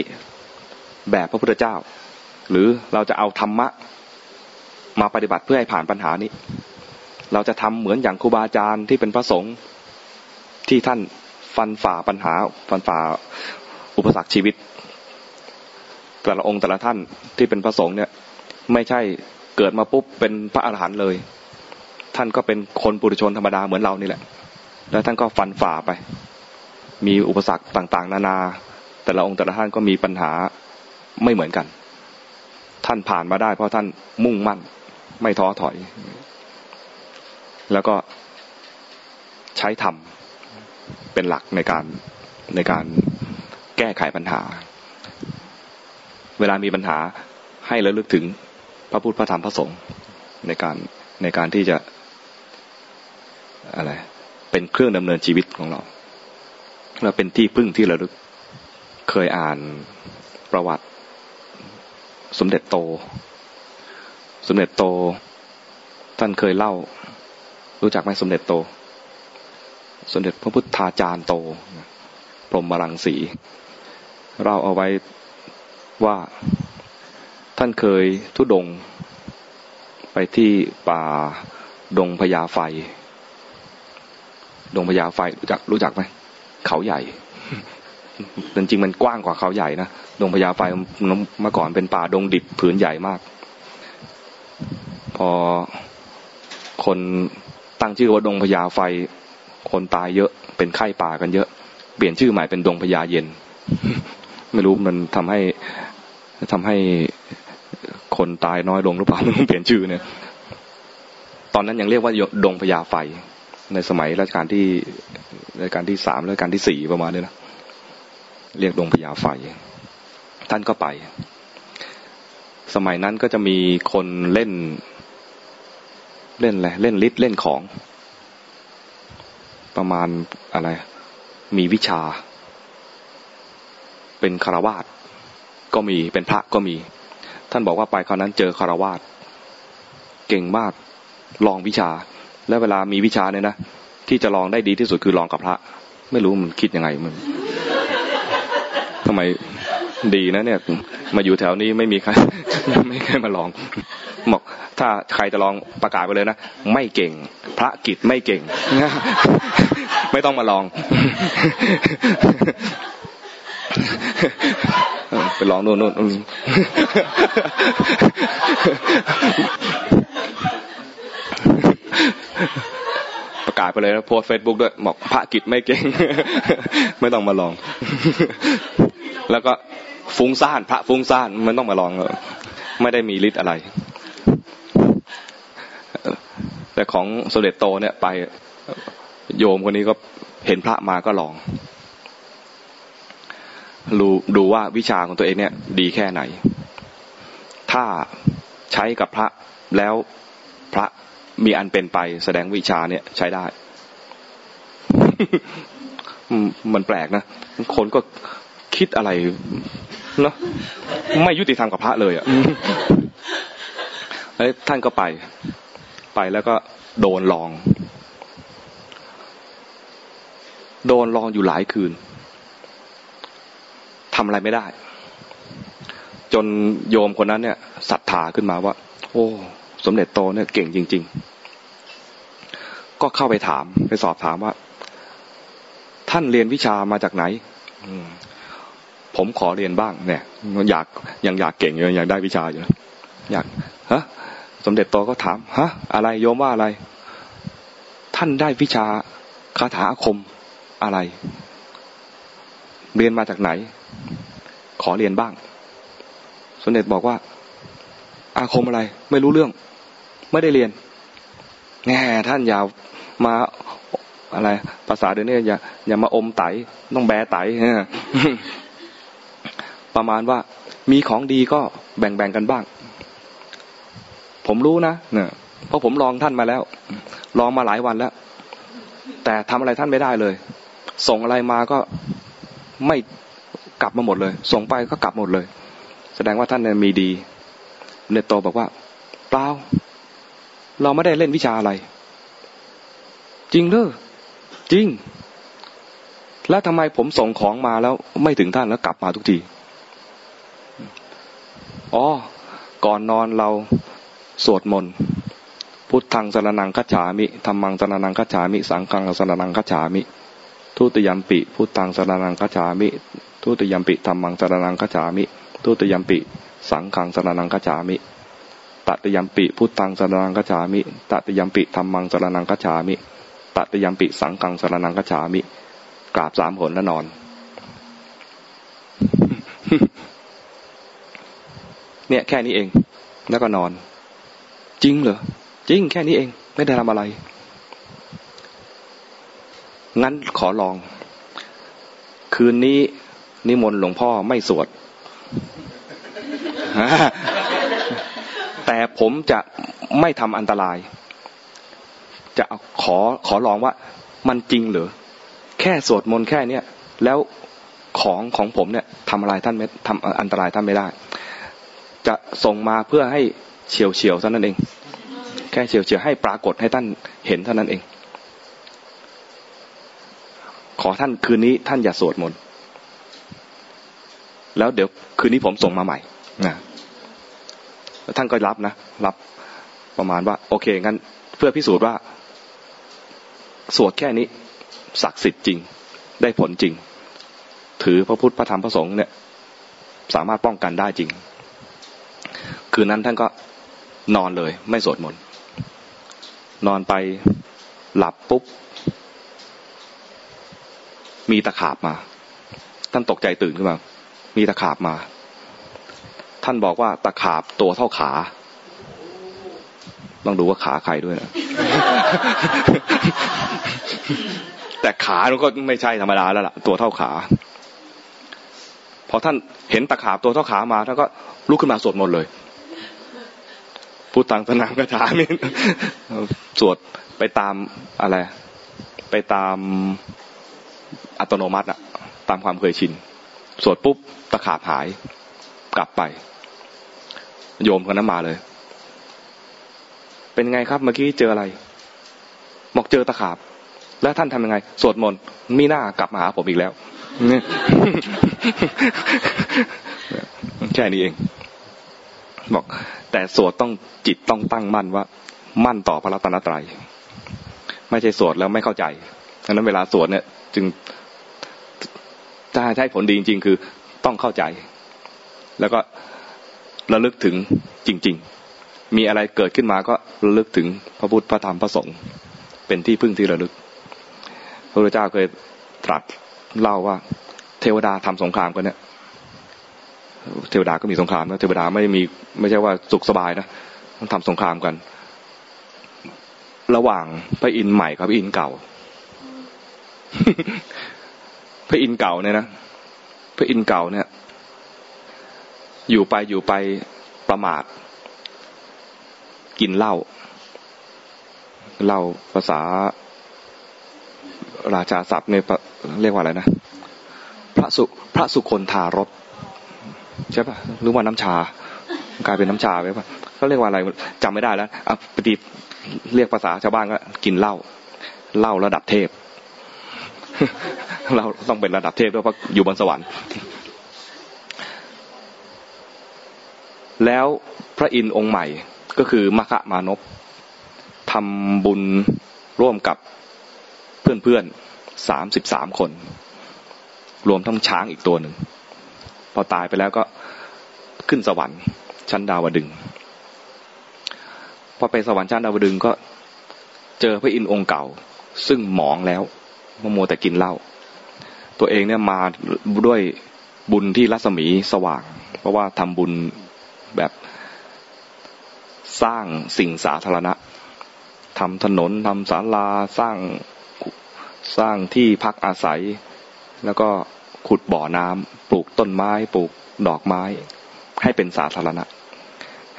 แบบพระพุทธเจ้า หรือเราจะเอาธรรมะมาปฏิบัติเพื่อให้ผ่านปัญหานี้ เราจะทำเหมือนอย่างครูบาอาจารย์ที่เป็นพระสงฆ์ที่ท่าน ฟันฝ่าปัญหา ฟันฝ่าอุปสรรคชีวิต แต่ละองค์แต่ละท่านที่เป็นพระสงฆ์เนี่ย ไม่ใช่เกิดมาปุ๊บเป็นพระอาหารหันต์เลย ท่านก็เป็นคนปุถุชนธรรมดาเหมือนเรานี่แหละ แล้วท่านก็ฟันฝ่าไป มีอุปสรรคต่างๆ นานา แต่ละองค์แต่ละท่านก็มีปัญหาไม่เหมือนกัน ท่านผ่านมาได้ เพราะท่านมุ่งมั่น ไม่ท้อถอย แล้วก็ใช้ธรรม เป็นหลักในการในการแก้ไขปัญหา เวลามีปัญหาให้ระลึกถึงพระพุทธพระธรรมพระสงฆ์ในการในการที่จะอะไรเป็นเครื่องดำเนินชีวิตของเราเราเป็นที่พึ่งที่ระลึกเคยอ่านประวัติ สมเด็จโต สมเด็จโต ท่านเคยเล่า รู้จักไหมสมเด็จโต สมเด็จพระพุทธาจารย์โตพรหมรังสี เราเอาไว้ว่าท่านเคยทุดงไปที่ป่าดงพญาไฟ ดงพญาไฟรู้จักรู้จักไหมเขาใหญ่จริงๆมันกว้างกว่าเขาใหญ่นะดงพญาไฟเมื่อก่อนเป็นป่าดงดิบผืนใหญ่มาก พอคนตั้งชื่อว่าดงพญาไฟ คนตายเยอะ เป็นไข้ป่ากันเยอะ เปลี่ยนชื่อใหม่เป็นดงพญาเย็น ไม่รู้มันทำให้ทำให้คนตายน้อยลงหรือเปล่าต้องเปลี่ยนชื่อเนี่ย ตอนนั้นยังเรียกว่าดงพญาไฟ ในสมัยรัชกาลที่รัชกาลที่สามรัชกาลที่สี่ประมาณนี้นะเรียกดงพญาไฟ ท่านก็ไป สมัยนั้นก็จะมีคนเล่น เล่นอะไรเล่นลิ์เล่นของ ประมาณอะไร มีวิชา เป็นคารวาสก็มีเป็นพระก็มี ท่านบอกว่าไปคราวนั้นเจอคารวาสเก่งมากลองวิชา และเวลามีวิชาเนี่ยนะที่จะลองได้ดีที่สุดคือลองกับพระ ไม่รู้มันคิดยังไงมันทำไมดีนะเนี่ย มาอยู่แถวนี้ไม่มีใครไม่ใครมาลอง บอกถ้าใครจะลองประกาศไปเลยนะไม่เก่ง พระกิจไม่เก่ง ไม่ต้องมาลองไปลองโน่นโน่นประกาศไปเลยนะโพสเฟซบุ๊กด้วยบอกพระกิจไม่เก่ง ไม่ต้องมาลอง แล้วก็ฟุ้งซ่าน พระฟุ้งซ่านไม่ต้องมาลองไม่ได้มีฤทธิ์อะไร แต่ของสมเด็จโตเนี่ยไปโยมคนนี้ก็เห็นพระมาก็ลองดูดูว่าวิชาของตัวเองเนี่ยดีแค่ไหน ถ้าใช้กับพระแล้วพระมีอันเป็นไป แสดงวิชาเนี่ยใช้ได้ มันแปลกนะ คนก็คิดอะไรเนาะไม่ยุติธรรมกับพระเลยอะ่ะท่านก็ไป ไปแล้วก็โดนลอง โดนลองอยู่หลายคืนทำอะไรไม่ได้ จนโยมคนนั้นเนี่ยศรัทธาขึ้นมาว่า โอ้ สมเด็จโตเนี่ยเก่งจริง ๆ ก็เข้าไปถามไปสอบถามว่า ท่านเรียนวิชามาจากไหนผมขอเรียนบ้าง เนี่ยอยากยังอยากเก่งอยู่อยากได้วิชาอยู่อยากฮะ สมเด็จโตก็ถามฮะอะไรโยมว่าอะไร ท่านได้วิชาคาถาอาคมอะไร เรียนมาจากไหน ขอเรียนบ้าง สมเด็จบอกว่า อาคมอะไร ไม่รู้เรื่อง ไม่ได้เรียนแง่ท่านอย่ามาอะไร ภาษาเดี๋ยวนี้อย่าอย่ามาอมไตต้องแบไตประมาณว่ามีของดีก็แบ่งๆกันบ้าง ผมรู้นะเนี่ยเพราะผมลองท่านมาแล้ว ลองมาหลายวันแล้ว แต่ทำอะไรท่านไม่ได้เลย ส่งอะไรมาก็ไม่กลับมาหมดเลย ส่งไปก็กลับหมดเลย แสดงว่าท่านมีดีเนตโตบอกว่า เปล่าเราไม่ได้เล่นวิชาอะไร จริงเด้อจริง แล้วทำไมผมส่งของมาแล้ว ไม่ถึงท่านแล้วกลับมาทุกทีอ๋อก่อนนอนเรา สวดมนต์พุทธังสรนังคัจฉามิธรรมังสรนังคัจฉามิ สังฆังสรนังคัจฉามิ ทุติยมปิพุทธังสรนังคัจฉามิ ทุติยมปิธรรมังสรนังคัจฉามิ ทุติยมปิ สังฆังสรนังคัจฉามิตติยมปิพุทธังสรนังคัจฉามิตติยมปิธรรมังสรนังคัจฉามิตติยมปิสังฆังสรนังคัจฉามิ กราบสามผลแล้วนอนเนี่ยแค่นี้เองแล้วก็นอน จริงเหรอจริงแค่นี้เอง ไม่ได้ทำอะไร งั้นขอลอง คืนนี้นิมนต์หลวงพ่อไม่สวด แต่ผมจะไม่ทำอันตราย จะขอขอลองว่ามันจริงหรือแค่สวดมนต์แค่เนี้ยแล้วของของผมเนี่ยทำอะไรท่านไม่ทำอันตรายท่านไม่ได้ จะส่งมาเพื่อให้ เฉียวเฉียวเท่านั้นเอง แค่เฉียวเฉียวให้ปรากฏให้ท่านเห็นเท่านั้นเอง ขอท่านคืนนี้ท่านอย่าสวดมนต์แล้วเดี๋ยวคืนนี้ผมส่งมาใหม่นะท่านก็รับนะรับประมาณว่า โอเคงั้น เพื่อพิสูจน์ว่า สวดแค่นี้ ศักดิ์สิทธิ์จริง ได้ผลจริง ถือพระพุทธพระธรรมพระสงฆ์เนี่ย สามารถป้องกันได้จริง คืนนั้นท่านก็ นอนเลย ไม่สวดมนต์นอนไปหลับปุ๊บ มีตะขาบมา ท่านตกใจตื่นขึ้นมา มีตะขาบมา ท่านบอกว่าตะขาบตัวเท่าขาต้องดูว่าขาใครด้วยนะแต่ขาก็ไม่ใช่ธรรมดาแล้วล่ะ ตัวเท่าขา พอท่านเห็นตะขาบตัวเท่าขามาท่านก็ลุกขึ้นมาสวดมนต์เลย พูดตังสนามกระถามิสวดไปตามอะไร ไปตามอัตโนมัติอะตามความเคยชิน สวดปุ๊บตะขาบหายกลับไป โยมคนนั้นมาเลย เป็นไงครับเมื่อกี้เจออะไรบอกเจอตะขาบ แล้วท่านทำยังไง สวดมนต์มีหน้ากลับมาหาผมอีกแล้วแค่นี้เอง บอก แต่สวดต้องจิตต้องตั้งมั่นว่า มั่นต่อพระรัตนตรัย ไม่ใช่สวดแล้วไม่เข้าใจดังนั้นเวลาสวดเนี่ย จึงถ้าใช้ผลดีจริง ๆ คือต้องเข้าใจ แล้วก็ระลึกถึงจริง ๆ มีอะไรเกิดขึ้นมาก็ระลึกถึงพระพุทธพระธรรมพระสงฆ์เป็นที่พึ่งที่ระลึก พระพุทธเจ้าเคยตรัสเล่าว่า เทวดาทำสงครามกันเนี่ย เทวดาก็มีสงครามนะเทวดาไม่มีไม่ใช่ว่าสุขสบายนะต้องทำสงครามกัน ระหว่างพระอินทร์ใหม่กับพระอินทร์เก่า พระอินทร์เก่าเนี่ยนะพระอินทร์เก่าเนี่ย อยู่ไปอยู่ไปประมาทกินเหล้าเหล้าภาษาราชาศัพท์เนี่ยเรียกว่าอะไรนะพระสุพระสุคนทารส ใช่ปะหรือว่าน้ำชากลายเป็นน้ำชาไปปะเขาเรียกว่าอะไรจำไม่ได้แล้วอะปฏิเรียกภาษาชาวบ้านก็กินเหล้าเหล้าระดับเทพ เราต้องเป็นระดับเทพด้วยเพราะอยู่บนสวรรค์ แล้วพระอินทร์องค์ใหม่ก็คือมคะมานพทำบุญร่วมกับเพื่อนๆสามสิบสามคน รวมทั้งช้างอีกตัวหนึ่ง พอตายไปแล้วก็ขึ้นสวรรค์ชั้นดาวดึงพอไปสวรรค์ชั้นดาวดึงก็เจอพระอินทร์องค์เก่า ซึ่งหมองแล้วมโมแต่กินเหล้าตัวเองเนี่ยมาด้วยบุญที่รัศมีสว่าง เพราะว่าทำบุญแบบสร้างสิ่งสาธารณะทำถนนทำศาลาสร้างสร้างที่พักอาศัย แล้วก็ ขุดบ่อน้ำปลูกต้นไม้ ปลูกดอกไม้ ให้เป็นสาธารณะ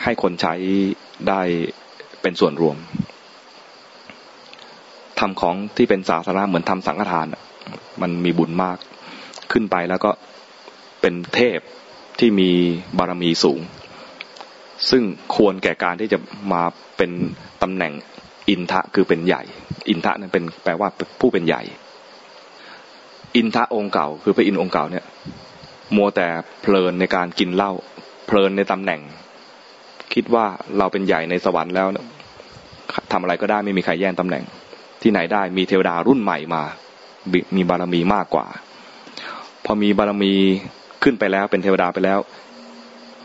ให้คนใช้ได้เป็นส่วนรวมทำของที่เป็นสาธารณะเหมือนทำสังฆทาน มันมีบุญมากขึ้นไปแล้วก็เป็นเทพที่มีบารมีสูง ซึ่งควรแก่การที่จะมาเป็นตำแหน่งอินทะคือเป็นใหญ่ อินทะนั้นเป็นแปลว่าผู้เป็นใหญ่ อินทะองค์เก่า คือพระอินทร์องค์เก่าเนี่ยมัวแต่เพลินในการกินเหล้าเพลินในตำแหน่ง คิดว่าเราเป็นใหญ่ในสวรรค์แล้วทำอะไรก็ได้ไม่มีใครแย่งตำแหน่ง ที่ไหนได้มีเทวดารุ่นใหม่มา มีบารมีมากกว่า พอมีบารมีขึ้นไปแล้วเป็นเทวดาไปแล้ว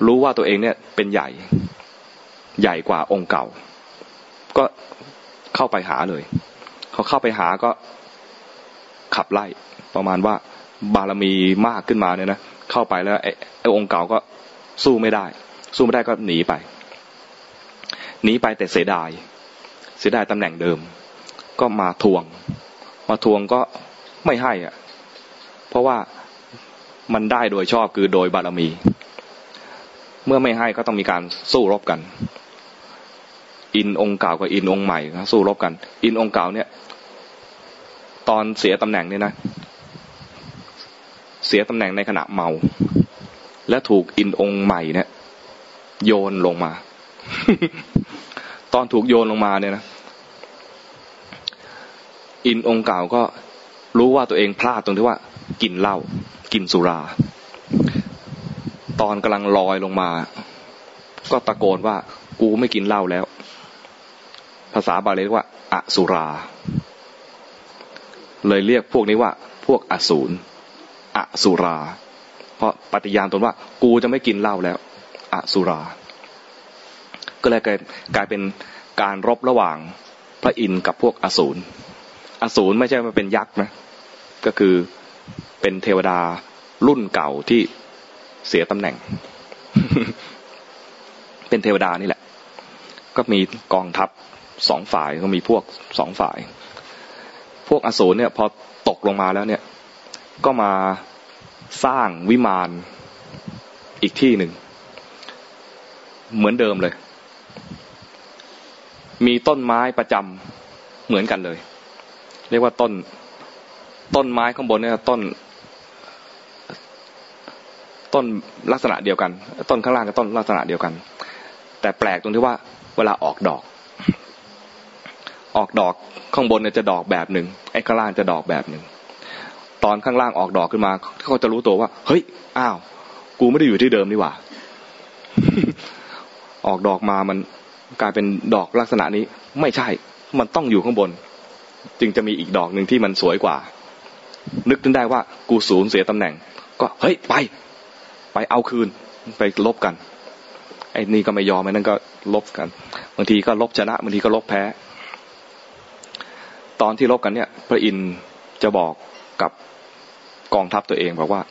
รู้ว่าตัวเองเนี่ยเป็นใหญ่ใหญ่กว่าองค์เก่า ก็เข้าไปหาเลยเขาเข้าไปหาก็ขับไล่ ประมาณว่าบารมีมากขึ้นมาเนี่ยนะเข้าไปแล้วไอ้องค์เก่าก็สู้ไม่ได้ สู้ไม่ได้ก็หนีไปหนีไปแต่เสียดาย เสียดายตำแหน่งเดิม ก็มาทวง มาทวงก็ไม่ให้อะ เพราะว่ามันได้โดยชอบคือโดยบารมี เมื่อไม่ให้ก็ต้องมีการสู้รบกัน อินองค์เก่ากับอินองค์ใหม่สู้รบกัน อินองค์เก่าเนี่ย ตอนเสียตำแหน่งเนี่ยนะ เสียตำแหน่งในขณะเมา และถูกอินองค์ใหม่เนี่ย โยนลงมา ตอนถูกโยนลงมาเนี่ยนะอินองค์เก่าก็รู้ว่าตัวเองพลาดตรงที่ว่า กินเหล้ากินสุรา ตอนกำลังลอยลงมา ก็ตะโกนว่า กูไม่กินเหล้าแล้ว ภาษาบาลีเรียกว่าอสุรา เลยเรียกพวกนี้ว่า พวกอสูร อสุรา เพราะปฏิญาณตนว่า กูจะไม่กินเหล้าแล้วอสุรา ก็เลยกลายเป็นการรบระหว่างพระอินทร์กับพวกอสูรอสูรไม่ใช่มาเป็นยักษ์นะ ก็คือเป็นเทวดารุ่นเก่าที่เสียตำแหน่ง เป็นเทวดานี่แหละ ก็มีกองทัพสองฝ่ายก็มีพวกสองฝ่าย พวกอสูรเนี่ย พอตกลงมาแล้วเนี่ย ก็มาสร้างวิมานอีกที่หนึ่ง เหมือนเดิมเลย มีต้นไม้ประจำเหมือนกันเลย เรียกว่าต้น ต้นไม้ข้างบนเนี่ยต้น ต้นลักษณะเดียวกัน ต้นข้างล่างกับต้นลักษณะเดียวกัน แต่แปลกตรงที่ว่า เวลาออกดอก อออกดอกข้างบนเนี่ยจะดอกแบบหนึ่งไอ้ข้างล่างจะดอกแบบหนึ่ง ตอนข้างล่างออกดอกขึ้นมาเขาจะรู้ตัวว่า เฮ้ยอ้าว กูไม่ได้อยู่ที่เดิมนี่หว่า ออกดอกมามันกลายเป็นดอกลักษณะนี้ ไม่ใช่ มันต้องอยู่ข้างบน จึงจะมีอีกดอกหนึ่งที่มันสวยกว่า นึกถึงได้ว่า กูสูญเสียตำแหน่ง ก็เฮ้ยไป ไปเอาคืน ไปลบกันไอ้นี่ก็ไม่ยอมไอ้นั่นก็ลบกันบางทีก็ลบชนะบางทีก็ลบแพ้ ตอนที่ลบกันเนี่ย พระอินทร์จะบอก กับกองทัพตัวเองบอกว่า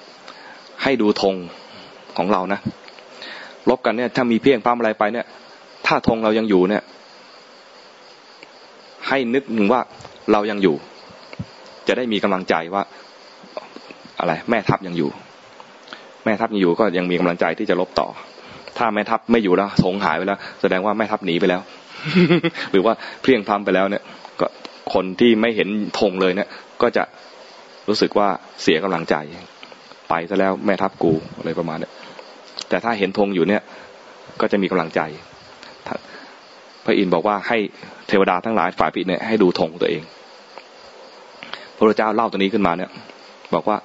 ให้ดูธงของเรานะลบกันเนี่ย ถ้ามีเพียงพามอะไรไปเนี่ย ถ้าธงเรายังอยู่เนี่ย ให้นึกถึงว่าเรายังอยู่ จะได้มีกำลังใจว่า อะไร แม่ทัพยังอยู่ แม่ทัพยังอยู่ก็ยังมีกำลังใจที่จะลบต่อ ถ้าแม่ทัพไม่อยู่แล้วธงหายไปแล้ว แสดงว่าแม่ทัพหนีไปแล้ว หรือว่าเพียงพามไปแล้วเนี่ย ก็คนที่ไม่เห็นธงเลยเนี่ย ก็จะ รู้สึกว่าเสียกำลังใจ ไปซะแล้วแม่ทัพกูอะไรประมาณนี้แต่ถ้าเห็นธงอยู่เนี่ย ก็จะมีกำลังใจ พระอินทร์บอกว่าให้เทวดาทั้งหลายฝ่ายปิเนี่ยให้ดูธงตัวเอง พระเจ้าเล่าตัวนี้ขึ้นมาเนี่ย บอกว่า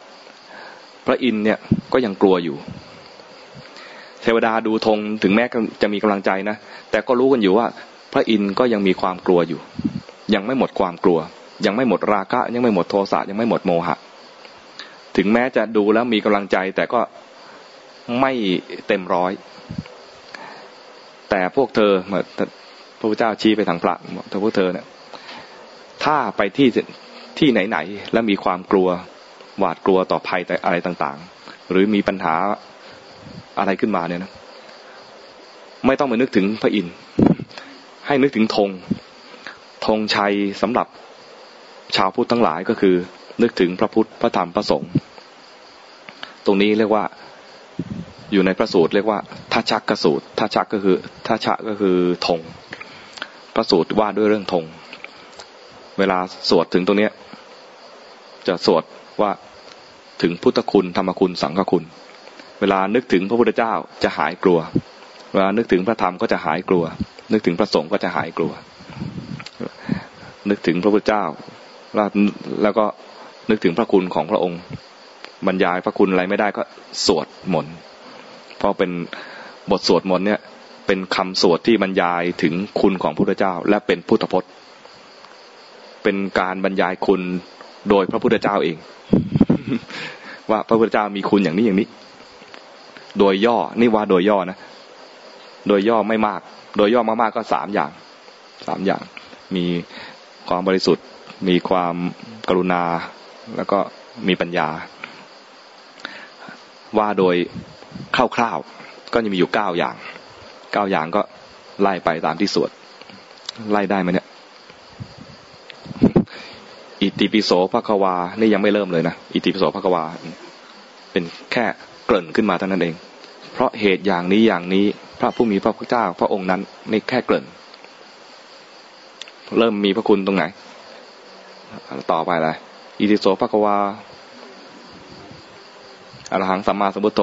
พระอินทร์เนี่ยก็ยังกลัวอยู่ เทวดาดูธงถึงแม้จะมีกำลังใจนะแต่ก็รู้กันอยู่ว่า พระอินทร์ก็ยังมีความกลัวอยู่ ยังไม่หมดความกลัว ยังไม่หมดราคะ ยังไม่หมดโทสะยังไม่หมดโมหะ ถึงแม้จะดูแล้วมีกำลังใจแต่ก็ไม่เต็มร้อย แต่พวกเธอพระพุทธเจ้าชี้ไปทางพระถ้าพวกเธอเนี่ยถ้าไปที่ที่ไหนๆแล้วมีความกลัวหวาดกลัวต่อภัยแต่อะไรต่างๆ หรือมีปัญหาอะไรขึ้นมาเนี่ยนะไม่ต้องมานึกถึงพระอินทร์ให้นึกถึงธงธงชัยสำหรับาวพุทธทั้งหลายก็คือ นึกถึงพระพุทธพระธรรมพระสงฆ์ตรงนี้เรียกว่าอยู่ในพระสูตรเรียกว่าท่าชักกสูตรท่าชักก็คือท่าชะก็คือธงพระสูตรว่าด้วยเรื่องธงเวลาสวดถึงตรงเนี้ย จะสวดว่าถึงพุทธคุณธรรมคุณสังฆคุณ เวลานึกถึงพระพุทธเจ้าจะหายกลัว เวลานึกถึงพระธรรมก็จะหายกลัว นึกถึงพระสงฆ์ก็จะหายกลัว นึกถึงพระพุทธเจ้า แล้วก็นึกถึงพระคุณของพระองค์ บรรยายพระคุณอะไรไม่ได้ก็สวดมนต์เพราะเป็นบทสวดมนต์เนี่ยเป็นคำสวดที่บรรยายถึงคุณของพระพุทธเจ้า และเป็นพุทธพจน์ เป็นการบรรยายคุณโดยพระพุทธเจ้าเอง ว่าพระพุทธเจ้ามีคุณอย่างนี้อย่างนี้ โดยย่อนี่ว่าโดยย่อนะ โดยย่อไม่มาก โดยย่อมากๆก็สามอย่างสามอย่าง มีความบริสุทธิ์ มีความกรุณา แล้วก็มีปัญญา ว่าโดยคร่าวๆก็จะมีอยู่เก้าอย่างเก้าอย่างก็ไล่ไปตามที่สวดไล่ได้ไหมเนี่ย อิติปิโสภควา นี่ยังไม่เริ่มเลยนะอิติปิโสภควา เป็นแค่เกริ่นขึ้นมาเท่านั้นเอง เพราะเหตุอย่างนี้อย่างนี้ พระผู้มีพระพุทธเจ้า พระองค์นั้นนี่แค่เกริ่น เริ่มมีพระคุณตรงไหน ต่อไปอะไรอิติโสภควาอรหังสัมมาสัมพุทโธ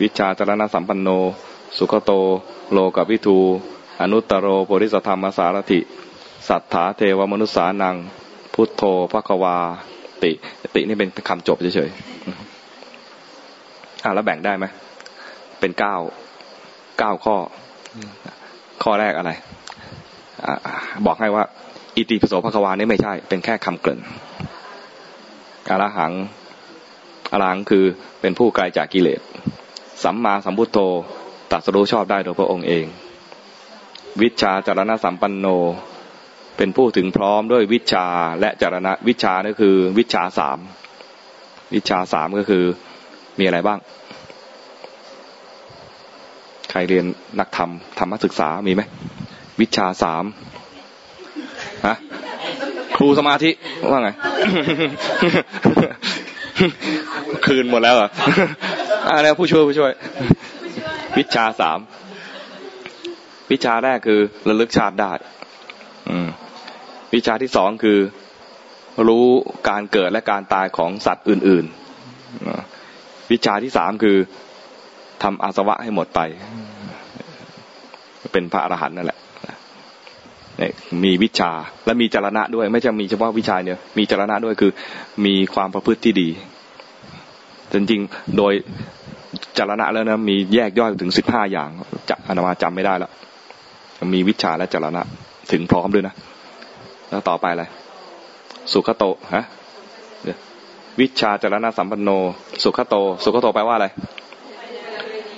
วิชาจารณสัมปันโน สุขโต โลกวิทู อนุตตโรโพธิสธรรมสารถิ สัทธาเทวมนุษสานัง พุทโธภควา ติ ตินี่เป็นคำจบเฉยๆอ่าแล้วแบ่งได้ไหม เป็นเก้า เก้าข้อ ข้อแรกอะไรอบอกให้ว่า อิติปิโสภควานี่ไม่ใช่ เป็นแค่คำเกริ่นอรหังอรหังคือเป็นผู้ไกลจากกิเลส สัมมาสัมพุทโธตัดสรู้ชอบได้โดยพระองค์เอง วิชาจารณะสัมปันโน เป็นผู้ถึงพร้อมด้วยวิชาและจารณะวิชานี่คือวิชาสามวิชาสามก็คือมีอะไรบ้าง ใครเรียนนักธรรมธรรมศึกษามีไหมวิชาสาม ฮะครูสมาธิว่าไง คืนหมดแล้วอะอะไรผู้ช่วยผู้ช่วย วิชาสามวิชาแรกคือระลึกชาติได้ อืม วิชาที่สองคือรู้การเกิดและการตายของสัตว์อื่นๆ วิชาที่สามคือทำอาสวะให้หมดไป เป็นพระอรหันต์นั่นแหละ มีวิชาและมีจรณะด้วย ไม่ใช่มีเฉพาะวิชาเนี่ยมีจรณะด้วยคือมีความประพฤติที่ดี จริงๆโดยจรณะแล้วนะมีแยกย่อยถึงสิบห้าอย่างจะอนามาจำไม่ได้แล้วมีวิชาและจรณะถึงพร้อมด้วยนะ แล้วต่อไปอะไรสุขโตฮะวิชาจรณะสัมปันโน สุขโต สุขโตแปลว่าอะไร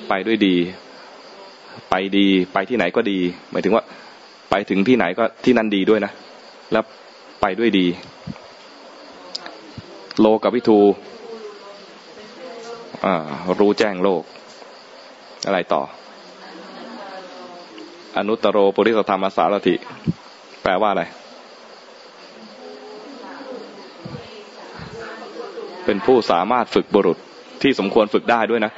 ไปด้วยดี ไปดี ไปที่ไหนก็ดี หมายถึงว่า ไปถึงที่ไหนก็ที่นั่นดีด้วยนะ แล้วไปด้วยดี โลกับวิทูอ่ารู้แจ้งโลก อะไรต่อ อนุตตโรปุริสธรรมสารถิแปลว่าอะไร เป็นผู้สามารถฝึกบุรุษที่สมควรฝึกได้ด้วยนะ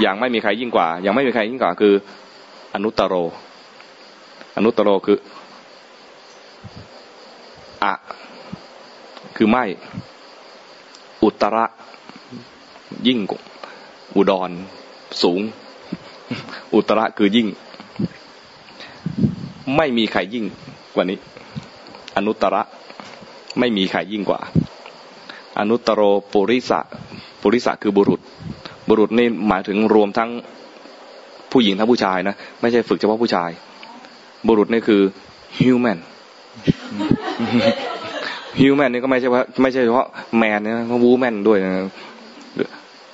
อย่างไม่มีใครยิ่งกว่า อย่างไม่มีใครยิ่งกว่าคือ อนุตตโร อนุตตรโรคืออะคือไม่ อุตระยิ่งอุดร สูง อุตระคือยิ่ง ไม่มีใครยิ่งกว่านี้ อนุตตระไม่มีใครยิ่งกว่า อนุตตรโรปุริสะปุริสะคือบุรุษ บุรุษนี่หมายถึงรวมทั้งผู้หญิงทั้งผู้ชายนะ ไม่ใช่ฝึกเฉพาะผู้ชาย บุรุษนี่คือ human human นี่ก็ไม่ใช่ว่าไม่ใช่เฉพาะแมนนะวูแมนด้วยนะ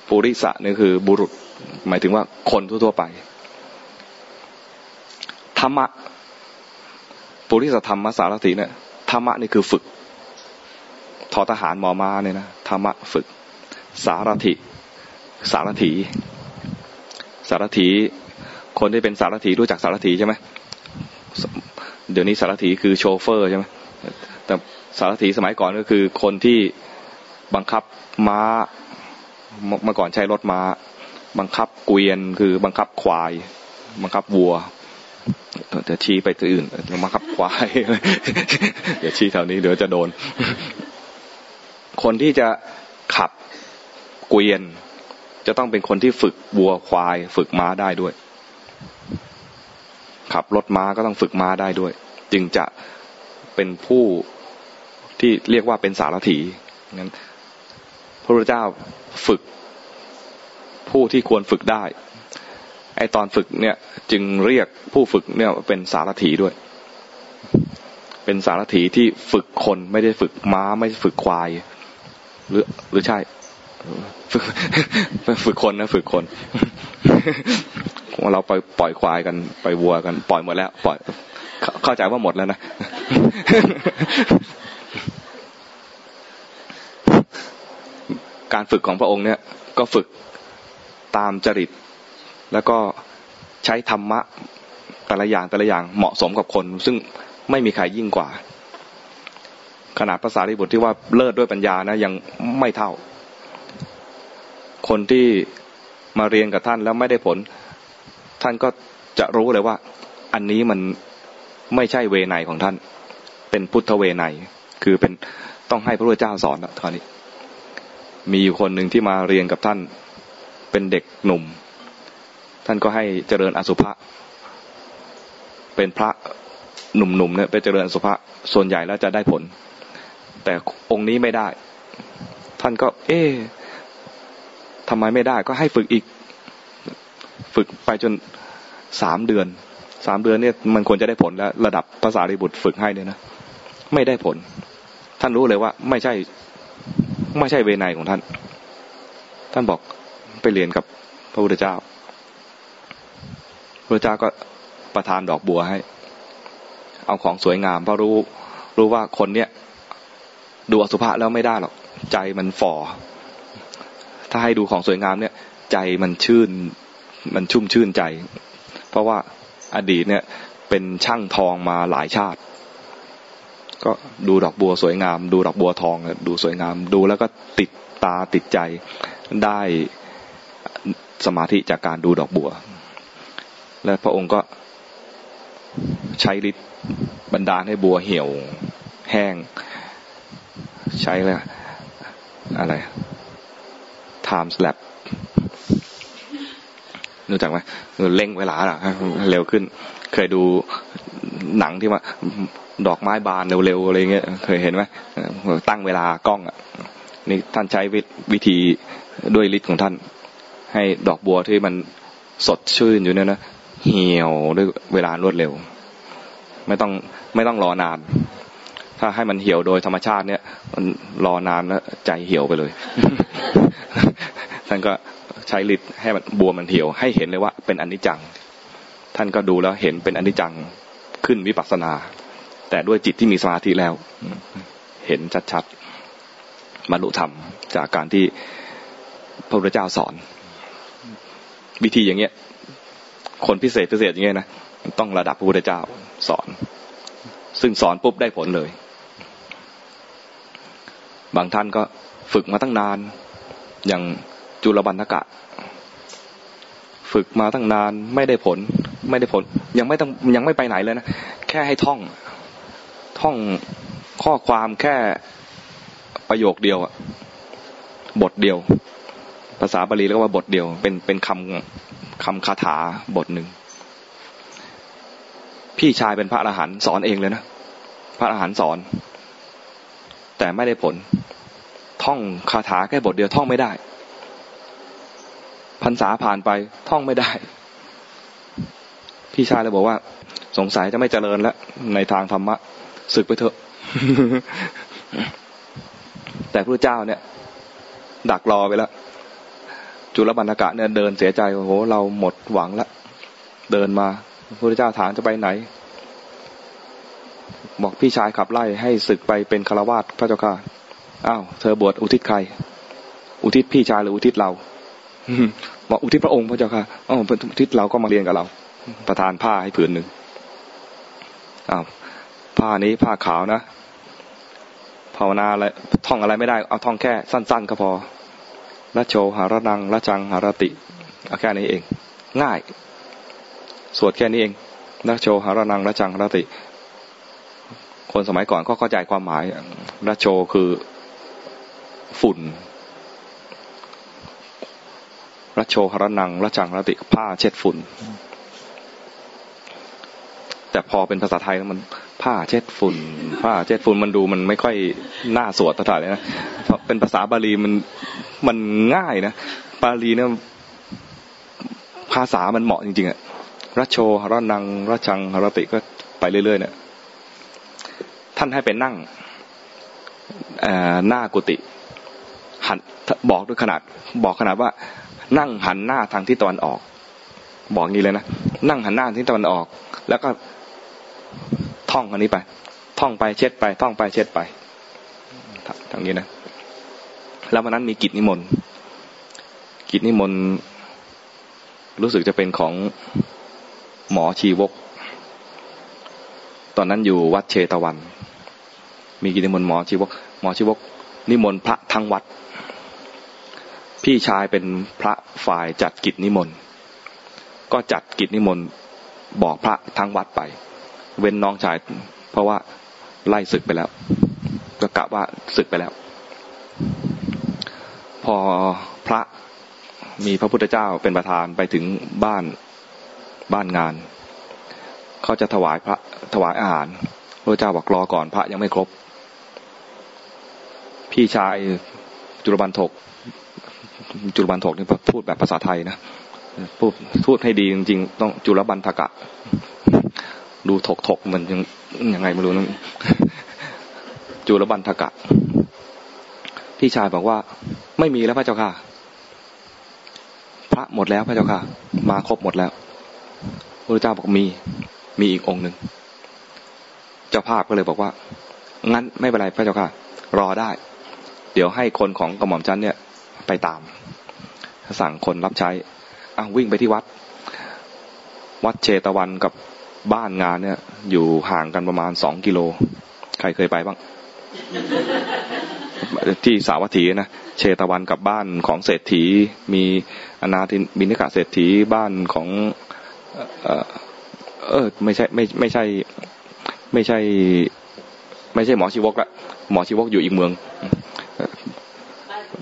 ปุริสะนี่คือบุรุษ หมายถึงว่าคนทั่วๆไปธรรมะปุริสธรรมสารถิเนี่ยธรรมะนี่คือฝึกทอทหารหมอมาเนี่ยนะธรรมะฝึก สารถิ สารถี สารถี คนที่เป็นสารถีรู้จักสารถีใช่ไหม เดี๋ยวนี้สารถีคือโชเฟอร์ใช่ไหมแต่สารถีสมัยก่อนก็คือคนที่บังคับม้าเมื่อก่อนใช้รถม้า บังคับเกวียนคือบังคับควาย บังคับวัวจะชี้ไปที่อื่นบังคับควายเดี๋ยวชี้แถวนี้เดี๋ยวจะโดน คนที่จะขับเกวียน จะต้องเป็นคนที่ฝึกวัวควาย ฝึกม้าได้ด้วย ขับรถม้าก็ต้องฝึกม้าได้ด้วย จึงจะเป็นผู้ที่เรียกว่าเป็นสารถีงั้นพระพุทธเจ้าฝึกผู้ที่ควรฝึกได้ ไอตอนฝึกเนี่ยจึงเรียกผู้ฝึกเนี่ยเป็นสารถีด้วย เป็นสารถีที่ฝึกคนไม่ได้ฝึกม้าไม่ได้ฝึกควาย หรือหรือใช่ ฝึกฝึกคนนะฝึกคนเราไปปล่อยควายกันไปวัวกัน ปล่อยหมดแล้ว ปล่อยเข้าใจว่าหมดแล้วนะการฝึกของพระองค์เนี่ย ก็ฝึกตามจริต แล้วก็ใช้ธรรมะแต่ละอย่างแต่ละอย่างเหมาะสมกับคน ซึ่งไม่มีใครยิ่งกว่า ขนาดภาษาริบุตรที่ว่าเลิศด้วยปัญญานะยังไม่เท่า คนที่มาเรียนกับท่านแล้วไม่ได้ผล ท่านก็จะรู้เลยว่า อันนี้มันไม่ใช่เวไนของท่าน เป็นพุทธเวไนคือเป็นต้องให้พระพุทธเจ้าสอนนะตอนนี้ มีอยู่คนหนึ่งที่มาเรียนกับท่าน เป็นเด็กหนุ่ม ท่านก็ให้เจริญอสุภะเป็นพระหนุ่มๆเนี่ยไปเจริญอสุภะส่วนใหญ่แล้วจะได้ผล แต่องค์นี้ไม่ได้ ท่านก็ เอ๊ ทำไมไม่ได้ก็ให้ฝึกอีก ฝึกไปจนสามเดือนสามเดือนเนี่ยมันควรจะได้ผลแล้ว ระดับภาษาริบุตรฝึกให้เนี่ยนะไม่ได้ผล ท่านรู้เลยว่า ไม่ใช่ ไม่ใช่เวไนของท่าน ท่านบอกไปเรียนกับพระพุทธเจ้าพระเจ้าก็ประทานดอกบัวให้ เอาของสวยงามเพราะรู้ รู้ว่าคนเนี้ยดูอสุภะแล้วไม่ได้หรอก ใจมันฝ่อ ถ้าให้ดูของสวยงามเนี่ย ใจมันชื่น มันชุ่มชื่นใจ เพราะว่าอดีตเนี่ย เป็นช่างทองมาหลายชาติ ก็ดูดอกบัวสวยงาม ดูดอกบัวทองดูสวยงาม ดูแล้วก็ติดตาติดใจได้สมาธิจากการดูดอกบัว และพระองค์ก็ใช้ฤทธิ์บันดาลให้บัวเหี่ยวแห้ง ใช้เลยอะไร time slap รู้จักไหมเร่งเวลาอะเร็วขึ้น เคยดูหนังที่ว่าดอกไม้บานเร็วๆอะไรเงี้ย เคยเห็นไหมตั้งเวลากล้องอะนี่ท่านใช้วิธีด้วยฤทธิ์ของท่าน ให้ดอกบัวที่มันสดชื่นอยู่เนี่ยนะเหี่ยวด้วยเวลารวดเร็ว ไม่ต้องไม่ต้องรอนาน ถ้าให้มันเหี่ยวโดยธรรมชาติเนี่ย มันรอนานแล้วใจเหี่ยวไปเลย ท่านก็ใช้ฤทธิ์ให้มันบัวมันเหี่ยว ให้เห็นเลยว่าเป็นอนิจจัง ท่านก็ดูแล้วเห็นเป็นอนิจจังขึ้นวิปัสสนา แต่ด้วยจิตที่มีสมาธิแล้ว เห็นชัดๆบรรลุธรรมจากการที่พระพุทธเจ้าสอน วิธีอย่างเงี้ย คนพิเศษพิเศษอย่างเงี้ยนะต้องระดับพระพุทธเจ้าสอน ซึ่งสอนปุ๊บได้ผลเลย บางท่านก็ฝึกมาตั้งนาน อย่างจุลบรรณกะ ฝึกมาตั้งนานไม่ได้ผล ไม่ได้ผล ยังไม่ต้องยังไม่ไปไหนเลยนะแค่ให้ท่อง ท่องข้อความแค่ประโยคเดียวบทเดียว ภาษาบาลีเรียกว่าบทเดียว เป็นเป็นคำคำคาถาบทหนึ่งพี่ชายเป็นพระอรหันต์สอนเองเลยนะพระอรหันต์สอน แต่ไม่ได้ผล ท่องคาถาแค่บทเดียวท่องไม่ได้พรรษาผ่านไปท่องไม่ได้ พี่ชายเลยบอกว่า สงสัยจะไม่เจริญแล้วในทางธรรมะศึกไปเถอะ แต่พระเจ้าเนี่ย ดักรอไปแล้วจุลบรรณกะเนี่ยเดินเสียใจโอ้โหเราหมดหวังล้วเดินมาพระเจ้าถามจะไปไหน บอกพี่ชายขับไล่ให้ศึกไปเป็นคาวาสพระเจ้าค่ะอ้าวเธอบวชอุทิศใคร อุทิศพี่ชายหรืออุทิศเราบอกอุทิศพระองค์พระเจ้าค่ะอ๋ออุทิศเราก็มาเรียนกับเรา ประทานผ้าให้ผืนหนึ่งอ้าวผ้านี้ผ้าขาวนะภาวนาอะไรท่องอะไรไม่ได้ เอาท่องแค่สั้น ๆ ก็พอละโชหารนังละจังหารติเอาแค่นี้เอง ง่าย สวดแค่นี้เองละโชหารนังละจังหารติ คนสมัยก่อนก็เข้าใจความหมายละโชคือฝุ่นรัชโชหรนังรัจังรติผ้าเช็ดฝุ่น แต่พอเป็นภาษาไทยมันผ้าเช็ดฝุ่น ผ้าเช็ดฝุ่นมันดูมันไม่ค่อยน่าสวดเท่าไหร่นะเพราะเป็นภาษาบาลีมันมันง่ายนะบาลีเนี่ยภาษามันเหมาะจริงๆอะรัชโชหรนังรัจังหรติก็ไปเรื่อยๆเนี่ย ท่านให้ไปนั่งหน้ากุฏิหันบอกด้วยขนาด บอกขนาดว่า นั่งหันหน้าทางทิศตะวันออก บอกงี้เลยนะนั่งหันหน้าทิศตะวันออก แล้วก็ท่องอันนี้ไป ท่องไปเช็ดไป ท่องไปเช็ดไปทางนี้นะแล้ววันนั้นมีกิจนิมนต์กิจนิมนต์รู้สึกจะเป็นของหมอชีวก ตอนนั้นอยู่วัดเชตวัน มีกิจนิมนต์หมอชีวก หมอชีวก นิมนต์พระทั้งวัด พี่ชายเป็นพระฝ่ายจัดกิจนิมนต์ ก็จัดกิจนิมนต์บอกพระทั้งวัดไป เว้นน้องชาย เพราะว่าไล่ศึกไปแล้ว ก็กะว่าศึกไปแล้ว พอพระมีพระพุทธเจ้าเป็นประธานไปถึงบ้านบ้านงาน เขาจะถวายพระถวายอาหารพระเจ้าบอกรอก่อนพระยังไม่ครบ พี่ชายจุลบันทกจุลบันทกนี่พูดแบบภาษาไทยนะพูดพูดให้ดีจริงๆต้องจุลบันทกะ ดูถกถกมันยังยังไงไม่รู้นะจุลบันทกะ พี่ชายบอกว่าไม่มีแล้วพระเจ้าค่ะ พระหมดแล้วพระเจ้าค่ะ มาครบหมดแล้วพระเจ้าบอกมี มีอีกองค์หนึ่งเจ้าภาพก็เลยบอกว่า งั้นไม่เป็นไรพระเจ้าค่ะ รอได้ เดี๋ยวให้คนของกระหม่อมจันเนี่ย ไปตาม สั่งคนรับใช้อ้าวิ่งไปที่วัด วัดเชตวันกับบ้านงานเนี่ย อยู่ห่างกันประมาณสองกิโล ใครเคยไปบ้าง ที่สาวัตถีนะเชตวันกับบ้านของเศรษฐี มีอนาทินบินิกาเศรษฐีบ้านของเออเออไม่ใช่ไม่ไม่ใช่ ไม่ใช่ ไม่ใช่หมอชีวกละหมอชีวกอยู่อีกเมือง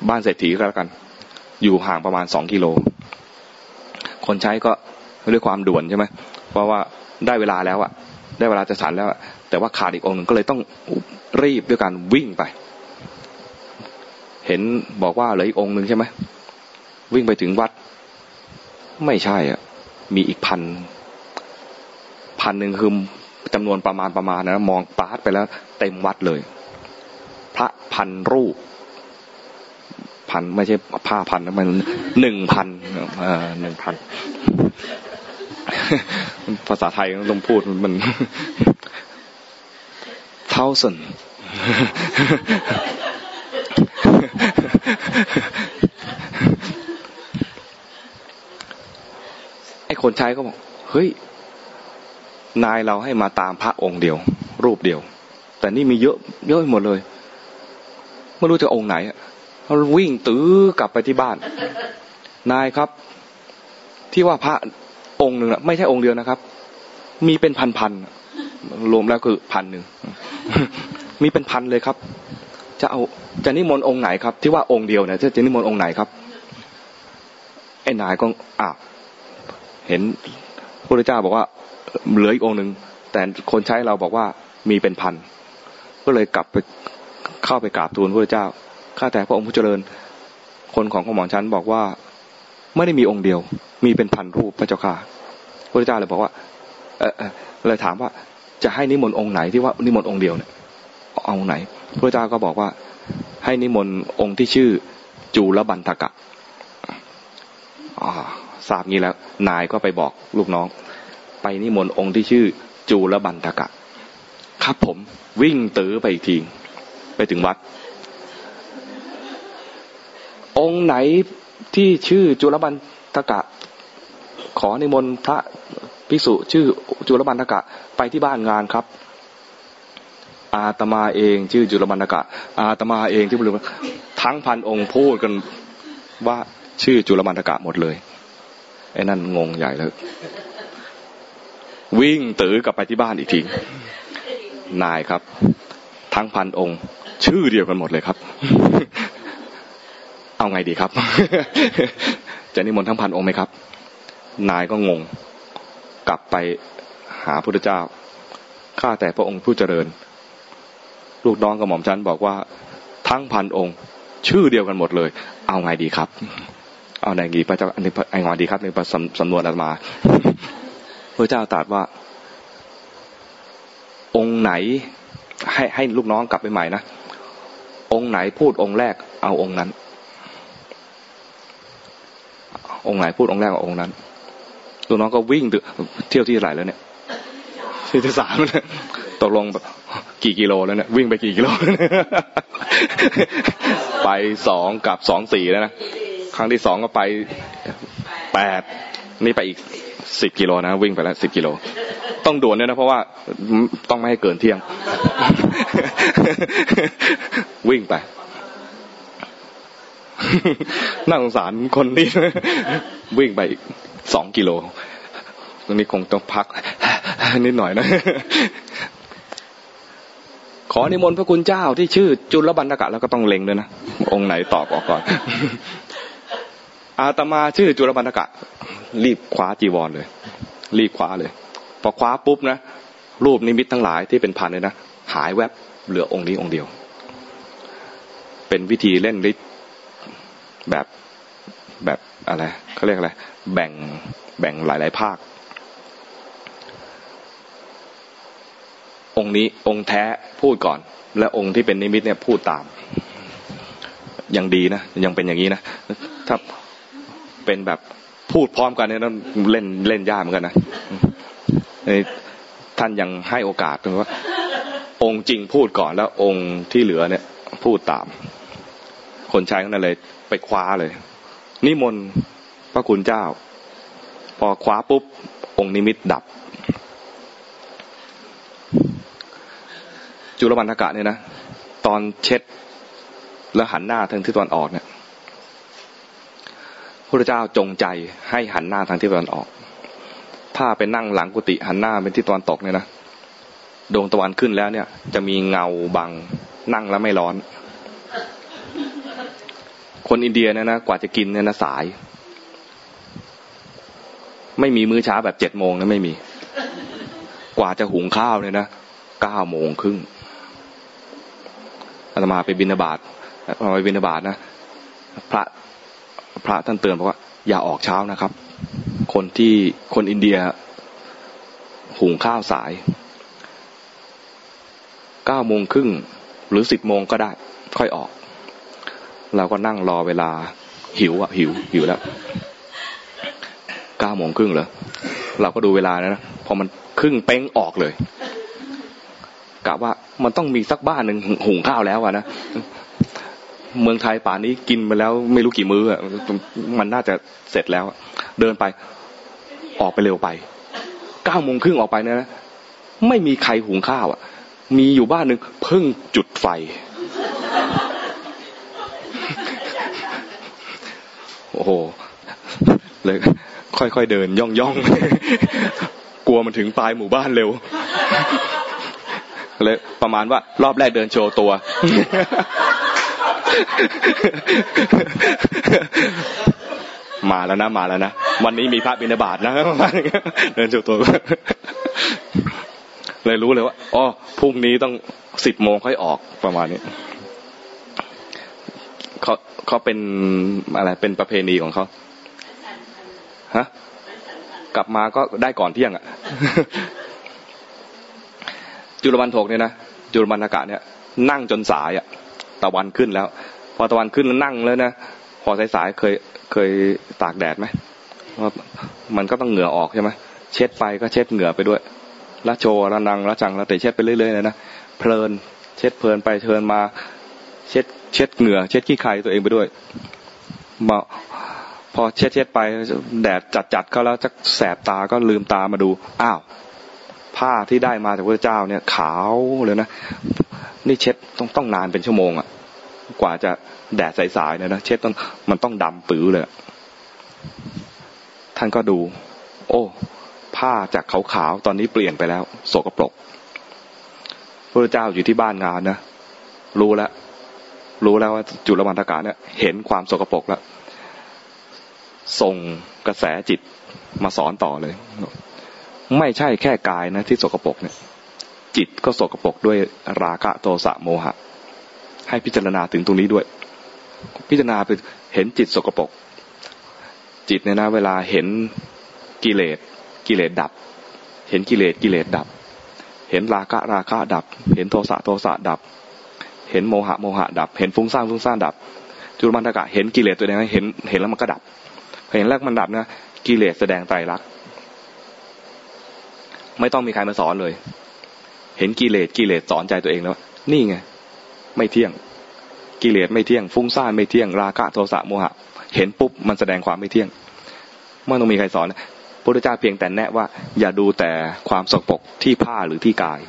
บ้านเศรษฐีก็แล้วกัน อยู่ห่างประมาณสองกิโล คนใช้ก็ด้วยความด่วนใช่ไหมเพราะว่าได้เวลาแล้วอะได้เวลาจะฉันแล้วแต่ว่าขาดอีกองค์หนึ่งก็เลยต้องรีบด้วยการวิ่งไป เห็นบอกว่าเหลืออีกองค์หนึ่งใช่ไหมวิ่งไปถึงวัด ไม่ใช่อะ มีอีกพันพันหนึ่งคือจำนวนประมาณประมาณนะมองปาดไปแล้ว เต็มวัดเลย พระพันรูป พันไม่ใช่ผ้าพันนะมันหนึ่งพันหนึ่งพันภาษาไทยต้องพูดมัน thousand ไอ้คนใช้ก็บอก เฮ้ย นายเราให้มาตามพระองค์เดียว รูปเดียว แต่นี่มีเยอะ เยอะหมดเลย ไม่รู้จะองค์ไหนเรา วิ่งตื้อกลับไปที่บ้าน นายครับ ที่ว่าพระองค์หนึ่งนะไม่ใช่องค์เดียวนะครับ มีเป็นพันพันรวมแล้วคือพันหนึ่งมีเป็นพันเลยครับ จะเอาจะนิมนต์องค์ไหนครับ ที่ว่าองค์เดียวเนี่ยจะนิมนต์องค์ไหนครับไอ้นายก็อ้าวเห็นพระเจ้าบอกว่าเหลืออีกองค์หนึ่งแต่คนใช้เราบอกว่ามีเป็นพันก็เลยกลับไปเข้าไปกราบทูลพระเจ้า ข้าแต่พระองค์ผู้เจริญ คนของข้าหมอชันบอกว่าไม่ได้มีองค์เดียว มีเป็นพันรูปพระเจ้าค่ะพระเจ้าเลยบอกว่า เออเลยถามว่าจะให้นิมนต์องค์ไหนที่ว่านิมนต์องค์เดียวเนี่ยเอาไหน พระเจ้าก็บอกว่า ให้นิมนต์องค์ที่ชื่อจูลบันทกะทราบงี้แล้ว นายก็ไปบอกลูกน้อง ไปนิมนต์องค์ที่ชื่อ จูลบันทกะ ครับผมวิ่งตื้อไปอีกที ไปถึงวัด องค์ไหนที่ชื่อจุลบันทกะ ขอในมนพระภิกษุชื่อจุลบันทกะไปที่บ้านงานครับ อาตมาเองชื่อจุลบันทกะ อาตมาเองที่บริวทั้งพันองค์พูดกันว่าชื่อจุลบันทกะหมดเลยไอ้นั่นงงใหญ่เลยวิ่งตือกลับไปที่บ้านอีกทีนายครับ ทั้งพันองค์ ชื่อเดียวกันหมดเลยครับ เอาไงดีครับ จะนิมนต์ทั้งพันองค์ไหมครับ นายก็งง กลับไปหาพระเจ้า ข้าแต่พระองค์ผู้เจริญ ลูกน้องกับหม่อมชันบอกว่าทั้งพันองค์ ชื่อเดียวกันหมดเลย เอาไงดีครับ เอาไงดีพระเจ้าอันนี้ไอ้งอดีครับในสำนวนอาตมา พระเจ้าตรัสว่า องค์ไหน ให้ให้ลูกน้องกลับไปใหม่นะ องค์ไหนพูดองค์แรกเอาองค์นั้น องค์ไหนพูดองค์แรกเอาองค์นั้นลูกน้องก็วิ่งเที่ยวที่ไหนแล้วเนี่ยที่ที่สามตกลงแบบกี่กิโลแล้วเนี่ยวิ่งไปกี่กิโลไปสองกับสองสี่แล้วนะครั้งที่สองก็ไปแปดนี่ไปอีกสิบกิโลนะวิ่งไปแล้วสิบกิโล ต้องด่วนเนี่ยนะเพราะว่าต้องไม่ให้เกินเที่ยง วิ่งไป น่าสงสารคนนี้วิ่งไปสองกิโลตรงนี้คงต้องพักนิดหน่อยนะ ขอนิมนต์พระคุณเจ้าที่ชื่อจุลบันตกะแล้วก็ต้องเล็งด้วยนะ องค์ไหนตอบออกก่อน อาตมาชื่อจุลบันตกะ รีบคว้าจีวรเลย รีบคว้าเลย พอคว้าปุ๊บนะ รูปนิมิตทั้งหลายที่เป็นพันเลยนะ หายแวบเหลือองค์นี้องค์เดียว เป็นวิธีเล่นฤทธิ์ แบบแบบอะไรเขาเรียกอะไร แบ่งแบ่งหลาย ๆ ภาค องค์นี้องค์แท้พูดก่อน และองค์ที่เป็นนิมิตเนี่ยพูดตาม ยังดีนะ ยังเป็นอย่างนี้นะ ถ้าเป็นแบบพูดพร้อมกันเนี่ยต้องเล่นเล่นยากเหมือนกันนะท่านยังให้โอกาสตรงว่า องค์จริงพูดก่อนแล้วองค์ที่เหลือเนี่ย พูดตาม คนใช้ก็นั่นเลย ไปคว้าเลย นิมนต์พระคุณเจ้า พอคว้าปุ๊บ องค์นิมิตดับ จุลบรรณกะเนี่ยนะตอนเช็ดแล้วหันหน้าทางที่ตอนออกเนี่ยพระเจ้าจงใจให้หันหน้าทางที่ตอนออก ถ้าไปนั่งหลังกุฏิหันหน้าเป็นที่ตอนตกเนี่ยนะดวงตะวันขึ้นแล้วเนี่ย จะมีเงาบังนั่งแล้วไม่ร้อน คนอินเดียเนี่ยนะกว่าจะกินเนี่ยนะสาย ไม่มีมื้อเช้าแบบเจ็ดโมงนะไม่มี กว่าจะหุงข้าวเนี่ยนะเก้าโมงครึ่งอาตมาไปบินาบาตมาไปบินาบาตนะพระพระท่านเตือนบอกว่า อย่าออกเช้านะครับ คนที่คนอินเดียหุงข้าวสายเก้าโมงครึ่งหรือสิบโมงก็ได้ ค่อยออก เราก็นั่งรอเวลา หิวอะหิว หิวแล้วเก้าโมงครึ่งเหรอเราก็ดูเวลานะพอมันครึ่งเป้งออกเลยกะว่ามันต้องมีสักบ้านหนึ่งหุงข้าวแล้วอะนะเมืองไทยป่านนี้กินไปแล้วไม่รู้กี่มื้ออะมันน่าจะเสร็จแล้ว เดินไป ออกไปเร็วไปเก้าโมงครึ่งออกไปนะไม่มีใครหุงข้าวอะมีอยู่บ้านหนึ่งเพิ่งจุดไฟ โอ้โหเลยค่อยๆเดินย่องย่องกลัวมันถึงปลายหมู่บ้านเร็วเลยประมาณว่ารอบแรกเดินโชว์ตัว มาแล้วนะมาแล้วนะวันนี้มีพระบิณฑบาตนะเดินโชว์ตัว เลยรู้เลยว่าอ๋อพรุ่งนี้ต้องสิบโมงค่อยออกประมาณนี้ เขาเขาเป็นอะไรเป็นประเพณีของเขาฮะกลับมาก็ได้ก่อนเที่ยงอะจุลบันทกเนี่ยนะจุลบันทกะเนี่ย นั่งจนสายอะตะวันขึ้นแล้ว พอตะวันขึ้นแล้วนั่งแล้วนะพอสายๆเคยเคยตากแดดไหมมันก็ต้องเหงื่อออกใช่ไหมเช็ดไปก็เช็ดเหงื่อไปด้วยละโชละนังละจังละเตะเช็ดไปเรื่อยๆเลยนะเพลินเช็ดเพลินไปเพลินมา เช็ดเช็ดเหงื่อเช็ดขี้ไครตัวเองไปด้วยมาพอเช็ดเช็ดไปแดดจัดจัดเขาแล้วจะแสบตาก็ลืมตามาดู อ้าว ผ้าที่ได้มาจากพระเจ้าเนี่ย ขาวเลยนะ นี่เช็ดต้องต้องนานเป็นชั่วโมงอะ่ะ กว่าจะแดดใสๆเนี่ยนะเช็ดต้องมันต้องดำปื้อเลยท่านก็ดู โอ้ ผ้าจากขาวๆตอนนี้เปลี่ยนไปแล้วโสกปรกพระเจ้าอยู่ที่บ้านงานนะรู้แล้ว รู้แล้วว่าจุลมันตกาเนี่ยเห็นความโสกปรกแล้วส่งกระแสจิตมาสอนต่อเลย ไม่ใช่แค่กายนะที่สกปรกเนี่ย จิตก็สกปรกด้วยราคะโทสะโมหะ ให้พิจารณาถึงตรงนี้ด้วย พิจารณาไปเห็นจิตสกปรกจิตเนี่ยนะเวลาเห็นกิเลสกิเลสดับ เห็นกิเลสกิเลสดับ เห็นราคะราคะดับ เห็นโทสะโทสะดับ เห็นโมหะโมหะดับ เห็นฟุ้งซ่านฟุ้งซ่านดับ จุลมันตกะเห็นกิเลสตัวเองเห็นเห็นแล้วมันก็ดับเห็นแล้วมันดับนะกิเลสแสดงไตรลักษณ์ไม่ต้องมีใครมาสอนเลย เห็นกิเลสกิเลสสอนใจตัวเองแล้ว นี่ไงไม่เที่ยงกิเลสไม่เที่ยงฟุ้งซ่านไม่เที่ยงราคะโทสะโมหะ เห็นปุ๊บมันแสดงความไม่เที่ยงไม่ต้องมีใครสอนพระพุทธเจ้าเพียงแต่แนะว่า อย่าดูแต่ความสกปรกที่ผ้าหรือที่กาย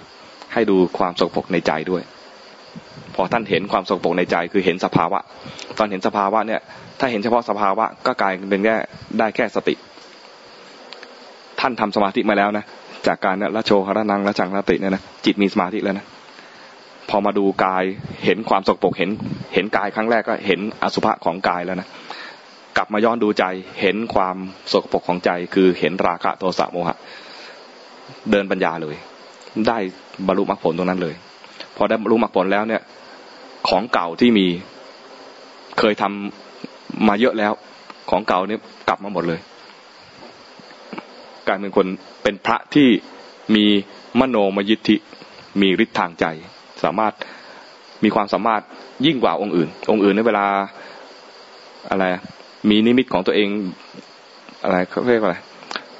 ให้ดูความสกปรกในใจด้วย พอท่านเห็นความสกปรกในใจคือเห็นสภาวะ ตอนเห็นสภาวะเนี่ย ถ้าเห็นเฉพาะสภาวะก็กลายเป็นแค่ได้แค่สติ ท่านทำสมาธิมาแล้วนะจากการละโชหระนังละจังละติเนี่ยนะจิตมีสมาธิแล้วนะพอมาดูกายเห็นความสกปรกเห็น เห็นกายครั้งแรกก็เห็นอสุภะของกายแล้วนะกลับมาย้อนดูใจเห็นความสกปรกของใจ คือเห็นราคะโทสะโมหะ เดินปัญญาเลย ได้บรรลุมรรคผลตรงนั้นเลย พอได้บรรลุมรรคผลแล้วเนี่ย ของเก่าที่มีเคยทำมาเยอะแล้ว ของเก่าเนี่ยกลับมาหมดเลยกลายเป็นคนเป็นพระที่มีมโนมยิทธิมีฤทธิ์ทางใจ สามารถมีความสามารถยิ่งกว่าองค์อื่น องค์อื่นในเวลาอะไรมีนิมิตของตัวเองอะไรเขาเรียกว่าอะไร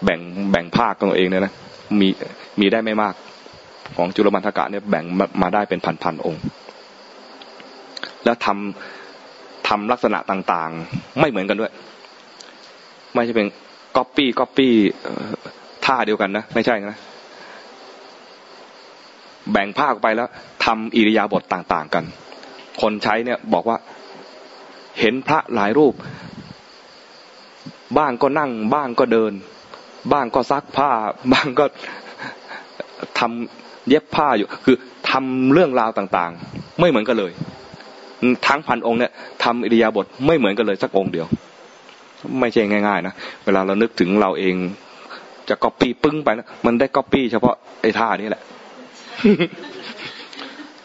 แบ่งแบ่งภาคของตัวเองเนี่ยนะมีมีได้ไม่มาก ของจุลปันถกะเนี่ยแบ่งมาได้เป็นพันๆองค์ แล้วทำทำลักษณะต่างๆ ไม่เหมือนกันด้วย ไม่ใช่เป็นก๊อปปี้ก๊อปปี้ท่าเดียวกันนะ ไม่ใช่นะแบ่งภาคไปแล้วทำอิริยาบถต่าง ๆ กัน คนใช้เนี่ยบอกว่าเห็นพระหลายรูป บ้างก็นั่ง บ้างก็เดิน บ้างก็ซักผ้า บ้างก็ทำเย็บผ้าอยู่ คือทำเรื่องราวต่าง ๆ ไม่เหมือนกันเลย ทั้งพันองค์เนี่ยทำอิริยาบถไม่เหมือนกันเลยสักองค์เดียว ไม่ใช่ง่ายๆนะเวลาเรานึกถึงเราเองจะก๊อปปี้ปึ้งไปนะมันได้ก๊อปปี้เฉพาะไอ้ท่านี้แหละ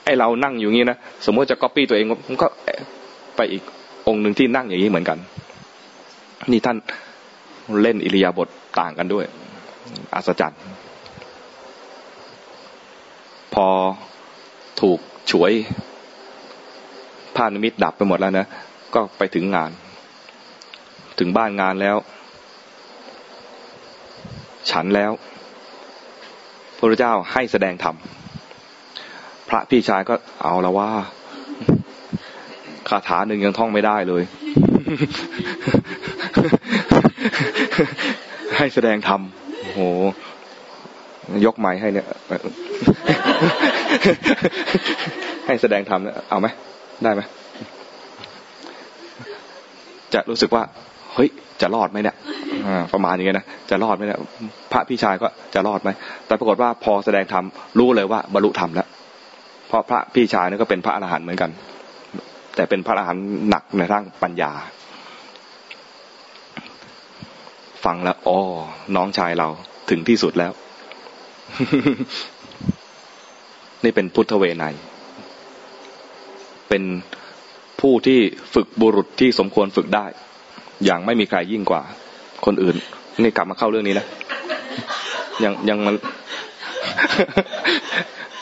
ไอ้เรานั่งอยู่งี้นะสมมติจะก๊อปปี้ตัวเองมันก็ไปอีกองค์หนึ่งที่นั่งอย่างนี้เหมือนกัน นี่ท่านเล่นอิริยาบถต่างกันด้วย อัศจรรย์ พอถูกฉวย ผ้านิมิตดับไปหมดแล้วนะ ก็ไปถึงงาน ถึงบ้านงานแล้ว ฉันแล้วพระเจ้าให้แสดงธรรมพระพี่ชายก็เอาแล้วว่าคาถาหนึ่งยังท่องไม่ได้เลย ให้แสดงธรรมโห ยกไม้ให้เนี่ย ให้แสดงธรรมเอาไหม ได้ไหมจะรู้สึกว่า เฮ้ย จะรอดไหมเนี่ยประมาณอย่างเงี้ยนะจะรอดไหมเนี่ยพระพี่ชายก็จะรอดไหมแต่ปรากฏว่าพอแสดงธรรมรู้เลยว่าบรรลุธรรมแล้วเพราะพระพี่ชายนี่ก็เป็นพระอรหันต์เหมือนกัน แต่เป็นพระอรหันต์หนักในทางปัญญา ฟังแล้วอ๋อน้องชายเราถึงที่สุดแล้ว นี่เป็นพุทธเวไน เป็นผู้ที่ฝึกบุรุษที่สมควรฝึกได้ อย่างไม่มีใครยิ่งกว่า คนอื่น นี่กลับมาเข้าเรื่องนี้นะยังยังมัน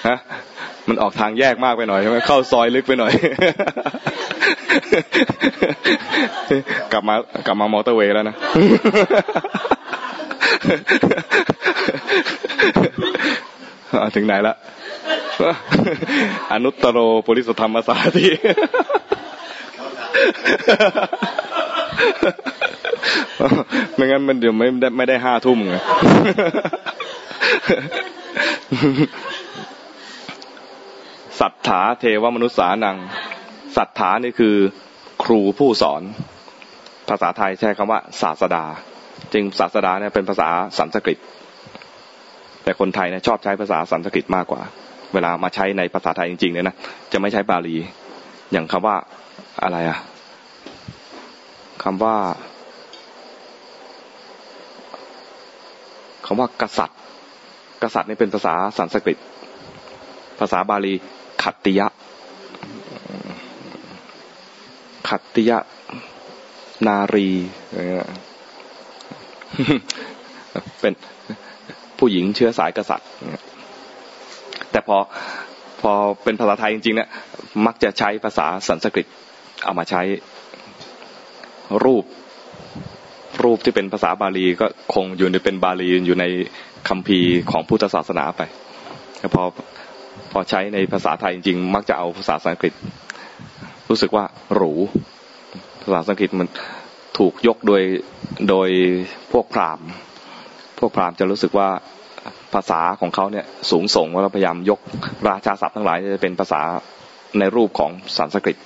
ฮะมันออกทางแยกมากไปหน่อยใช่ไหมเข้าซอยลึกไปหน่อย กลับมากลับมามอเตอร์เวย์แล้วนะถึงไหนละ อนุตตโรปุริสธรรมสาธิไม่งั้นมันเดี๋ยวไม่ได้ไม่ได้ห้าทุ่มไงสัทธาเทวมนุษย์สานัง สัทธานี่คือครูผู้สอน ภาษาไทยใช้คำว่าศาสดาจริงศาสดาเนี่ยเป็นภาษาสันสกฤต แต่คนไทยเนี่ยชอบใช้ภาษาสันสกฤตมากกว่า เวลามาใช้ในภาษาไทยจริงๆเนี่ยนะจะไม่ใช้บาลี อย่างคำว่าอะไรอะคำว่าคำว่ากษัตริย์ กษัตริย์นี่เป็นภาษาสันสกฤต ภาษาบาลีขัตติยะ ขัตติยะ นารีเป็นผู้หญิงเชื้อสายกษัตริย์ แต่พอพอเป็นภาษาไทยจริงๆเนี่ยมักจะใช้ภาษาสันสกฤตเอามาใช้รูป รูปที่เป็นภาษาบาลีก็คงอยู่ในเป็นบาลีอยู่ในคัมภีร์ของพุทธศาสนาไปแต่พอพอใช้ในภาษาไทยจริงๆมักจะเอาภาษาสันสกฤต รู้สึกว่าหรูภาษาสันสกฤตมันถูกยกโดยโดยพวกพราหมณ์ พวกพราหมณ์จะรู้สึกว่า ภาษาของเขาเนี่ยสูงส่งว่าเราพยายามยกราชาศัพท์ทั้งหลายจะเป็นภาษาในรูปของสันสกฤต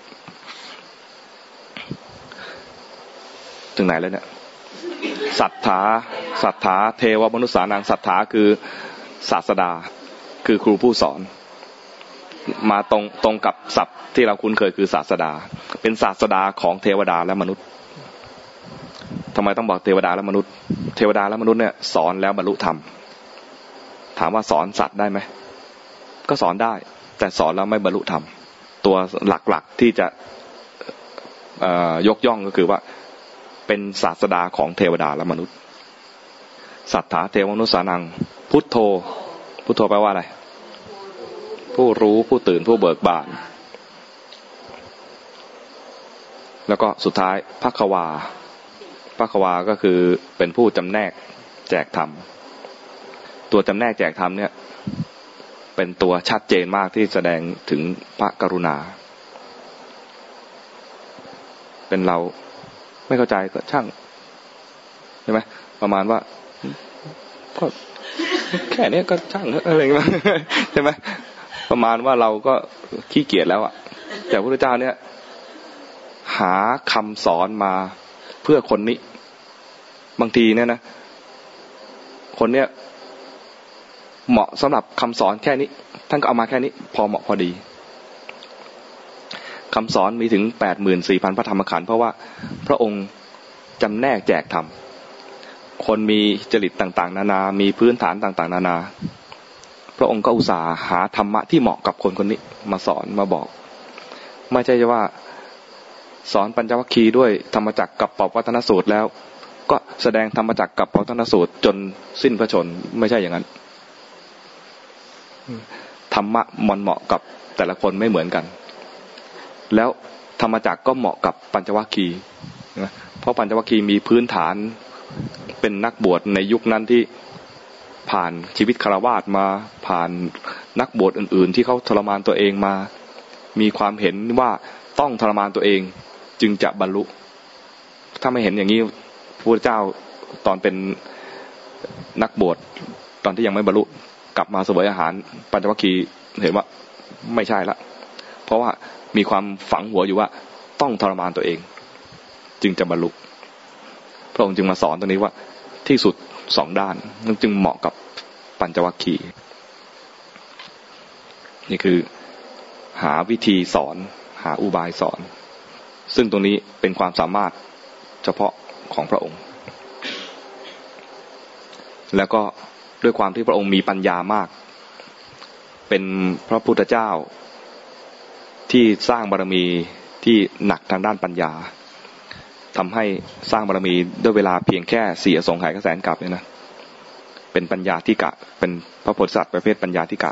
ถึงไหนแล้วเนี่ยศรัทธาศรัทธาเทวมนุษย์สานางศรัทธาคือศาสดา คือครูผู้สอน มาตรงตรงกับศัพท์ที่เราคุ้นเคยคือศาสดา เป็นศาสดาของเทวดาและมนุษย์ทำไมต้องบอกเทวดาและมนุษย์ เทวดาและมนุษย์เนี่ยสอนแล้วบรรลุธรรม ถามว่าสอนสัตว์ได้ไหมก็สอนได้ แต่สอนแล้วไม่บรรลุธรรมตัวหลักๆที่จะยกย่องก็คือว่าเป็นศาสดาของเทวดาและมนุษย์สัทธาเทวมนุษย์สานัง พุทโธ พุทโธแปลว่าอะไร ผู้รู้ผู้ตื่นผู้เบิกบาน แล้วก็สุดท้ายพักวาพักวาก็คือเป็นผู้จำแนกแจกธรรม ตัวจำแนกแจกธรรมเนี่ย เป็นตัวชัดเจนมากที่แสดงถึงพระกรุณา เป็นเราไม่เข้าใจก็ช่างใช่ไหมประมาณว่าก็แค่นี้ก็ช่างอะไรเงี้ยใช่ไหมประมาณว่าเราก็ขี้เกียจแล้วอะแต่พระพุทธเจ้าเนี่ย หาคำสอนมาเพื่อคนนี้ บางทีเนี่ยนะคนเนี้ย เหมาะสำหรับคำสอนแค่นี้ ท่านก็เอามาแค่นี้ พอเหมาะพอดีคำสอนมีถึงแปดหมื่นสี่พันพระธรรมขันธ์เพราะว่าพระองค์จำแนกแจกธรรมคนมีจริตต่างๆ นานา มีพื้นฐานต่างๆ นานา พระองค์ก็อุตส่าห์หาธรรมะที่เหมาะกับคนคนนี้มาสอนมาบอก ไม่ใช่ว่าสอนปัญจวัคคีย์ด้วยธรรมจักรกับปอบวัฒนสูตรแล้ว ก็แสดงธรรมจักรกับปอบวัฒนสูตรจนสิ้นพระชนไม่ใช่อย่างนั้น ธรรมะมันเหมาะกับแต่ละคนไม่เหมือนกัน แล้วธรรมจักก็เหมาะกับปัญจวัคคีย์เพราะปัญจวัคคีย์มีพื้นฐานเป็นนักบวชในยุคนั้นที่ผ่านชีวิตคารวาสมา ผ่านนักบวชอื่น ๆ ที่เขาทรมานตัวเองมา มีความเห็นว่าต้องทรมานตัวเองจึงจะบรรลุ ถ้าไม่เห็นอย่างนี้พระเจ้าตอนเป็นนักบวชตอนที่ยังไม่บรรลุ กลับมาสวยอาหาร ปัญจวัคคีย์เห็นว่าไม่ใช่ละ เพราะว่ามีความฝังหัวอยู่ว่าต้องทรมานตัวเอง จึงจะบรรลุพระองค์จึงมาสอนตรงนี้ว่าที่สุดสองด้านนั่นจึงเหมาะกับปัญจวัคคีย์นี่คือหาวิธีสอน หาอุบายสอน ซึ่งตรงนี้เป็นความสามารถเฉพาะของพระองค์ แล้วก็ ด้วยความที่พระองค์มีปัญญามาก เป็นพระพุทธเจ้าที่สร้างบารมีที่หนักทางด้านปัญญาทำให้สร้างบารมีด้วยเวลาเพียงแค่เสียสงไขกระแสนกลับเนี่ยนะเป็นปัญญาที่กะ เป็นพระโพธิสัตว์ประเภทปัญญาที่กะ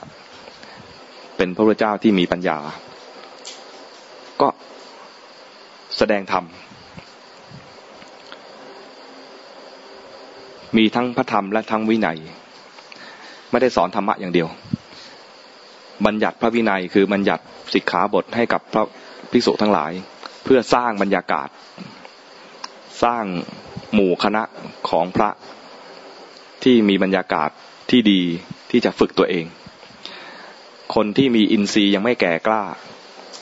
เป็นพระพุทธเจ้าที่มีปัญญา ก็แสดงธรรมมีทั้งพระธรรมและทั้งวินัย ไม่ได้สอนธรรมะอย่างเดียว บัญญัติพระวินัยคือบัญญัติสิกขาบทให้กับพระภิกษุทั้งหลาย เพื่อสร้างบรรยากาศ สร้างหมู่คณะของพระที่มีบรรยากาศที่ดีที่จะฝึกตัวเอง คนที่มีอินทรีย์ยังไม่แก่กล้า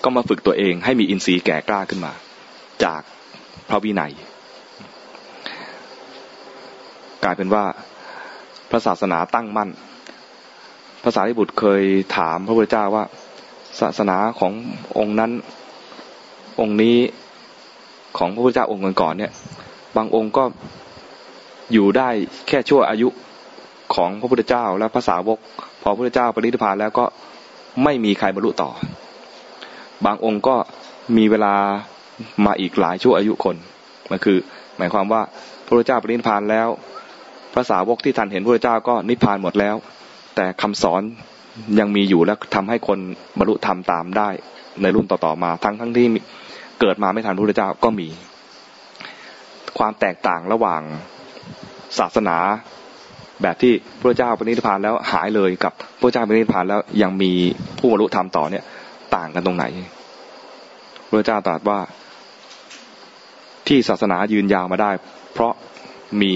ก็มาฝึกตัวเอง ให้มีอินทรีย์แก่กล้าขึ้นมา จากพระวินัย กลายเป็นว่าพระศาสนาตั้งมั่น ภาษาลิบุตรเคยถามพระพุทธเจ้าว่าศาสนาขององค์นั้นองค์นี้ของพระพุทธเจ้าองค์ก่อนเนี่ย บางองค์ก็อยู่ได้แค่ชั่วอายุของพระพุทธเจ้าและภาษาวก พอพระพุทธเจ้าปรินิพพานแล้วก็ไม่มีใครบรรลุต่อ บางองค์ก็มีเวลามาอีกหลายชั่วอายุคนมันคือ หมายความว่าพระพุทธเจ้าปรินิพพานแล้วภาษาวกที่ทันเห็นพระพุทธเจ้าก็นิพพานหมดแล้ว แต่คำสอนยังมีอยู่และทำให้คนบรรลุธรรมตามได้ในรุ่นต่อๆมา ทั้งทั้งที่เกิดมาไม่ทันพระพุทธเจ้าก็มี ความแตกต่างระหว่างศาสนา แบบที่พระเจ้าปณิธานแล้วหายเลยกับพระเจ้าปณิธานแล้วยังมีผู้บรรลุธรรมต่อเนี่ย ต่างกันตรงไหนพระเจ้าตรัสว่าที่ศาสนายืนยาวมาได้ เพราะมี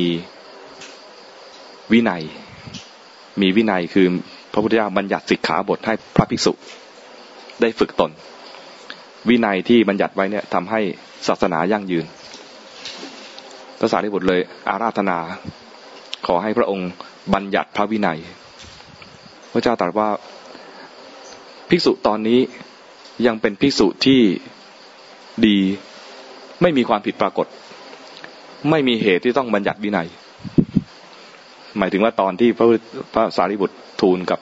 วินัย มีวินัยคือพระพุทธเจ้าบัญญัติสิกขาบทให้พระภิกษุได้ฝึกตน วินัยที่บัญญัติไว้เนี่ยทำให้ศาสนายั่งยืนพระสารีบุตรเลย อาราธนา ขอให้พระองค์บัญญัติพระวินัย พระเจ้าตรัสว่าภิกษุตอนนี้ยังเป็นภิกษุที่ดีไม่มีความผิดปรากฏ ไม่มีเหตุที่ต้องบัญญัติวินัย หมายถึงว่าตอนที่พระพระสารีบุตรทูลกับ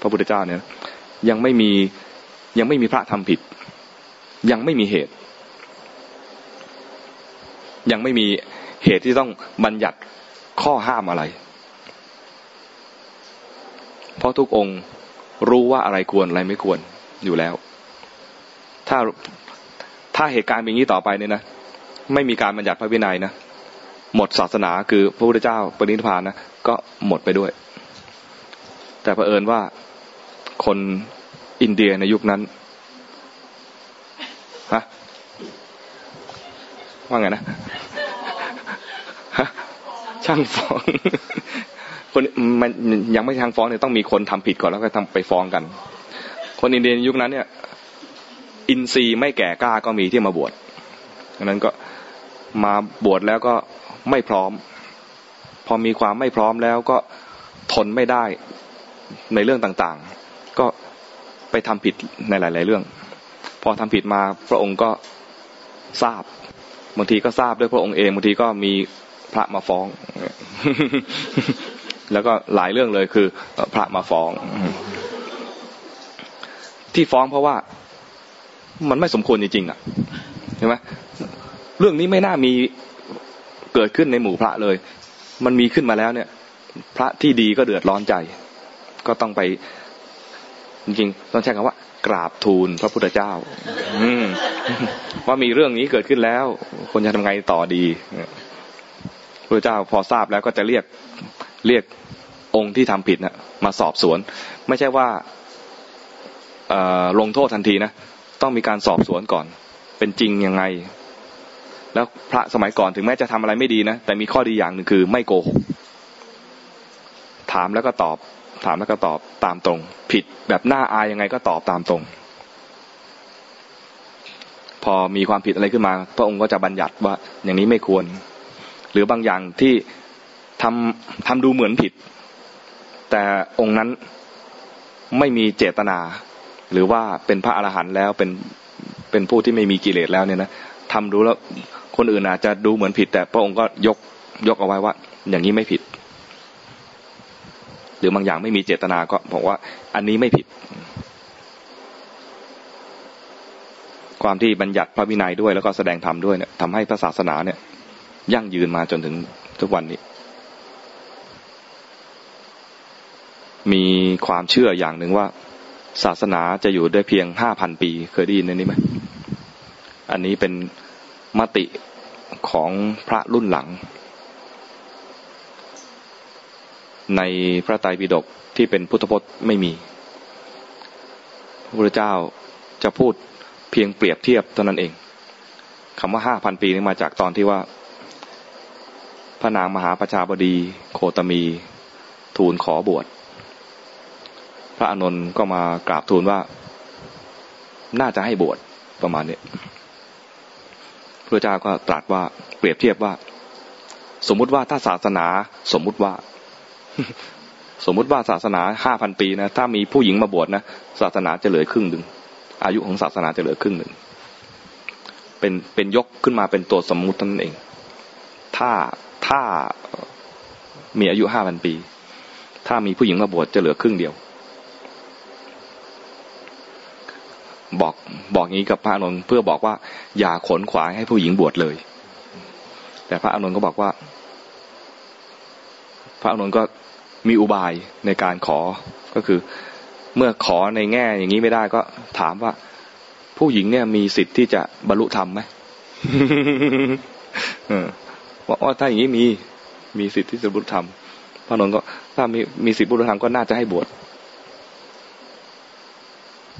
พระพุทธเจ้าเนี่ย ยังไม่มียังไม่มีพระทำผิด ยังไม่มีเหตุ ยังไม่มีเหตุที่ต้องบัญญัติข้อห้ามอะไร เพราะทุกองค์รู้ว่าอะไรควรอะไรไม่ควรอยู่แล้ว ถ้าถ้าเหตุการณ์เป็นอย่างนี้ต่อไปเนี่ยนะไม่มีการบัญญัติพระวินัยนะหมดศาสนาคือพระพุทธเจ้าปณิธพานนะ ก็หมดไปด้วย แต่เผอิญว่าคนอินเดียในยุคนั้นฮะว่าไงนะฮะช่างฟ้องคนมันยังไม่ช่างฟ้องเนี่ยต้องมีคนทำผิดก่อนแล้วก็ทำไปฟ้องกัน คนอินเดียในยุคนั้นเนี่ย อินทรีย์ไม่แก่กล้าก็มีที่มาบวชดังนั้นก็มาบวชแล้วก็ไม่พร้อม อมีความไม่พร้อมแล้วก็ทนไม่ได้ในเรื่องต่างๆ ก็ไปทำผิดในหลาย ๆ เรื่อง พอทำผิดมาพระองค์ก็ทราบบางทีก็ทราบด้วยพระองค์เองบางทีก็มีพระมาฟ้อง แล้วก็หลายเรื่องเลยคือ พระมาฟ้อง ที่ฟ้องเพราะว่ามันไม่สมควรจริงๆอะใช่ไหมเรื่องนี้ไม่น่ามีเกิดขึ้นในหมู่พระเลย มันมีขึ้นมาแล้วเนี่ย พระที่ดีก็เดือดร้อนใจ ก็ต้องไปจริงๆต้องใช้คำว่า กราบทูลพระพุทธเจ้า อืว่ามีเรื่องนี้เกิดขึ้นแล้วคนจะทำไงต่อดีพระเจ้าพอทราบแล้วก็จะเรียกเรียกองค์ที่ทำผิดนะมาสอบสวน ไม่ใช่ว่าลงโทษทันทีนะ ต้องมีการสอบสวนก่อน เป็นจริงยังไง แล้วพระสมัยก่อนถึงแม้จะทำอะไรไม่ดีนะแต่มีข้อดีอย่างหนึ่งคือไม่โกหกถามแล้วก็ตอบ ถามแล้วก็ตอบตามตรง ผิดแบบหน้าอายยังไงก็ตอบตามตรง พอมีความผิดอะไรขึ้นมา พระองค์ก็จะบัญญัติว่าอย่างนี้ไม่ควร หรือบางอย่างที่ทำทำดูเหมือนผิด แต่องค์นั้นไม่มีเจตนา หรือว่าเป็นพระอรหันต์แล้วเป็นเป็นผู้ที่ไม่มีกิเลสแล้วเนี่ยนะทำดูแล้ว คนอื่นอาจจะดูเหมือนผิด แต่พระองค์ก็ยกยกเอาไว้ว่า อย่างนี้ไม่ผิด หรือบางอย่างไม่มีเจตนาก็บอกว่า อันนี้ไม่ผิด ความที่บัญญัติพระวินัยด้วยแล้วก็แสดงธรรมด้วยเนี่ยทำให้พระศาสนาเนี่ย ยั่งยืนมาจนถึงทุกวันนี้ มีความเชื่ออย่างหนึ่งว่า ศาสนาจะอยู่ได้เพียงห้าพันปี เคยได้ยินในนี้ไหมอันนี้เป็น มติของพระรุ่นหลัง ในพระไตรปิฎกที่เป็นพุทธพจน์ไม่มีพระพุทธเจ้าจะพูดเพียงเปรียบเทียบเท่านั้นเองคำว่าห้าพันปีนี้มาจากตอนที่ว่า พระนางมหาประชาบดีโคตมีทูลขอบวชพระอานนท์ก็มากราบทูลว่า น่าจะให้บวชประมาณนี้ พระเจ้าก็ตรัสว่าเปรียบเทียบว่า สมมุติว่าถ้าศาสนาสมมุติว่า สมมุติว่าศาสนาห้าพันปีนะถ้ามีผู้หญิงมาบวชนะศาสนาจะเหลือครึ่งหนึ่งอายุของศาสนาจะเหลือครึ่งหนึ่งเป็นเป็นยกขึ้นมาเป็นตัวสมมุตินั่นเอง ถ้าถ้ามีอายุห้าพันปี ถ้ามีผู้หญิงมาบวชจะเหลือครึ่งเดียว บอกบอกงี้กับพระอนุนเพื่อบอกว่า อย่าขนขวายให้ผู้หญิงบวชเลย แต่พระอนุนก็บอกว่า พระอนุนก็มีอุบายในการขอก็คือ เมื่อขอในแง่อย่างนี้ไม่ได้ก็ถามว่า ผู้หญิงเนี่ยมีสิทธิ์ที่จะบรรลุธรรมไหมว่าถ้าอย่างนี้มีมีสิทธิ์ที่จะบรรลุธรรมพระนนก็ถ้ามีมีสิทธิ์บรรลุธรรมก็น่าจะให้บวช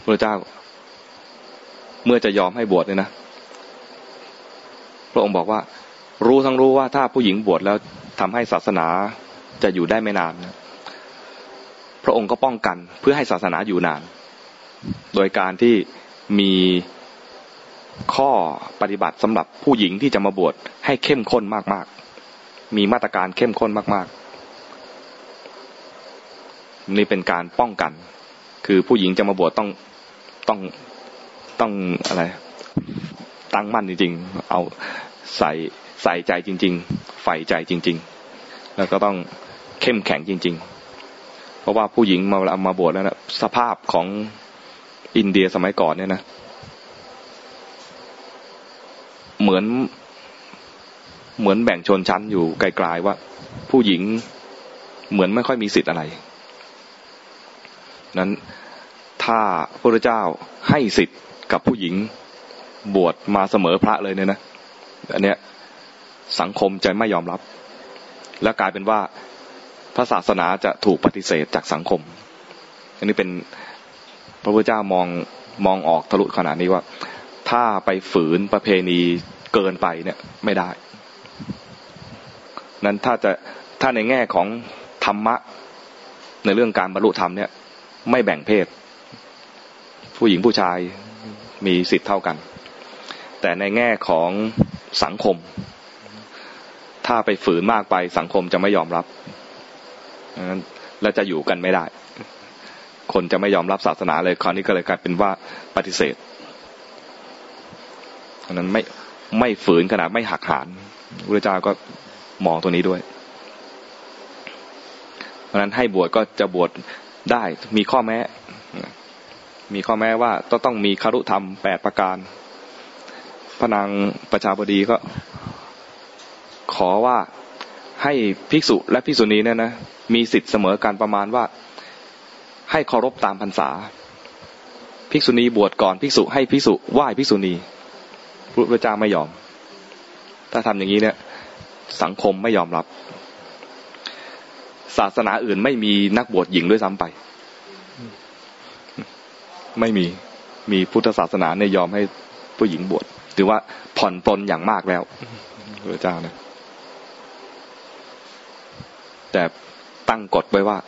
พระเจ้า เมื่อจะยอมให้บวชเนี่ยนะพระองค์บอกว่า รู้ทั้งรู้ว่าถ้าผู้หญิงบวชแล้วทำให้ศาสนาจะอยู่ได้ไม่นานนะพระองค์ก็ป้องกันเพื่อให้ศาสนาอยู่นาน โดยการที่มีข้อปฏิบัติสำหรับผู้หญิงที่จะมาบวชให้เข้มข้นมากๆ มีมาตรการเข้มข้นมาก ๆ นี่เป็นการป้องกัน คือผู้หญิงจะมาบวชต้องต้อง ต้องอะไร ตั้งมั่นจริง ๆ เอาใส่ใส่ใจจริง ๆ ใฝ่ใจจริง ๆ แล้วก็ต้องเข้มแข็งจริง ๆ เพราะว่าผู้หญิงมาเอามาบวชแล้วนะสภาพของอินเดียสมัยก่อนเนี่ยนะ เหมือนเหมือนแบ่งชนชั้นอยู่ไกลๆว่า ผู้หญิงเหมือนไม่ค่อยมีสิทธิ์อะไร นั้นถ้าพระเจ้าให้สิทธิ์ กับผู้หญิงบวชมาเสมอพระเลยเนี่ยนะอันเนี้ยสังคมจะไม่ยอมรับ และกลายเป็นว่าพระศาสนาจะถูกปฏิเสธจากสังคม อันนี้เป็นพระพุทธเจ้ามองมองออกทะลุขนาดนี้ว่า ถ้าไปฝืนประเพณีเกินไปเนี่ยไม่ได้ นั้นถ้าจะถ้าในแง่ของธรรมะ ในเรื่องการบรรลุธรรมเนี่ย ไม่แบ่งเพศ ผู้หญิงผู้ชาย มีสิทธิ์เท่ากัน แต่ในแง่ของสังคม ถ้าไปฝืนมากไปสังคมจะไม่ยอมรับและจะอยู่กันไม่ได้ คนจะไม่ยอมรับศาสนาเลยคราวนี้ก็เลยกลายเป็นว่าปฏิเสธอันนั้นไม่ไม่ฝืนขนาดไม่หักหานพระเจ้าก็มองตัวนี้ด้วยเพราะนั้นให้บวชก็จะบวชได้มีข้อแม้ มีข้อแม้ว่าต้องต้องมีคารุธรรมแปดประการ พระนางประชาบดีก็ ขอว่าให้ภิกษุและภิกษุณีเนี่ยนะมีสิทธิ์เสมอการประมาณว่า ให้เคารพตามพรรษา ภิกษุณีบวชก่อนภิกษุให้ภิกษุไหว้ภิกษุณีพระพุทธเจ้าไม่ยอม ถ้าทำอย่างนี้เนี่ย สังคมไม่ยอมรับ ศาสนาอื่นไม่มีนักบวชหญิงด้วยซ้ำไป ไม่มีมีพุทธศาสนาในยอมให้ผู้หญิงบวชถือว่าผ่อนปลนอย่างมากแล้วพระเจ้านะแต่ตั้งกฎไว้ว่า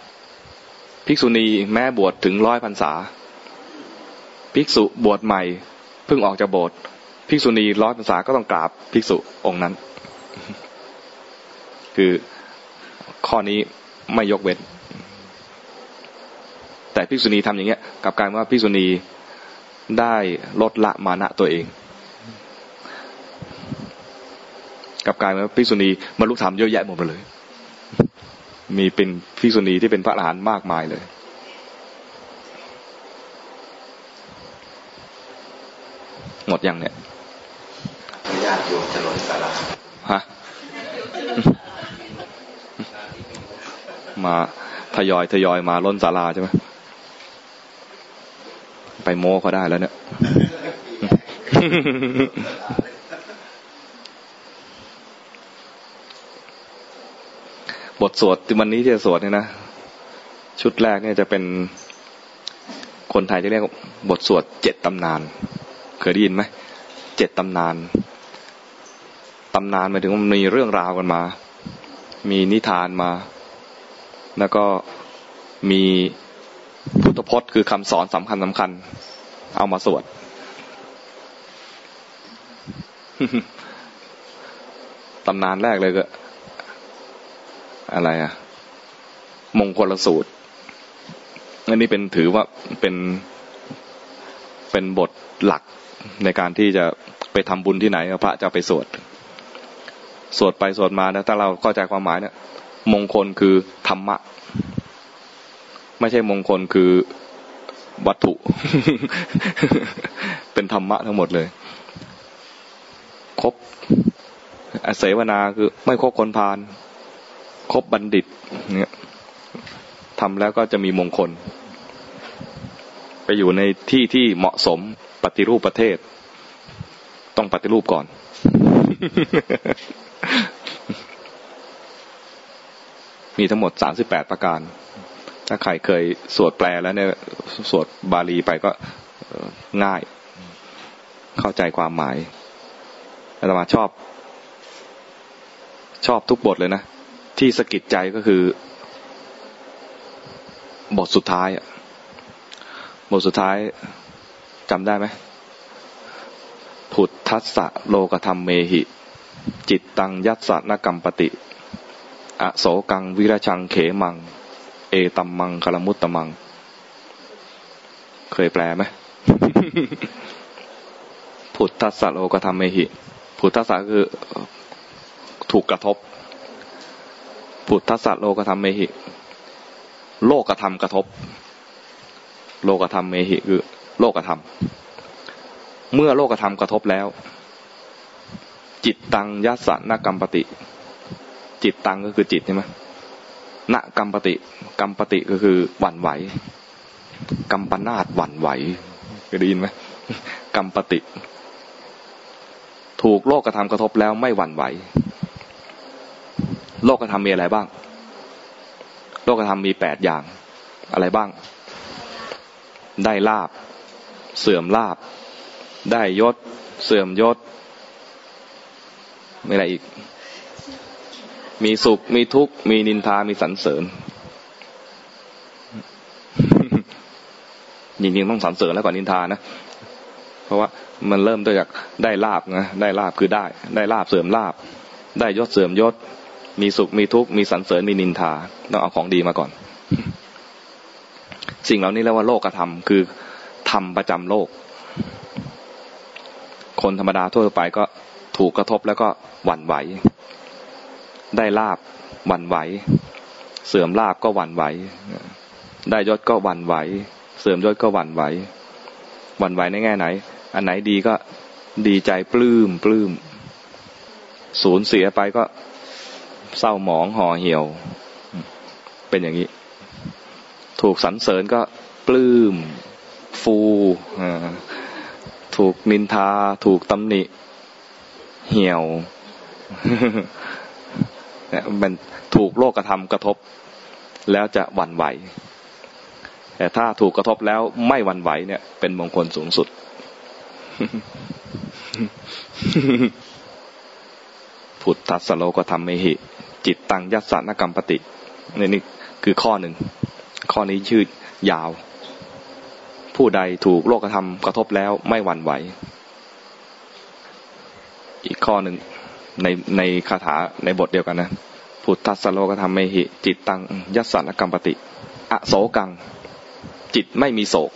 ภิกษุณีแม้บวชถึงร้อยพรรษา ภิกษุบวชใหม่เพิ่งออกจากโบสถ์ภิกษุณีร้อยพรรษาก็ต้องกราบภิกษุองค์นั้น คือข้อนี้ไม่ยกเว้น แต่ภิกษุณีทำอย่างเงี้ยกับการว่าภิกษุณีได้ลดละมานะตัวเอง กับการว่าภิกษุณีบรรลุธรรมเยอะแยะหมดไปเลย มีเป็นภิกษุณีที่เป็นพระอรหันต์มากมายเลยหมดยังเนี่ยญาติโยมจะล้นสาราฮะ มาทยอยทยอยมาล้นศาลาใช่ไหม ไปโม้เขาได้แล้วเนี่ยบทสวดวันนี้ที่จะสวดเนี่ยนะชุดแรกเนี่ยจะเป็นคนไทยจะเรียกบทสวดเจ็ดตำนาน เคยได้ยินไหมเจ็ดตำนานตำนานหมายถึงว่ามันมีเรื่องราวกันมา มีนิทานมา แล้วก็มี พุทธพจน์คือคำสอนสำคัญสำคัญ เอามาสวด ตำนานแรกเลยก็ อะไรอะมงคลสูตรอันนี้เป็นถือว่าเป็นเป็นบทหลักในการที่จะไปทำบุญที่ไหนพระจะไปสวด สวดไปสวดมานะถ้าเราเข้าใจความหมายเนี่ยมงคลคือธรรมะ ไม่ใช่มงคลคือวัตถุ เป็นธรรมะทั้งหมดเลยครบอาศัยวนาคือไม่คบคนพาลคบบัณฑิต เนี่ยทำแล้วก็จะมีมงคล ไปอยู่ในที่ที่เหมาะสมปฏิรูปประเทศ ต้องปฏิรูปก่อน มีทั้งหมดสามสิบแปดประการ ถ้าใครเคยสวดแปลแล้วเนี่ยสวดบาลีไปก็ง่าย เข้าใจความหมายอาตมาชอบ ชอบทุกบทเลยนะ ที่สะกิดใจก็คือบทสุดท้ายบทสุดท้ายจำได้ไหมผุดทัสสะโลกธรรมเมหิ จิตตังยัตสนกรรมปติ อโศกังวิรชังเขมัง เอตัมมังคลมุตตมัง เคยแปลไหมพุทธสัตโลกธรรมเมหิพุทธสัตคือถูกกระทบพุทธสัตโลกธรรมเมหิ โลกธรรมกระทบ โลกธรรมเมหิคือ โลกธรรม เมื่อโลกธรรมกระทบแล้ว จิตตังยัสสะนกรรมปติ จิตตังก็คือจิตใช่ไหม นกรรมปติกรรมปติก็คือหวั่นไหวกรรมปนาตหวั่นไหวเคยได้ยินไหมกรรมปติถูกโลกกระทำกระทบแล้วไม่หวั่นไหว โลกกระทำมีอะไรบ้าง โลกกระทำมีแปดอย่าง อะไรบ้าง ได้ลาบ เสื่อมลาบ ได้ยศ เสื่อมยศ ไม่อะไรอีก มีสุข มีทุกข์ มีนินทา มีสรรเสริญจริงๆต้องสรรเสริญแล้วก่อนนินทานะ เพราะว่ามันเริ่มต้นจากได้ลาบนะได้ลาบคือได้ ได้ลาบเสริมลาบ ได้ยศเสริมยศ มีสุข มีทุกข์ มีสรรเสริญ มีนินทา ต้องเอาของดีมาก่อน สิ่งเหล่านี้เรียกว่าโลกกระทำคือทำประจำโลก คนธรรมดาทั่วไปก็ถูกกระทบแล้วก็หวั่นไหว ได้ลาบวันไหว เสื่อมลาบก็วันไหว ได้ยศก็วันไหว เสื่อมยศก็วันไหว วันไหวในแง่ไหน อันไหนดีก็ดีใจปลื้มปลื้มสูญเสียไปก็เศร้าหมองห่อเหี่ยว เป็นอย่างนี้ ถูกสรรเสริญก็ปลื้ม ฟูถูกนินทา ถูกตำหนิ เหี่ยว เนี่ยมันถูกโลกกระทำกระทบ แล้วจะหวั่นไหว แต่ถ้าถูกกระทบแล้วไม่หวั่นไหวเนี่ย เป็นมงคลสูงสุด พุทธัสโลก็ทำไมหิ จิตตังยัสสานกรรมปตินี่นี่คือข้อหนึ่ง ข้อนี้ชื่อยาว ผู้ใดถูกโลกธรรมกระทบแล้วไม่หวั่นไหว อีกข้อหนึ่ง ในในคาถาในบทเดียวกันนะพุทธัสโลก็ทำไม่หิ จิตตังยัสสานกรรมปติอโศกัง จิตไม่มีโศก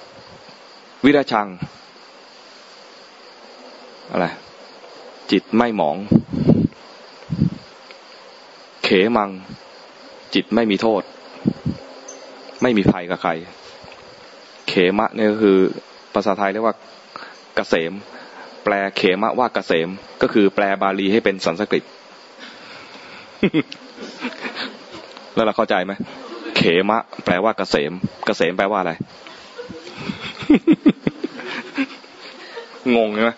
วิราชังอะไรจิตไม่หมอง เขมัง จิตไม่มีโทษ ไม่มีภัยกับใคร เขมะเนี่ยก็คือภาษาไทยเรียกว่าเกษม แปลเขมะว่าเกษม ก็คือแปลบาลีให้เป็นสันสกฤต แล้วเราเข้าใจไหมเขมะ แปลว่าเกษม เกษมแปลว่าอะไร งงใช่ไหม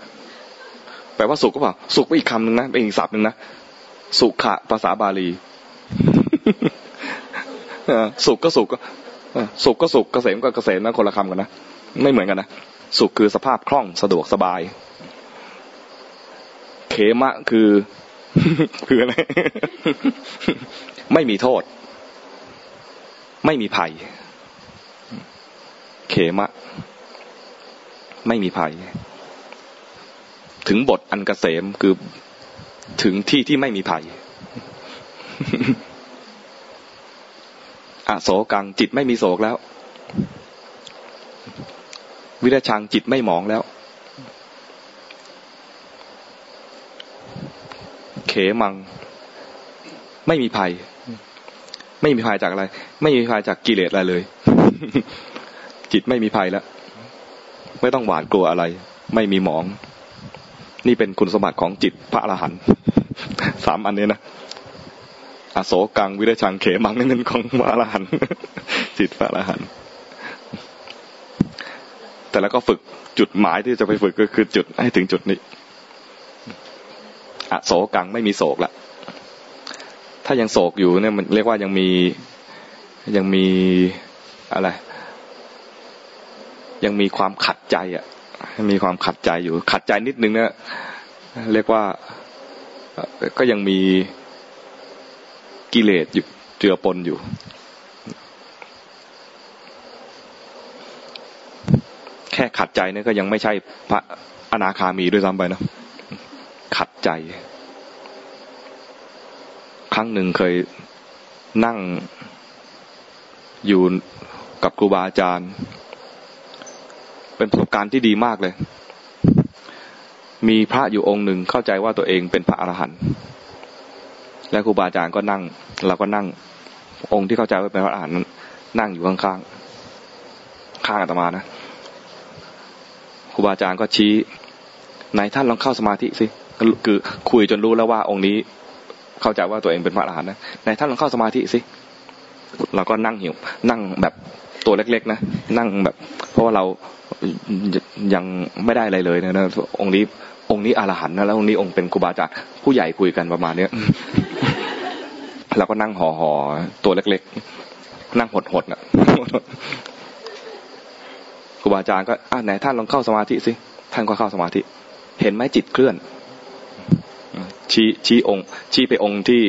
แปลว่าสุขก็เปล่า สุขไปอีกคำหนึ่งนะเป็นอีกศัพท์หนึ่งนะสุขะภาษาบาลีสุขก็สุขก็สุขก็สุขเกษมก็เกษมนะคนละคำกันนะไม่เหมือนกันนะสุขคือสภาพคล่องสะดวกสบาย มะคือ คืออะไร ไม่มีโทษ ไม่มีภัย เขมะ ไม่มีภัย ถึงบทอันกเกษมคือถึงที่ที่ไม่มีภัยอโศกังจิตไม่มีโศกแล้ว วิรชังจิตไม่หมองแล้ว เขมัง ไม่มีภัย ไม่มีภัยจากอะไร ไม่มีภัยจากกิเลสอะไรเลย จิตไม่มีภัยแล้ว ไม่ต้องหวาดกลัวอะไร ไม่มีหมอง นี่เป็นคุณสมบัติของจิตพระอรหันต์สามอันนี้นะอโศกังวิรชังเขมังนั่นเป็นของพระอรหันต์จิตพระอรหันต์แต่แล้วก็ฝึกจุดหมายที่จะไปฝึกก็คือจุดให้ถึงจุดนี้ อโศกังไม่มีโศกละถ้ายังโศกอยู่เนี่ยมันเรียกว่ายังมียังมีอะไรยังมีความขัดใจอะ มีความขัดใจอยู่ ขัดใจนิดนึงเนี่ยเรียกว่าก็ยังมีกิเลสอยู่เจือปนอยู่ แค่ขัดใจเนี่ยก็ยังไม่ใช่พระอนาคามีด้วยซ้ำไปนะ ขัดใจ ครั้งหนึ่งเคยนั่งอยู่กับครูบาอาจารย์ เป็นประสบการณ์ที่ดีมากเลย มีพระอยู่องค์หนึ่งเข้าใจว่าตัวเองเป็นพระอรหันต์แล้วครูบาอาจารย์ก็นั่ง เราก็นั่ง องค์ที่เข้าใจว่าเป็นพระอรหันต์นั่งอยู่ข้างๆข้างอาตมานะครูบาอาจารย์ก็ชี้ไหนท่านลองเข้าสมาธิสิ คือคุยจนรู้แล้วว่าองค์นี้ เข้าใจว่าตัวเองเป็นพระอรหันต์นะไหนท่านลองเข้าสมาธิสิเราก็นั่งหิวนั่งแบบตัวเล็ก ๆ นะนั่งแบบ เพราะว่าเรายังไม่ได้อะไรเลยนะนะองค์นี้ องค์นี้อรหันต์นะแล้วองค์นี้องค์เป็นครูบาอาจารย์ผู้ใหญ่คุยกันประมาณเนี้ยเราก็นั่งห่อห่อตัวเล็ก ๆ นั่งหดหดน่ะครูบาอาจารย์ก็อ่าไหนท่านลองเข้าสมาธิสิท่านก็เข้าสมาธิ เห็นไหมจิตเคลื่อน ชี้ชี้องค์ ชี้ไปองค์ที่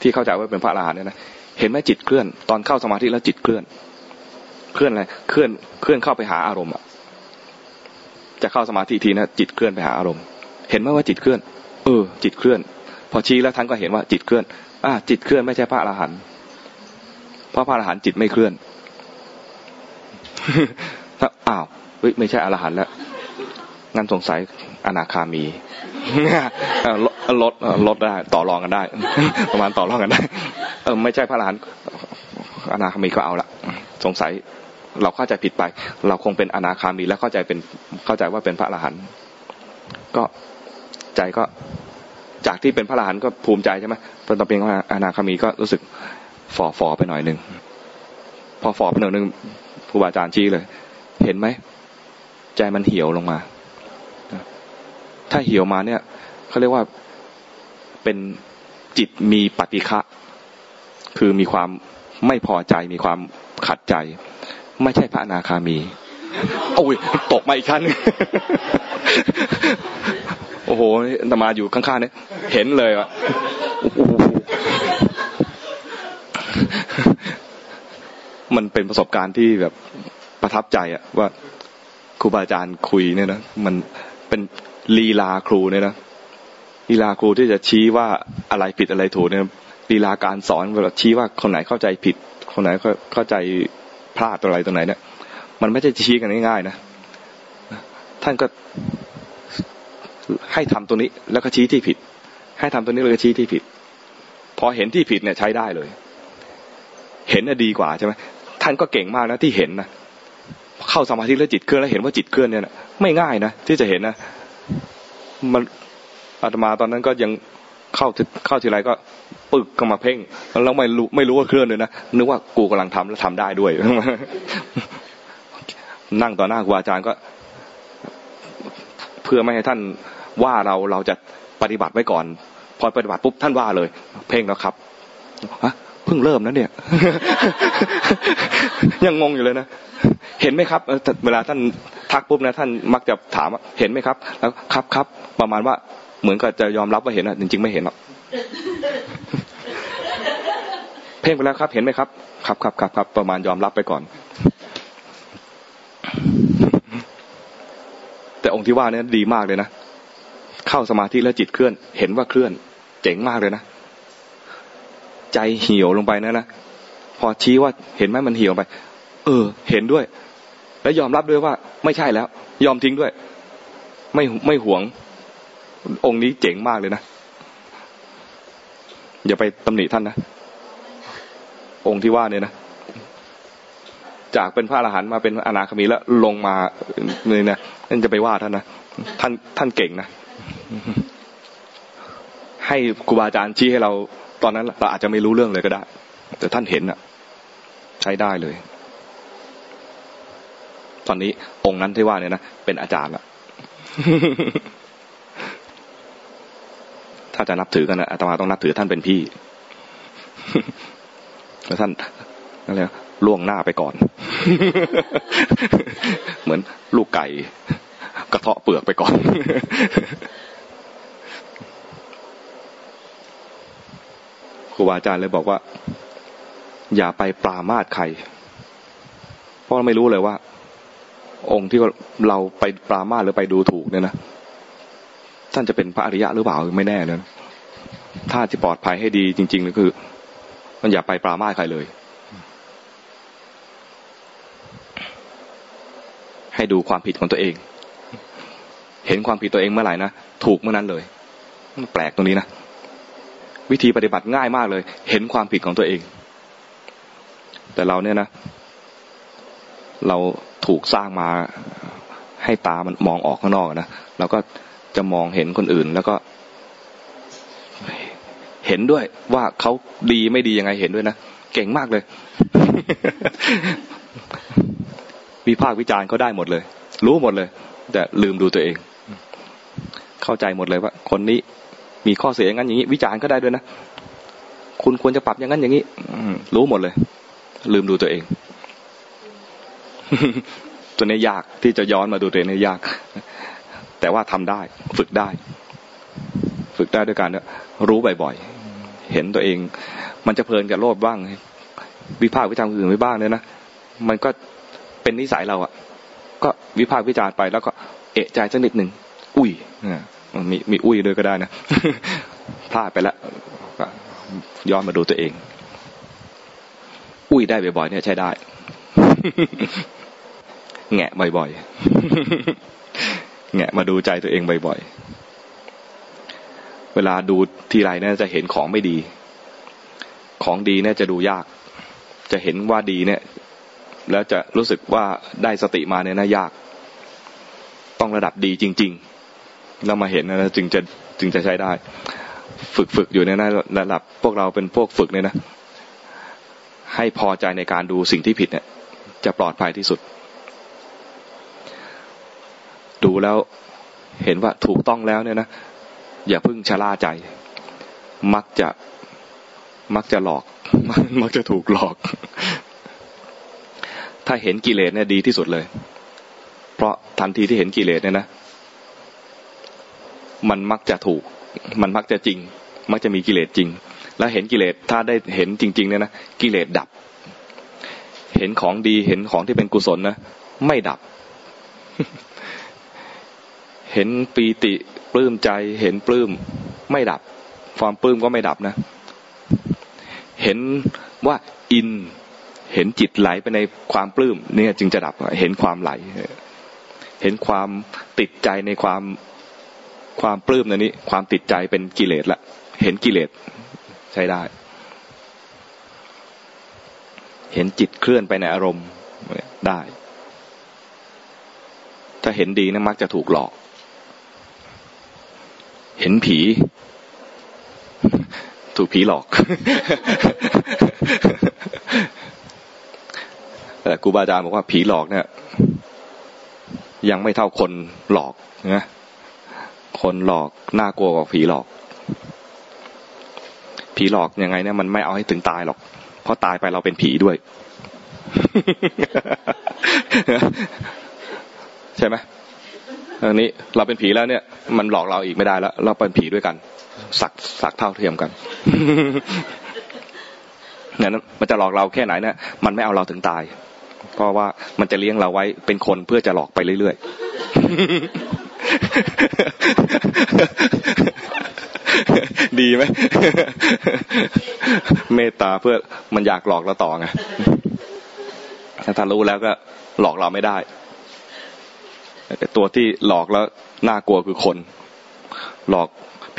ที่เข้าใจว่าเป็นพระอรหันต์เนี่ยนะเห็นไหมจิตเคลื่อน ตอนเข้าสมาธิแล้วจิตเคลื่อน เคลื่อนอะไรเคลื่อนเคลื่อนเข้าไปหาอารมณ์อะจะเข้าสมาธิทีนะจิตเคลื่อนไปหาอารมณ์ เห็นไหมว่าจิตเคลื่อนเออจิตเคลื่อน พอชี้แล้วท่านก็เห็นว่าจิตเคลื่อนอ่าจิตเคลื่อนไม่ใช่พระอรหันต์เพราะพระอรหันต์จิตไม่เคลื่อนถ้าอ้าวเฮ้ยไม่ใช่อรหันต์แล้วงั้นสงสัยอนาคามี ลดลดได้ ต่อรองกันได้ ประมาณต่อรองกันได้ เออไม่ใช่พระอรหันอนาคามีก็เอาละสงสัยเราเข้าใจผิดไป เราคงเป็นอนาคามีแล้วเข้าใจเป็นเข้าใจว่าเป็นพระอรหันต์ก็ใจก็จากที่เป็นพระอรหันต์ก็ภูมิใจใช่ไหมตอนต่อเป็นอนาคามีก็รู้สึกฝ่อฟอไปหน่อยหนึ่งพอฝ่อไปหน่อยหนึ่งครูบาอาจารย์ชี้เลย เห็นไหมใจมันเหี่ยวลงมา ถ้าเหี่ยวมาเนี่ยเขาเรียกว่าเป็นจิตมีปฏิฆะคือมีความไม่พอใจมีความขัดใจ ไม่ใช่พระอนาคามี โอ้ยตกมาอีกขั้นโอ้โหตมาอยู่ข้างๆเนี่ยเห็นเลยอะมันเป็นประสบการณ์ที่แบบประทับใจอะว่าครูบาอาจารย์คุยเนี่ยนะมันเป็น ลีลาครูเนี่ยนะลีลาครูที่จะชี้ว่าอะไรผิดอะไรถูกเนี่ยลีลาการสอนเวลาชี้ว่าคนไหนเข้าใจผิด คนไหนเข้าใจพลาดอะไรตรงไหนเนี่ยมันไม่ใช่ชี้กันง่ายๆนะท่านก็ให้ทำตัวนี้แล้วก็ชี้ที่ผิด ให้ทำตัวนี้แล้วก็ชี้ที่ผิด พอเห็นที่ผิดเนี่ยใช้ได้เลย เห็นน่ะดีกว่าใช่ไหมท่านก็เก่งมากนะที่เห็นนะเข้าสมาธิแล้วจิตเคลื่อนแล้วเห็นว่าจิตเคลื่อนเนี่ยนะไม่ง่ายนะที่จะเห็นนะ มันอาตมาตอนนั้นก็ยังเข้าเข้าทีไรก็ปึกก็มาเพ่งแล้วไม่รู้ไม่รู้ว่าเคลื่อนเลยนะนึกว่ากูกำลังทำแล้วทำได้ด้วย นั่งต่อหน้าครูอาจารย์ก็ เพื่อไม่ให้ท่านว่าเราเราจะปฏิบัติไว้ก่อน พอปฏิบัติปุ๊บท่านว่าเลย เพ่งแล้วครับฮะ เพิ่งเริ่มนะเนี่ย ยังงงอยู่เลยนะเห็นไหมครับเวลาท่านทักปุ๊บนะท่านมักจะถามว่าเห็นไหมครับ แล้วครับครับประมาณว่าเหมือนกับจะยอมรับว่าเห็นอะจริง ๆ ไม่เห็นหรอกเพ่งไปแล้วครับ เห็นไหมครับ ครับครับครับครับประมาณยอมรับไปก่อน แต่องค์ที่ว่านี้ดีมากเลยนะเข้าสมาธิแล้วจิตเคลื่อน เห็นว่าเคลื่อน เจ๋งมากเลยนะ ใจเหี่ยวลงไปนะนะพอชี้ว่าเห็นไหมมันเหี่ยวไป เออ เห็นด้วย แล้วยอมรับด้วยว่า ไม่ใช่แล้ว ยอมทิ้งด้วย ไม่ไม่หวง องค์นี้เจ๋งมากเลยนะอย่าไปตำหนิท่านนะองค์ที่ว่าเนี่ยนะจากเป็นพระอรหันต์มาเป็นอนาคามีแล้วลงมาเนี่ยนะนั่นจะไปว่าท่านนะท่านท่านเก่งนะให้ครูบาอาจารย์ชี้ให้เรา ตอนนั้นเราอาจจะไม่รู้เรื่องเลยก็ได้ แต่ท่านเห็นอะใช้ได้เลย ตอนนี้องค์นั้นที่ว่าเนี่ยนะเป็นอาจารย์ละถ้าจะนับถือกันนะอาตมาต้องนับถือท่านเป็นพี่แล้วท่านนั่นแหละล่วงหน้าไปก่อน เหมือนลูกไก่ กระเทาะเปลือกไปก่อน รูบาอาจารย์เลยบอกว่า อย่าไปปรามาสใคร เพราะาไม่รู้เลยว่า องค์ที่เราไปปรามาสหรือไปดูถูกเนี่ยนะท่านจะเป็นพระอริยะหรือเปล่าไม่แน่เลยถ้าจะปลอดภัยให้ดีจริงๆก็คือมันอย่าไปปรามาสใครเลย ให้ดูความผิดของตัวเอง เห็นความผิดตัวเองเมื่อไหร่นะถูกเมื่อนั้นเลย แปลกตรงนี้นะ วิธีปฏิบัติง่ายมากเลย เห็นความผิดของตัวเอง แต่เราเนี่ยนะ เราถูกสร้างมาให้ตามันมองออกข้างนอกนะเราก็จะมองเห็นคนอื่น แล้วก็ เห็นด้วยว่าเขาดีไม่ดียังไงเห็นด้วยนะเก่งมากเลยวิพากษ์วิจารณ์เขาได้หมดเลย รู้หมดเลย แต่ลืมดูตัวเอง เข้าใจหมดเลยว่า คนนี้ มีข้อเสียอย่างนั้นอย่างนี้ วิจารณ์ก็ได้ด้วยนะ คุณควรจะปรับอย่างนั้นอย่างนี้รู้หมดเลย ลืมดูตัวเอง ตัวนี้ยากที่จะย้อนมาดูตัวเองนี่ยาก แต่ว่าทำได้ ฝึกได้ ฝึกได้ด้วยการรู้บ่อยๆเห็นตัวเอง มันจะเพลินกับโลภบ้าง วิพากษ์วิจารณ์อื่นไปบ้างเนี่ยนะมันก็เป็นนิสัยเราอะก็วิพากษ์วิจารณ์ไปแล้วก็เอะใจสักนิดหนึ่งอุ้ย มีมีอุ้ยด้วยก็ได้นะพลาดไปแล้วย้อนมาดูตัวเอง อุ้ยได้บ่อยๆเนี่ย ใช้ได้ แงะบ่อยๆแงะมาดูใจตัวเองบ่อยๆเวเวลาดูทีไรเนี่ยจะเห็นของไม่ดี ของดีเนี่ยจะดูยาก จะเห็นว่าดีเนี่ย แล้วจะรู้สึกว่าได้สติมาเนี่ยน่ายาก ต้องระดับดีจริง ๆ แล้วมาเห็นนะจึงจะจึงจะใช้ได้ ฝึกฝึกอยู่ในนะระดับพวกเราเป็นพวกฝึกเนี่ยนะ ให้พอใจในการดูสิ่งที่ผิดเนี่ย จะปลอดภัยที่สุด ดูแล้วเห็นว่าถูกต้องแล้วเนี่ยนะอย่าพึ่งชะล่าใจ มักจะมักจะหลอก มักจะถูกหลอก ถ้าเห็นกิเลสเนี่ยดีที่สุดเลย เพราะทันทีที่เห็นกิเลสเนี่ยนะ มันมักจะถูก มันมักจะจริง มักจะมีกิเลสจริง แล้วเห็นกิเลสถ้าได้เห็นจริงๆเนี่ยนะกิเลสดับ เห็นของดีเห็นของที่เป็นกุศลนะไม่ดับ เห็นปีติปลื้มใจ เห็นปลื้มไม่ดับ ความปลื้มก็ไม่ดับนะ เห็นว่าอินเห็นจิตไหลไปในความปลื้มเนี่ยจึงจะดับเห็นความไหล เห็นความติดใจในความ ความปลื้มนันนี้ ความติดใจเป็นกิเลสละ เห็นกิเลสใช้ได้ เห็นจิตเคลื่อนไปในอารมณ์ได้ ถ้าเห็นดีนะมักจะถูกหลอก เห็นผี ถูกผีหลอกแต่ครูบาอาจารย์บอกว่าผีหลอกเนี่ย ยังไม่เท่าคนหลอกนะ คนหลอกน่ากลัวกว่าผีหลอก ผีหลอกยังไงเนี่ยมันไม่เอาให้ถึงตายหรอก เพราะตายไปเราเป็นผีด้วย ใช่ไหมอันนี้เราเป็นผีแล้วเนี่ย มันหลอกเราอีกไม่ได้แล้ว เราเป็นผีด้วยกัน สักสักเท่าเทียมกันนั้นมันจะหลอกเราแค่ไหนเนี่ยมันไม่เอาเราถึงตาย เพราะว่ามันจะเลี้ยงเราไว้เป็นคนเพื่อจะหลอกไปเรื่อยๆ ดีไหมเมตตาเพื่อมันอยากหลอกเราต่อไงถ้าท่านรู้แล้วก็หลอกเราไม่ได้ ตัวที่หลอกแล้วน่ากลัวคือคน หลอก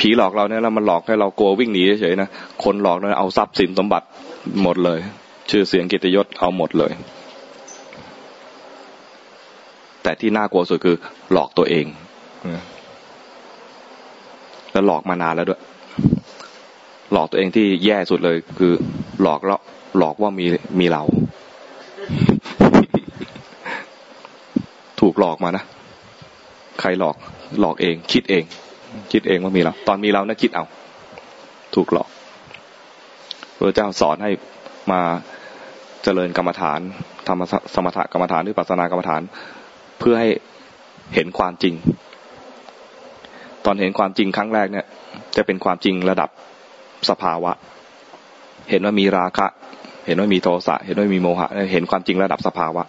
ผีหลอกเราเนี่ยแล้วมันหลอกให้เรากลัววิ่งหนีเฉยๆนะคนหลอกเนี่ยเอาทรัพย์สินสมบัติหมดเลย ชื่อเสียงกิตยศเอาหมดเลย แต่ที่น่ากลัวสุดคือหลอกตัวเอง แล้วหลอกมานานแล้วด้วย หลอกตัวเองที่แย่สุดเลย คือหลอกแล้วหลอกว่ามีมีเรา ถูกหลอกมานะ ใครหลอก หลอกเอง คิดเอง คิดเองว่ามีเรา ตอนมีเรานะคิดเอา ถูกหลอกพระเจ้าสอนให้มาเจริญกรรมฐานทำสมถกรรมฐานหรือปัสนากรรมฐาน เพื่อให้เห็นความจริง ตอนเห็นความจริงครั้งแรกเนี่ย จะเป็นความจริงระดับสภาวะ เห็นว่ามีราคะ เห็นว่ามีโทสะ เห็นว่ามีโมหะ เห็นความจริงระดับสภาวะ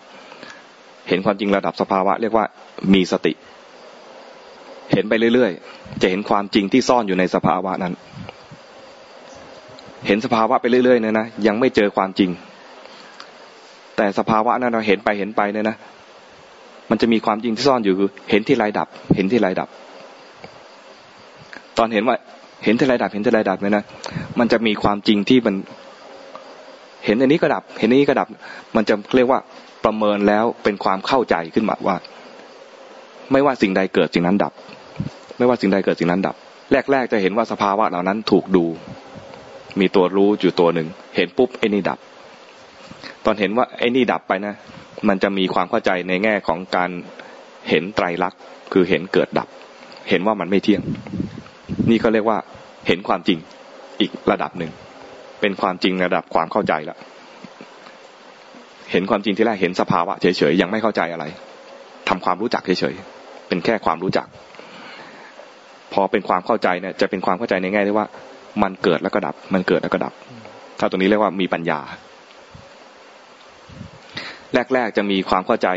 เห็นความจริงระดับสภาวะ เรียกว่ามีสติ เห็นไปเรื่อยๆ จะเห็นความจริงที่ซ่อนอยู่ในสภาวะนั้น เห็นสภาวะไปเรื่อยๆเนี่ยนะ ยังไม่เจอความจริง แต่สภาวะนั้นเราเห็นไปเห็นไปเนี่ยนะ มันจะมีความจริงที่ซ่อนอยู่คือเห็นที่ไรดับ เห็นที่ไรดับ ตอนเห็นว่า เห็นที่ไรดับ เห็นที่ไรดับเนี่ยนะมันจะมีความจริงที่มัน เห็นอันนี้ก็ดับ เห็นอันนี้ก็ดับ มันจะเรียกว่าประเมินแล้วเป็นความเข้าใจขึ้นมาว่า ไม่ว่าสิ่งใดเกิดสิ่งนั้นดับ ไม่ว่าสิ่งใดเกิดสิ่งนั้นดับ แรก ๆ จะเห็นว่าสภาวะเหล่านั้นถูกดู มีตัวรู้อยู่ตัวหนึ่ง เห็นปุ๊บไอ้นี่ดับ ตอนเห็นว่าไอ้นี่ดับไปนะมันจะมีความเข้าใจในแง่ของการเห็นไตรลักษณ์คือเห็นเกิดดับ เห็นว่ามันไม่เที่ยง นี่ก็เรียกว่าเห็นความจริงอีกระดับหนึ่ง เป็นความจริงระดับความเข้าใจแล้วเห็นความจริงที่แรกเห็นสภาวะเฉยๆยังไม่เข้าใจอะไรทำความรู้จักเฉยๆเป็นแค่ความรู้จัก พอเป็นความเข้าใจเนี่ยจะเป็นความเข้าใจในแง่ที่ว่า มันเกิดแล้วก็ดับ มันเกิดแล้วก็ดับ ถ้าตรงนี้เรียกว่ามีปัญญา แรกๆจะมีความเข้าใจ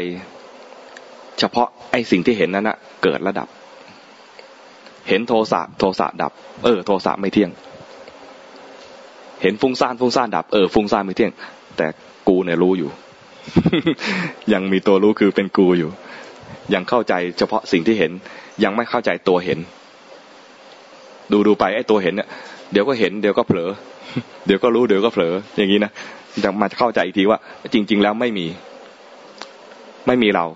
เฉพาะไอ้สิ่งที่เห็นนั้นนะเกิดแล้วดับ เห็นโทสะโทสะดับ เออ โทสะไม่เที่ยง เห็นฟุ้งซ่านฟุ้งซ่านดับ เออ ฟุ้งซ่านไม่เที่ยง แต่กูเนี่ยรู้อยู่ ยังมีตัวรู้คือเป็นกูอยู่ ยังเข้าใจเฉพาะสิ่งที่เห็น ยังไม่เข้าใจตัวเห็น ดูดูไปไอ้ตัวเห็นเนี่ยเดี๋ยวก็เห็นเดี๋ยวก็เผลอ เดี๋ยวก็รู้เดี๋ยวก็เผลอ อย่างนี้นะจะมาเข้าใจอีกทีว่า จริง ๆ แล้วไม่มี ไม่มีเรา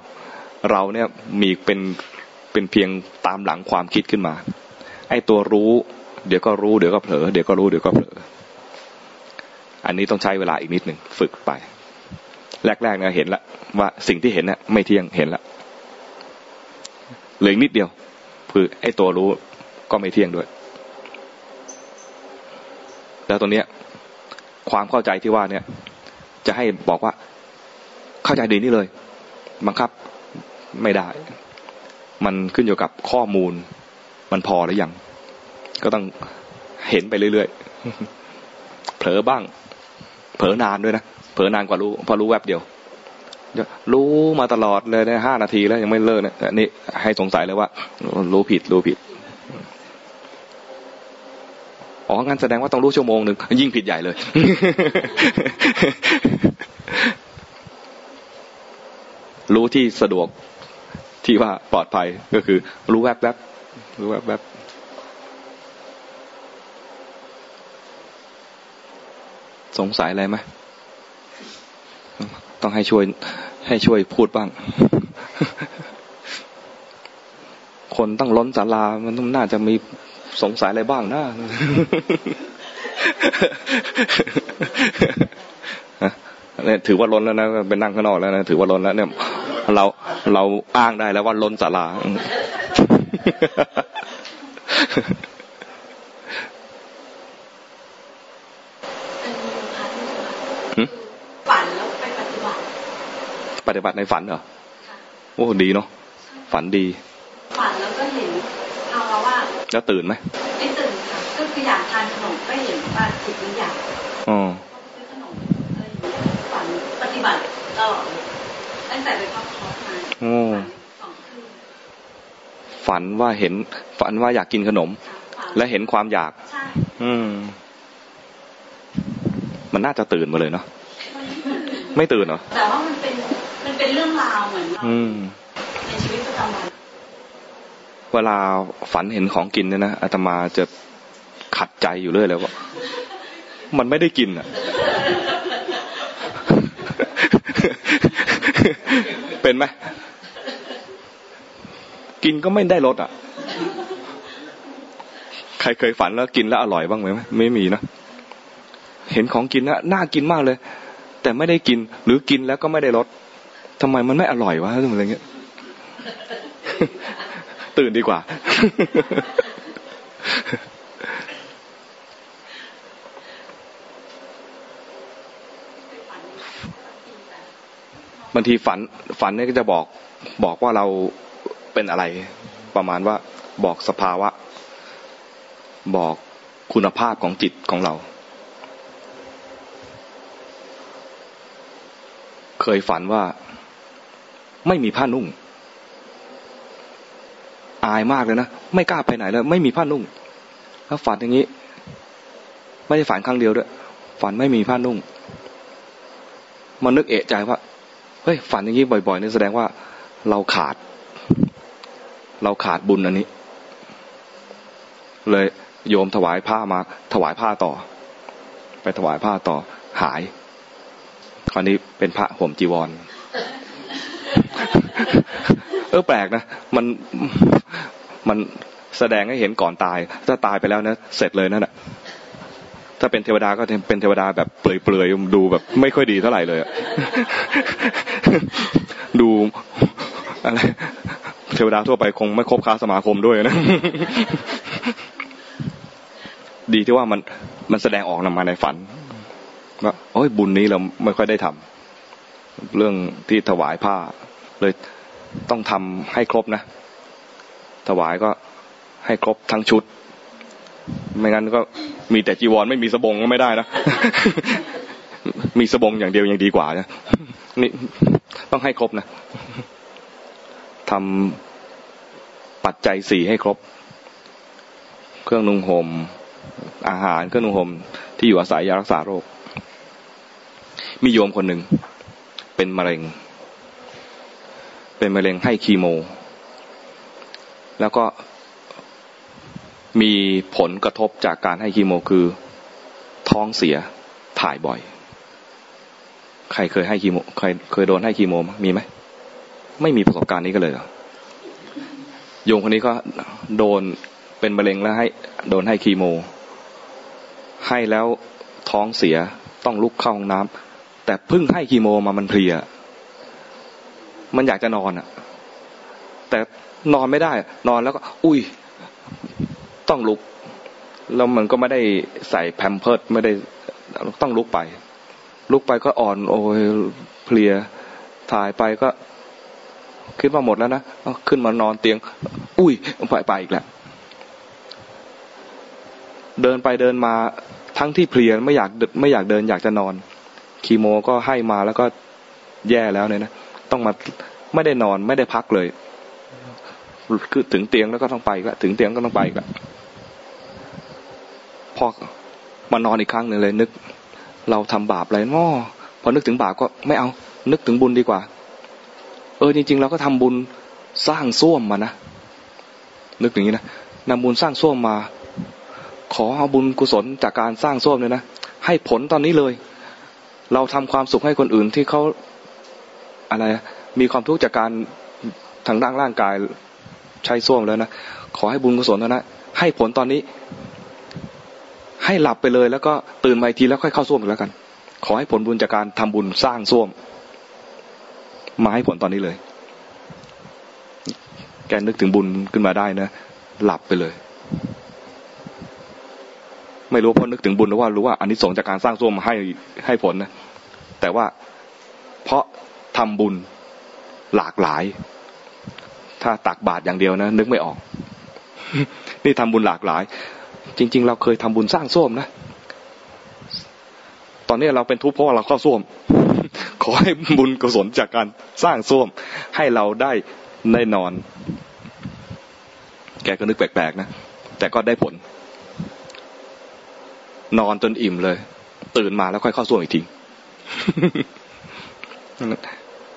เราเนี่ยมีเป็น เป็นเพียงตามหลังความคิดขึ้นมา ไอ้ตัวรู้ เดี๋ยวก็รู้เดี๋ยวก็เผลอเดี๋ยวก็รู้เดี๋ยวก็เผลออันนี้ต้องใช้เวลาอีกนิดหนึ่งฝึกไป แรกๆเนี่ยเห็นละว่าสิ่งที่เห็นเนี่ยไม่เที่ยงเห็นละเหลืออีกนิดเดียว คือไอ้ตัวรู้ก็ไม่เที่ยงด้วย แล้วตัวเนี้ย ความเข้าใจที่ว่าเนี่ย จะให้บอกว่าเข้าใจดีนี่เลย บังคับไม่ได้ มันขึ้นอยู่กับข้อมูล มันพอหรือยังก็ต้องเห็นไปเรื่อยๆเผลอบ้าง เผลอนานด้วยนะเผลอนานกว่ารู้ พอรู้แวบเดียวรู้มาตลอดเลยในห้านาทีแล้วยังไม่เลิกเนี่ยนี่ให้สงสัยเลยว่า รู้ผิดรู้ผิดอ๋องั้นแสดงว่าต้องรู้ชั่วโมงหนึ่งยิ่งผิดใหญ่เลย รู้ที่สะดวก ที่ว่าปลอดภัยก็คือ รู้แวบแวบรู้แวบแวบสงสัยอะไรไหมต้องให้ช่วย ให้ช่วยพูดบ้าง คนตั้งล้นศาลา มันต้องน่าจะมีสงสัยอะไรบ้างนะเนี่ยถือว่าล้นแล้วนะเป็นนั่งข้างนอกแล้วนะถือว่าล้นแล้ว เนี่ย เราเราอ้างได้แล้วว่าล้นศาลาฝันแล้วไปปฏิบัติ ปฏิบัติในฝันเหรอโอ้ดีเนาะฝันดี ฝันแล้วก็เห็นเอาแล้วว่าแล้วตื่นไหมไม่ตื่นค่ะก็คืออยากทานขนมก็เห็นว่าจิตมันอยากอ๋อซื้อขนมอะไรอย่างเงี้ยฝันปฏิบัติตลอด ตั้งแต่ไปเข้าคอร์สมาโอ้ฝันว่าเห็น ฝันว่าอยากกินขนม และเห็นความอยากใช่อืม มันน่าจะตื่นมาเลยเนาะไม่ตื่นเหรอแต่ว่ามันเป็นมันเป็นเรื่องราวเหมือนเราในชีวิตประจำวันเวลาฝันเห็นของกินเนี่ยนะอาตมาจะขัดใจอยู่เรื่อยเลยว่ามันไม่ได้กินอะ เป็นไหมกินก็ไม่ได้รสอะ ใครเคยฝันแล้วกินแล้วอร่อยบ้างไหมไม่มีนะเห็นของกินนะน่ากินมากเลย แต่ไม่ได้กิน หรือกินแล้วก็ไม่ได้ลดทำไมมันไม่อร่อยวะอะไรเงี้ย ตื่นดีกว่า บางทีฝันฝันเนี่ยก็จะบอกบอกว่าเราเป็นอะไร ประมาณว่าบอกสภาวะ บอกคุณภาพของจิตของเรา เคยฝันว่าไม่มีผ้านุ่ง อายมากเลยนะ ไม่กล้าไปไหนแล้วไม่มีผ้านุ่งแล้วฝันอย่างนี้ ไม่ใช่ฝันครั้งเดียวด้วย ฝันไม่มีผ้านุ่งมานึกเอะใจว่า เฮ้ยฝันอย่างนี้บ่อยๆนี่แสดงว่าเราขาด เราขาดบุญอันนี้ เลยโยมถวายผ้ามา ถวายผ้าต่อ ไปถวายผ้าต่อ หาย คราวนี้เป็นพระห่มจีวร เออแปลกนะมันมันแสดงให้เห็นก่อนตาย ถ้าตายไปแล้วนะเสร็จเลยนั่นแหละ ถ้าเป็นเทวดาก็เป็นเทวดาแบบเปลือยๆดูแบบไม่ค่อยดีเท่าไหร่เลยดูอะไรเทวดาทั่วไปคงไม่ครบค้าสมาคมด้วยนะ ดีที่ว่ามันมันแสดงออกนำมาในฝันว่าโอ้ยบุญนี้เราไม่ค่อยได้ทำเรื่องที่ถวายผ้า เลยต้องทำให้ครบนะ ถวายก็ให้ครบทั้งชุด ไม่งั้นก็มีแต่จีวรไม่มีสบงก็ไม่ได้นะ มีสบงอย่างเดียวยังดีกว่านะนี่ต้องให้ครบนะทำปัจจัยสี่ให้ครบ เครื่องนุ่งหม่มอาหารเครื่องนุ่งห่มที่อยู่อาศัยยารักษาโรค มีโยมคนหนึ่งเป็นมะเร็ง เป็นมะเร็งให้คีโม แล้วก็ มีผลกระทบจากการให้คีโมคือ ท้องเสียถ่ายบ่อย ใครเคยให้คีโมใครเคยโดนให้คีโมมีไหมไม่มีประสบการณ์นี้ก็เลยเหรอโยงคนนี้ก็โดนเป็นมะเร็งแล้วให้โดนให้คีโม ให้แล้วท้องเสียต้องลุกเข้าห้องน้ำแต่เพิ่งให้คีโมมามันเพลีย มันอยากจะนอนอะ แต่นอนไม่ได้ นอนแล้วก็ อุ้ย ต้องลุก แล้วมันก็ไม่ได้ใส่แพมเพิร์ดไม่ได้ต้องลุกไป ลุกไปก็อ่อน โอ้ยเพลียถ่ายไปก็คิดว่าหมดแล้วนะขึ้นมานอนเตียง อุ้ยไปไปอีกแล้วเดินไปเดินมาทั้งที่เพลียไม่อยากไม่อยากเดินอยากจะนอนคีโมก็ให้มาแล้วก็แย่แล้วเนี่ยนะต้องมาไม่ได้นอนไม่ได้พักเลยคือถึงเตียงแล้วก็ต้องไปละถึงเตียงก็ต้องไปละ พอมานอนอีกครั้งหนึ่งเลยนึก เราทำบาปอะไรง้อพอนึกถึงบาปก็ไม่เอา นึกถึงบุญดีกว่า เออจริง ๆ เราก็ทำบุญสร้างส้วมมานะนึกอย่างนี้นะนำบุญสร้างส้วมมา ขอเอาบุญกุศลจากการสร้างส้วมเลยนะให้ผลตอนนี้เลย เราทำความสุขให้คนอื่นที่เขาอะไรมีความทุกข์จากการทางด้านร่างกายใช้ส้วมแล้วนะขอให้บุญกุศลนะให้ผลตอนนี้ ให้หลับไปเลย แล้วก็ตื่นมาอีกทีแล้วค่อยเข้าส้วมแล้วกัน ขอให้ผลบุญจากการทำบุญสร้างส้วม มาให้ผลตอนนี้เลย แกนึกถึงบุญขึ้นมาได้นะหลับไปเลย ไม่รู้เพราะนึกถึงบุญหรือว่ารู้ว่าอันนี้สงจากการสร้างส้วมมาให้ให้ผลนะแต่ว่าเพราะทำบุญหลากหลาย ถ้าตักบาตรอย่างเดียวนะนึกไม่ออก นี่ทำบุญหลากหลาย จริง ๆ เราเคยทำบุญสร้างส้วมนะตอนนี้เราเป็นทุกข์เพราะว่าเราเข้าส้วม ขอให้บุญกุศลจากการสร้างส้วม ให้เราได้ได้นอน แกก็นึกแปลกๆนะ แต่ก็ได้ผล นอนจนอิ่มเลย ตื่นมาแล้วค่อยเข้าส่วงอีกที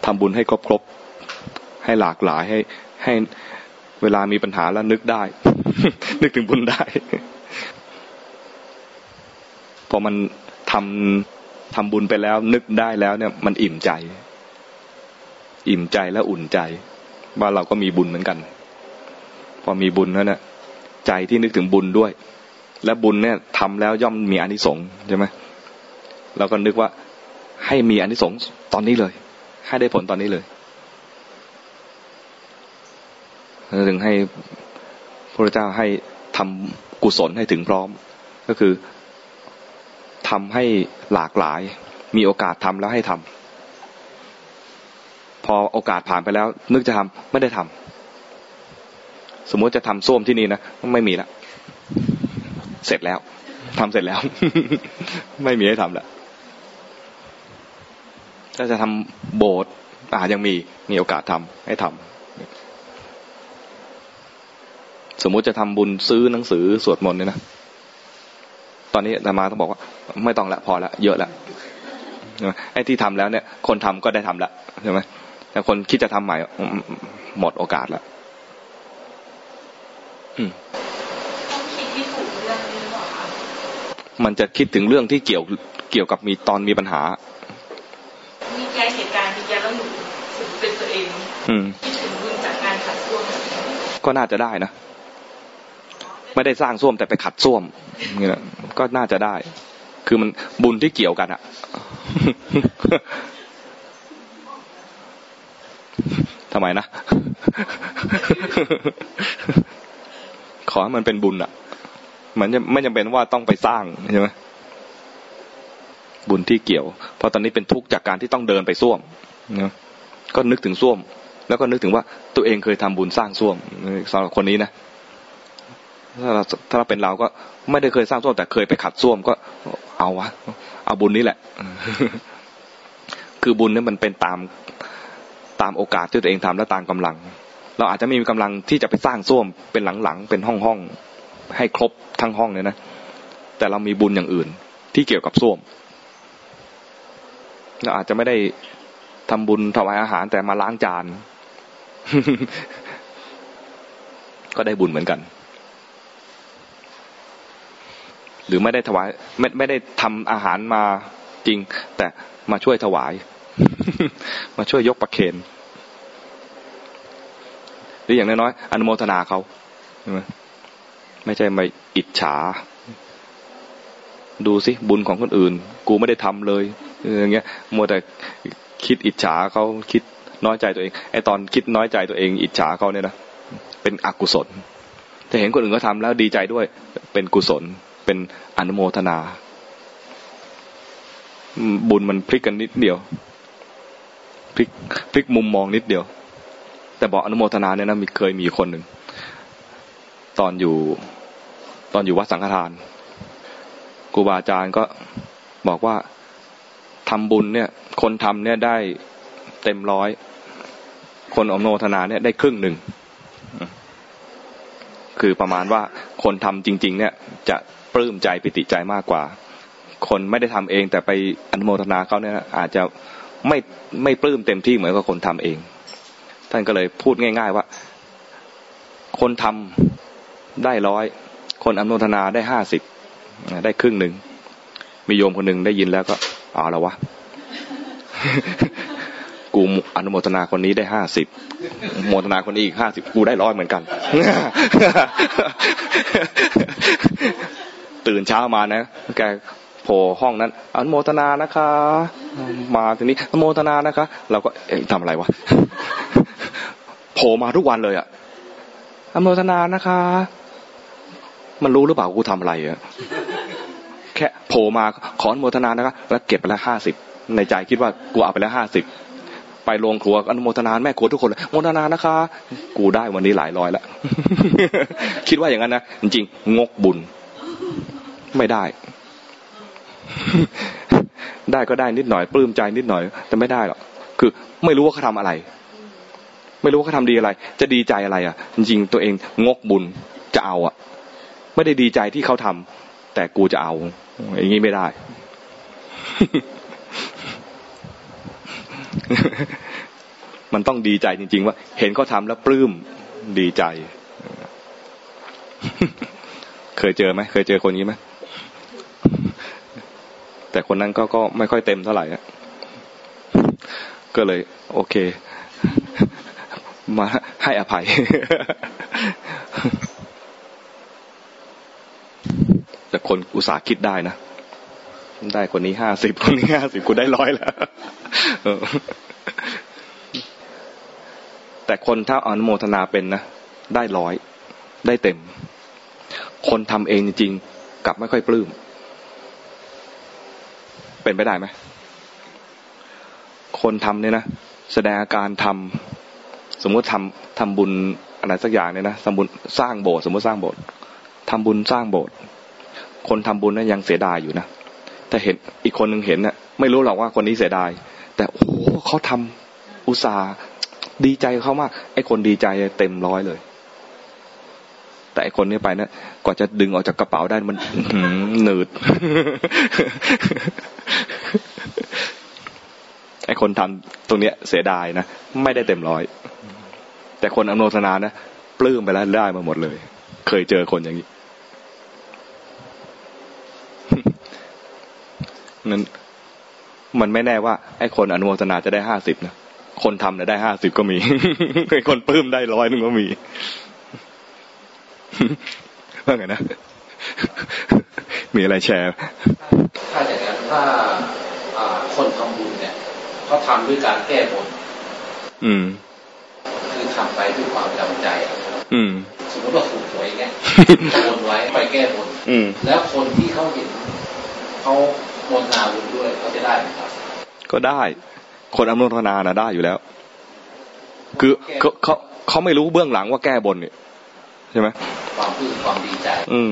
ทำบุญให้ครบครบ ให้หลากหลายให้ให้เวลามีปัญหาแล้วนึกได้ นึกถึงบุญได้ พอมันทำทำบุญไปแล้ว นึกได้แล้วเนี่ย มันอิ่มใจ อิ่มใจและอุ่นใจ ว่าเราก็มีบุญเหมือนกัน พอมีบุญแล้วเนี่ยใจที่นึกถึงบุญด้วย และบุญเนี่ยทำแล้วย่อมมีอนิสงส์ใช่ไหมเราก็นึกว่าให้มีอนิสงส์ตอนนี้เลย ให้ได้ผลตอนนี้เลยถึงให้พระเจ้าให้ทำกุศลให้ถึงพร้อม ก็คือ ทำให้หลากหลาย มีโอกาสทำแล้วให้ทำพอโอกาสผ่านไปแล้ว นึกจะทำไม่ได้ทำสมมติจะทำส้วมที่นี่นะไม่มีละเสร็จแล้วทำเสร็จแล้ว ไม่มีให้ทำแล้วถ้าจะทำโบสถ์อ่ายังมีมีโอกาสทำให้ทำสมมุติจะทำบุญซื้อหนังสือสวดมนต์เนี่ยนะ ตอนนี้ธรรมาต้องบอกว่า ไม่ต้องละพอละเยอะละไอ้ที่ทำแล้วเนี่ย คนทำก็ได้ทำละใช่ไหมแต่คนคิดจะทำใหม่หมดโอกาสแล้วมันจะคิดถึงเรื่องที่เกี่ยวเกี่ยวกับมีตอนมีปัญหามีแก้เหตุการณ์ที่แกแล้วหนูเป็นตัวเองคิดถึงบุญจากการขัดส้วมก็น่าจะได้นะ ไม่ได้สร้างส้วมแต่ไปขัดส้วมนี่แหละ ก็น่าจะได้ คือมันบุญที่เกี่ยวกันอะทำไมนะ ขอให้มันเป็นบุญอะมันไม่จำเป็นว่าต้องไปสร้างใช่ไหมบุญที่เกี่ยว เพราะตอนนี้เป็นทุกข์จากการที่ต้องเดินไปส้วมนะก็นึกถึงส้วม แล้วก็นึกถึงว่าตัวเองเคยทำบุญสร้างส้วมสำหรับคนนี้นะ ถ้าเราถ้าเราเป็นเราก็ไม่ได้เคยสร้างส้วมแต่เคยไปขัดส้วมก็เอาวะ เอาบุญนี้แหละ คือบุญนี่มันเป็นตามตามโอกาสที่ตัวเองทำและตามกำลัง เราอาจจะไม่มีกำลังที่จะไปสร้างส้วมเป็นหลังๆเป็นห้องๆให้ครบทั้งห้องเลยนะแต่เรามีบุญอย่างอื่น ที่เกี่ยวกับส้วมเราอาจจะไม่ได้ทำบุญถวายอาหารแต่มาล้างจาน ก็ได้บุญเหมือนกัน หรือไม่ได้ถวาย ไม่ไม่ได้ทำอาหารมาจริง แต่มาช่วยถวาย มาช่วยยกประเคนหรืออย่างน้อยๆอนุโมทนาเขาใช่ไหมไม่ใช่มาอิจฉา ดูสิบุญของคนอื่น กูไม่ได้ทำเลยอย่างเงี้ยมัวแต่คิดอิจฉาเขาคิดน้อยใจตัวเองไอตอนคิดน้อยใจตัวเอง อิจฉาเขาเนี่ยนะเป็นอกุศลแต่เห็นคนอื่นเขาทาแล้วดีใจด้วยเป็นกุศล เป็นอนุโมทนา บุญมันพลิกกันนิดเดียวพลิกพลิกมุมมองนิดเดียว แต่บอกอนุโมทนาเนี่ยนะมีเคยมีคนหนึ่งตอนอยู่ ตอนอยู่วัดสังฆทานครูบาอาจารย์ก็บอกว่าทำบุญเนี่ย คนทำเนี่ยได้เต็มร้อย คนอนุโมทนาเนี่ยได้ครึ่งหนึ่ง คือประมาณว่าคนทำจริง ๆ เนี่ยจะ ปลื้มใจปิติใจมากกว่า คนไม่ได้ทำเอง แต่ไปอนุโมทนาเขาเนี่ยอาจจะไม่ไม่ปลื้มเต็มที่เหมือนกับคนทำเอง ท่านก็เลยพูดง่าย ๆ ว่า คนทำได้ร้อยคนอนุโมทนาได้ห้าสิบได้ครึ่งหนึ่งมีโยมคนหนึ่งได้ยินแล้วก็เอาละวะกูอนุโมทนาคนนี้ได้ห้าสิบโมทนาคนนี้อีกห้าสิบกูได้ร้อยเหมือนกัน ตื่นเช้ามานะแกโผล่ห้องนั้นอนโมทนานะคะ มาทีนี้อนโมทนานะคะ เราก็เอ๊ะทำอะไรวะโผล่มาทุกวันเลยอะอนโมทนานะคะ มันรู้หรือเปล่ากูทำอะไรอะแค่โผล่มาขออนุโมทนานะคะ แล้วเก็บไปแล้วห้าสิบในใจคิดว่ากูเอาไปแล้วห้าสิบไปโรงครัวอนุโมทนาแม่ครัวทุกคนเลยโมทนานะคะ กูได้วันนี้หลายร้อยแล้วคิดว่าอย่างนั้นนะจริงๆงกบุญ ไม่ได้ ได้ก็ได้นิดหน่อย ปลื้มใจนิดหน่อย แต่ไม่ได้หรอกคือไม่รู้ว่าเขาทาอะไร ไม่รู้ว่าเขาทาดีอะไร จะดีใจอะไร อะ จริงๆตัวเองงกบุญจะเอาอะ ไม่ได้ดีใจที่เขาทำแต่กูจะเอา อย่างนี้ไม่ได้มันต้องดีใจจริง ๆ ว่า เห็นเขาทาแล้วปลื้มดีใจ เคยเจอไหมเคยเจอคนนี้ไหมแต่คนนั้นก็ก็ไม่ค่อยเต็มเท่าไหร่ก็เลย โอเค มาให้อภัย แต่คนอุตสาห์คิดได้นะได้คนนี้ห้าสิบคนนี้ห้าสิบกูได้ร้อยแล้วแต่คนถ้าอนุโมทนาเป็นนะได้ร้อยได้เต็ม คนทำเองจริงๆกลับไม่ค่อยปลื้ม เป็นไปได้ไหมคนทำเนี่ยนะแสดงอาการทำสมมติทำทำบุญอะไรสักอย่างเนี่ยนะสมบุญสร้างโบสถ์สมมติสร้างโบสถ์ทำบุญสร้างโบสถ์คนทำบุญนะั้นยังเสียดายอยู่นะแต่เห็นอีกคนหนึ่งเห็นเนี่ยไม่รู้หรอกว่าคนนี้เสียดาย แต่โอ้เขาทำอุตสาห์ดีใจเขามากไอ้คนดีใจเต็มร้อยเลย แต่ไอ้คนนี้ไปเนะกว่าจะดึงออกจากกระเป๋าได้มันหนืดไอ้คนทำตรงเนี้ย เสียดายนะไม่ได้เต็มร้อย แต่คนอนุโมทนานะปลื้มไปแล้วได้มาหมดเลย เคยเจอคนอย่างนี้นั้นมันไม่แน่ว่าไอ้คนอนุโมทนาจะได้ห้าสิบนะคนทำเนี่ยได้ห้าสิบก็มีไอ้คนปลื้มได้ร้อยนึงก็มี ว่าไงนะ มีอะไรแชร์ถ้าอย่างนั้นถ้าคนทำบุญเนี่ยเขาทาด้วยการแก้บนอืม คือทำไปด้วยความจำใจ อืม สมมติว่าถูกหวยเงี้ยบนไว้ไปแก้บนแล้วคนที่เขาเห็นเขาโมทนาบุญด้วยเขาจะได้ไหมครับ ก็ได้ คนอนุโมทนานะได้อยู่แล้ว คือเขาเขาเขาไม่รู้เบื้องหลังว่าแก้บนเนี่ย ใช่ไหมความพื้นความดีใจ อืม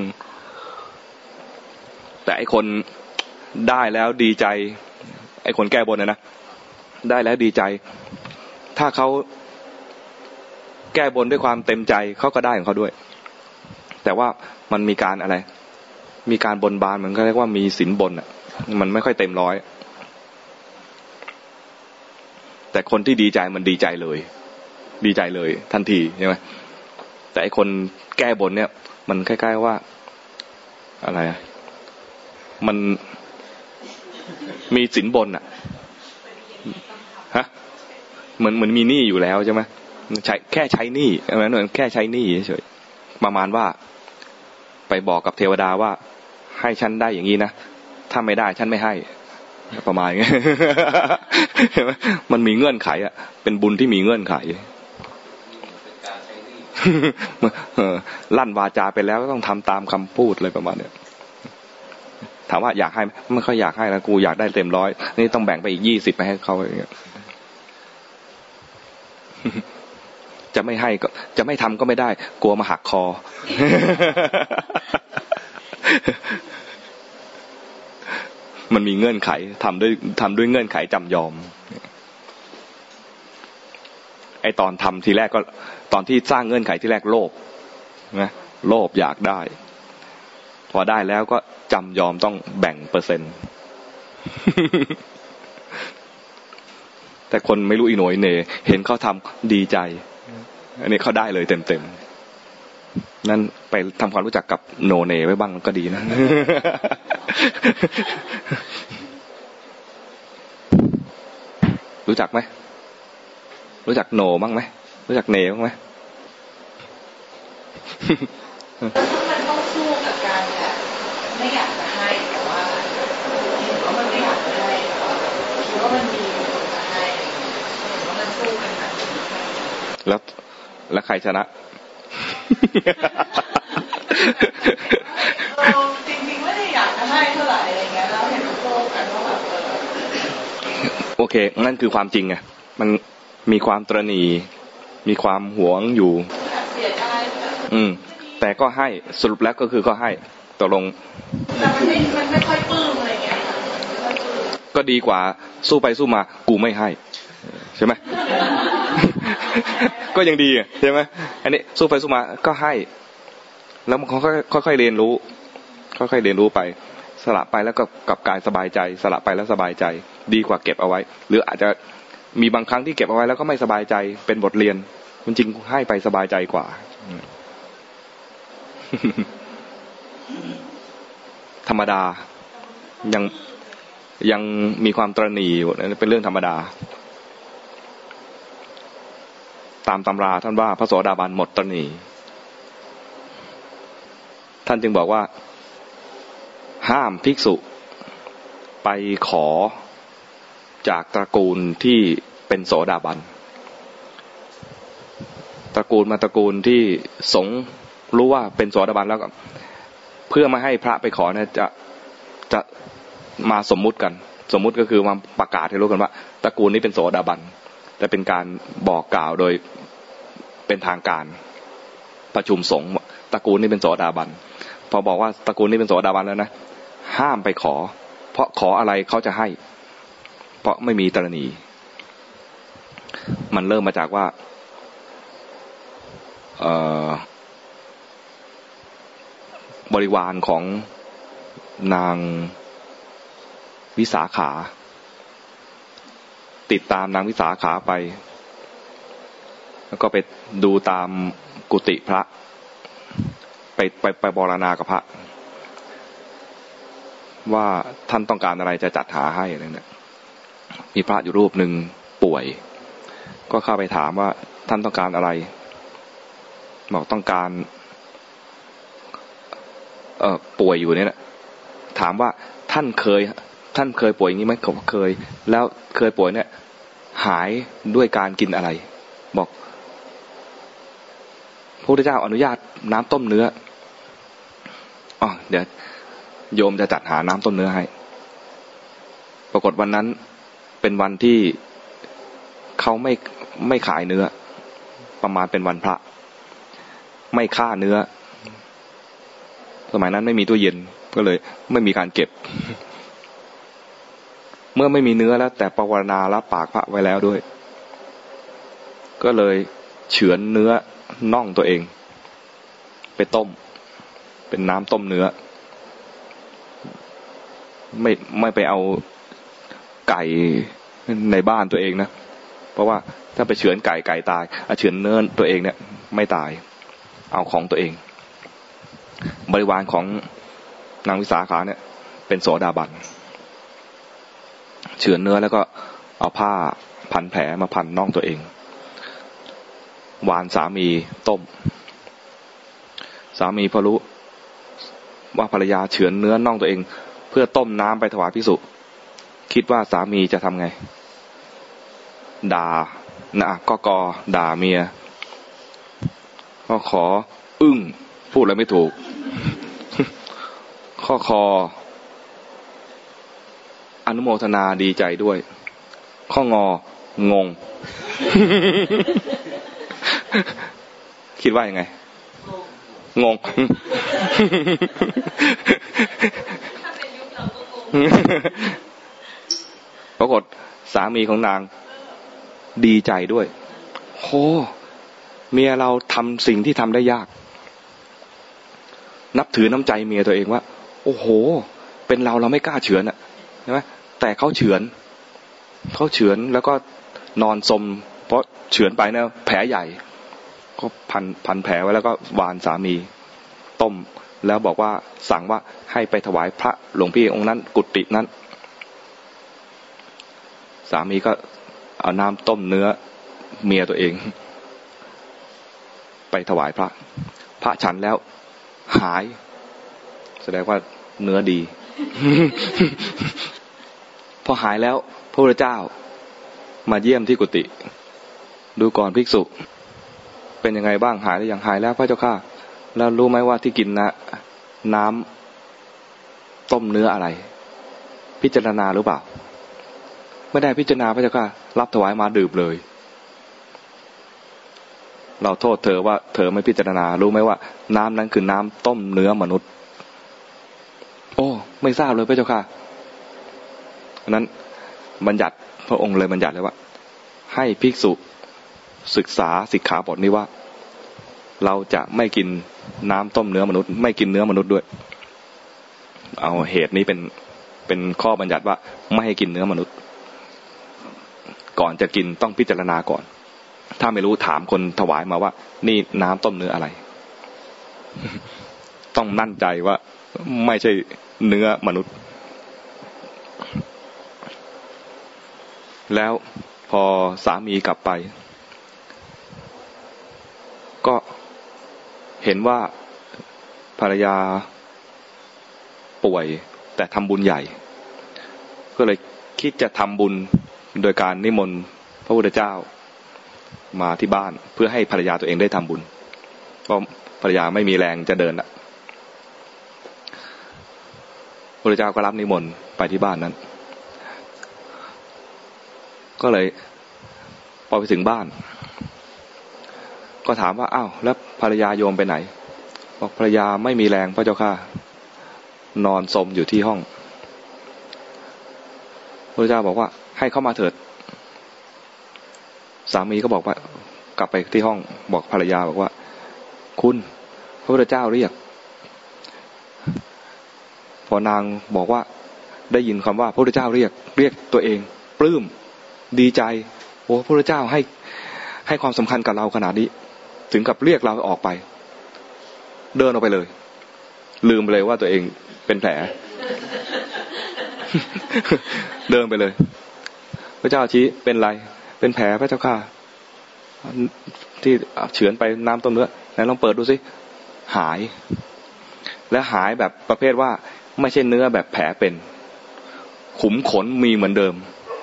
แต่ไอคนได้แล้วดีใจ ไอคนแก้บนนะนะได้แล้วดีใจ ถ้าเขาแก้บนด้วยความเต็มใจเขาก็ได้ของเขาด้วย แต่ว่ามันมีการอะไร มีการบนบานเหมือนก็เรียกว่ามีสินบนอะ มันไม่ค่อยเต็มร้อย แต่คนที่ดีใจมันดีใจเลย ดีใจเลย ทันทีใช่ไหม แต่ไอคนแก้บนเนี่ย มันคล้ๆว่า อะไรมันมีสินบนอะฮะเหมือนเหมือนมีหนี้อยู่แล้วใช่ไหมใช้แค่ใช้หนี้เหมือนแค่ใช้หนี้เฉยประมาณว่า ไปบอกกับเทวดาว่า ให้ฉันได้อย่างนี้นะถ้าไม่ได้ฉันไม่ให้ ประมาณนี้มันมีเงื่อนไขอะ เป็นบุญที่มีเงื่อนไข ลั่นวาจาไปแล้วก็ต้องทำตามคำพูดเลยประมาณเนี้ยถามว่าอยากให้ไม่ค่อยอยากให้แล้วกูอยากได้เต็มร้อยนี่ต้องแบ่งไปอีกยี่สิบไปให้เขาอย่างเงี้ยจะไม่ให้ก็ จะไม่ทำก็ไม่ได้ กลัวมาหักคอ มันมีเงื่อนไขทำด้วยทำด้วยเงื่อนไขจำยอม ไอตอนทำทีแรกก็ตอนที่สร้างเงื่อนไขที่แรกโลภนะโลภอยากได้ พอได้แล้วก็จำยอมต้องแบ่งเปอร์เซ็นต์แต่คนไม่รู้อีโหนยเนเห็นเขาทำดีใจ อันนี้เขาได้เลยเต็มเต็มนั่นไปทำความรู้จักกับโนเนไว้บ้างก็ดีนะรู้จักไหม รู้จักโนบ้างไหมรู้จักเนบ้างไหมมันต้องสู้กับการแบบไม่อยากจะให้แต่ว่าเห็นว่ามันไม่อยากจะให้คิดว่ามันมีคนจะให้เห็นว่ามันสู้กันแบบแล้วแล้วใครชนะจริงๆไม่ได้อยากจะให้เท่าไหร่อะไรเงี้ยแล้วเห็นโลกกันว่าแบบโอเคนั่นคือความจริงไงมัน มีความตรณีมีความหวงอยู่เสียใจอืม แต่ก็ให้สรุปแล้วก็คือก็ให้ตกลงแต่มันไม่มันไม่ค่อยปลื้มอะไรเงี้ยก็ดีกว่าสู้ไปสู้มากูไม่ให้ ใช่ไหมก็ยังดีใช่ไหมอันนี้สู้ไปสู้มาก็ให้ แล้วมันค่อยๆเรียนรู้ ค่อยๆเรียนรู้ไป สละไปแล้วก็กับกายสบายใจ สละไปแล้วสบายใจ ดีกว่าเก็บเอาไว้ หรืออาจจะ มีบางครั้งที่เก็บเอาไว้แล้วก็ไม่สบายใจเป็นบทเรียน มันจริงให้ไปสบายใจกว่า ธรรมดา ยังยังมีความตรณีอยู่เป็นเรื่องธรรมดา ตามตำราท่านว่าพระโสดาบันหมดตนีท่านจึงบอกว่า ห้ามภิกษุ ไปขอ จากตระกูลที่เป็นโสดาบัน ตระกูลมาตระกูลที่สงรู้ว่าเป็นโสดาบันแล้วก็เพื่อมาให้พระไปขอเนี่ยจะจะมาสมมุติกัน สมมุติก็คือมาประกาศให้รู้กันว่าตระกูลนี้เป็นโสดาบันแต่เป็นการบอกกล่าวโดยเป็นทางการประชุมสงฆ์ตระกูลนี้เป็นโสดาบันพอบอกว่าตระกูลนี้เป็นโสดาบันแล้วนะห้ามไปขอ เพราะขออะไรเขาจะให้ เพราะไม่มีตรณี มันเริ่มมาจากว่าบริวารของนางวิสาขา ติดตามนางวิสาขาไป แล้วก็ไปดูตามกุฏิพระ ไปไปไปบรณากับพระ ว่าท่านต้องการอะไรจะจัดหาให้อะไรเนี่ย มีพระอยู่รูปหนึ่งป่วย ก็เข้าไปถามว่าท่านต้องการอะไรบอกต้องการ เอ่อป่วยอยู่เนี่ยถามว่าท่านเคย ท่านเคยป่วยอย่างนี้ไหมเขาเคย แล้วเคยป่วยเนี่ย หายด้วยการกินอะไร บอกพุทธเจ้าอนุญาตน้ำต้มเนื้ออ๋อเดี๋ยวโยมจะจัดหาน้ำต้มเนื้อให้ ปรากฏวันนั้น เป็นวันที่เขาไม่ไม่ขายเนื้อ ประมาณเป็นวันพระ ไม่ฆ่าเนื้อ สมัยนั้นไม่มีตู้เย็นก็เลย ไม่มีการเก็บ เมื่อไม่มีเนื้อแล้ว แต่ปวารณารับปากพระไว้แล้วด้วย ก็เลยเฉือนเนื้อน่องตัวเอง ไปต้ม เป็นน้ำต้มเนื้อ ไม่ไม่ไปเอา ไก่ในบ้านตัวเองนะ เพราะว่าถ้าไปเฉือนไก่ไก่ตายอาเฉือนเนื้อตัวเองเนี่ย ไม่ตาย เอาของตัวเอง บริวารของนางวิสาขาเนี่ย เป็นโสดาบันเฉือนเนื้อแล้วก็เอาผ้าพันแผลมาพันน่องตัวเอง หวานสามีต้ม สามีพอรู้ว่าภรรยาเฉือนเนื้อน่องตัวเอง เพื่อต้มน้ำไปถวายพิสุ คิดว่าสามีจะทำไง ด่านะก็กอด่าเมีย ก็ขอ อึ้ง พูดอะไรไม่ถูก ข้อคอ อนุโมทนาดีใจด้วย ข้ององง คิดว่ายังไง งง ปรากฏสามีของนางดีใจด้วยโหเมียเราทำสิ่งที่ทำได้ยาก นับถือน้ำใจเมียตัวเองว่า โอ้โห เป็นเราเราไม่กล้าเฉือนอะใช่ไหมแต่เขาเฉือนเขาเฉือนแล้วก็นอนสม เพราะเฉือนไปนะแผลใหญ่ ก็พันพันแผลไว้แล้วก็วานสามีต้ม แล้วบอกว่าสั่งว่าให้ไปถวายพระหลวงพี่องค์นั้น กุฏินั้น สามีก็เอาน้ำต้มเนื้อเมียตัวเอง ไปถวายพระ พระฉันแล้วหาย แสดงว่าเนื้อดี พอหายแล้ว พระพุทธเจ้ามาเยี่ยมที่กุฏิดูก่อนภิกษุ เป็นยังไงบ้างหายหรือยังหายแล้วพระเจ้าข้าแล้วรู้ไหมว่าที่กินนะน้ำต้มเนื้ออะไร พิจารณาหรือเปล่า ไม่ได้พิจารณาพระเจ้าค่ะรับถวายมาดื่มเลย เราโทษเธอว่าเธอไม่พิจารณา รู้ไหมว่า น้ำนั้นคือน้ำต้มเนื้อมนุษย์ โอ้ ไม่ทราบเลยพระเจ้าค่ะนั้นบัญญัติพระองค์เลยบัญญัติเลยว่า ให้ภิกษุศึกษาสิกขาบทนี้ว่า เราจะไม่กินน้ำต้มเนื้อมนุษย์ ไม่กินเนื้อมนุษย์ด้วย เอาเหตุนี้เป็นเป็นข้อบัญญัติว่าไม่ให้กินเนื้อมนุษย์ ก่อนจะกินต้องพิจารณาก่อน ถ้าไม่รู้ถามคนถวายมาว่า นี่น้ำต้มเนื้ออะไร ต้องมั่นใจว่าไม่ใช่เนื้อมนุษย์ แล้วพอสามีกลับไป ก็เห็นว่าภรรยาป่วยแต่ทำบุญใหญ่ ก็เลยคิดจะทำบุญ โดยการนิมนต์พระพุทธเจ้ามาที่บ้านเพื่อให้ภรรยาตัวเองได้ทำบุญเพราะภรรยาไม่มีแรงจะเดินอะพระเจ้าก็รับนิมนต์ไปที่บ้านนั้น ก็เลยพอไปถึงบ้าน ก็ถามว่าอ้าวแล้วภรรยาโยมไปไหนบอกภรรยาไม่มีแรงพระเจ้าค่ะ นอนสมอยู่ที่ห้องพระเจ้าบอกว่า ให้เข้ามาเถิด สามีก็บอกว่ากลับไปที่ห้องบอกภรรยาบอกว่า คุณพระพุทธเจ้าเรียก พอนางบอกว่าได้ยินคำว่าพระพุทธเจ้าเรียก เรียกตัวเอง ปลื้มดีใจโอ้พระพุทธเจ้าให้ให้ความสำคัญกับเราขนาดนี้ ถึงกับเรียกเราออกไป เดินออกไปเลย ลืมไปเลยว่าตัวเองเป็นแผล เดินไปเลย พระเจ้าชี้เป็นไร เป็นแผลพระเจ้าค่ะ ที่เฉือนไปน้ำต้มเนื้อไหนลองเปิดดูสิหาย และหายแบบประเภทว่าไม่ใช่เนื้อแบบแผลเป็น ขุมขนมีเหมือนเดิม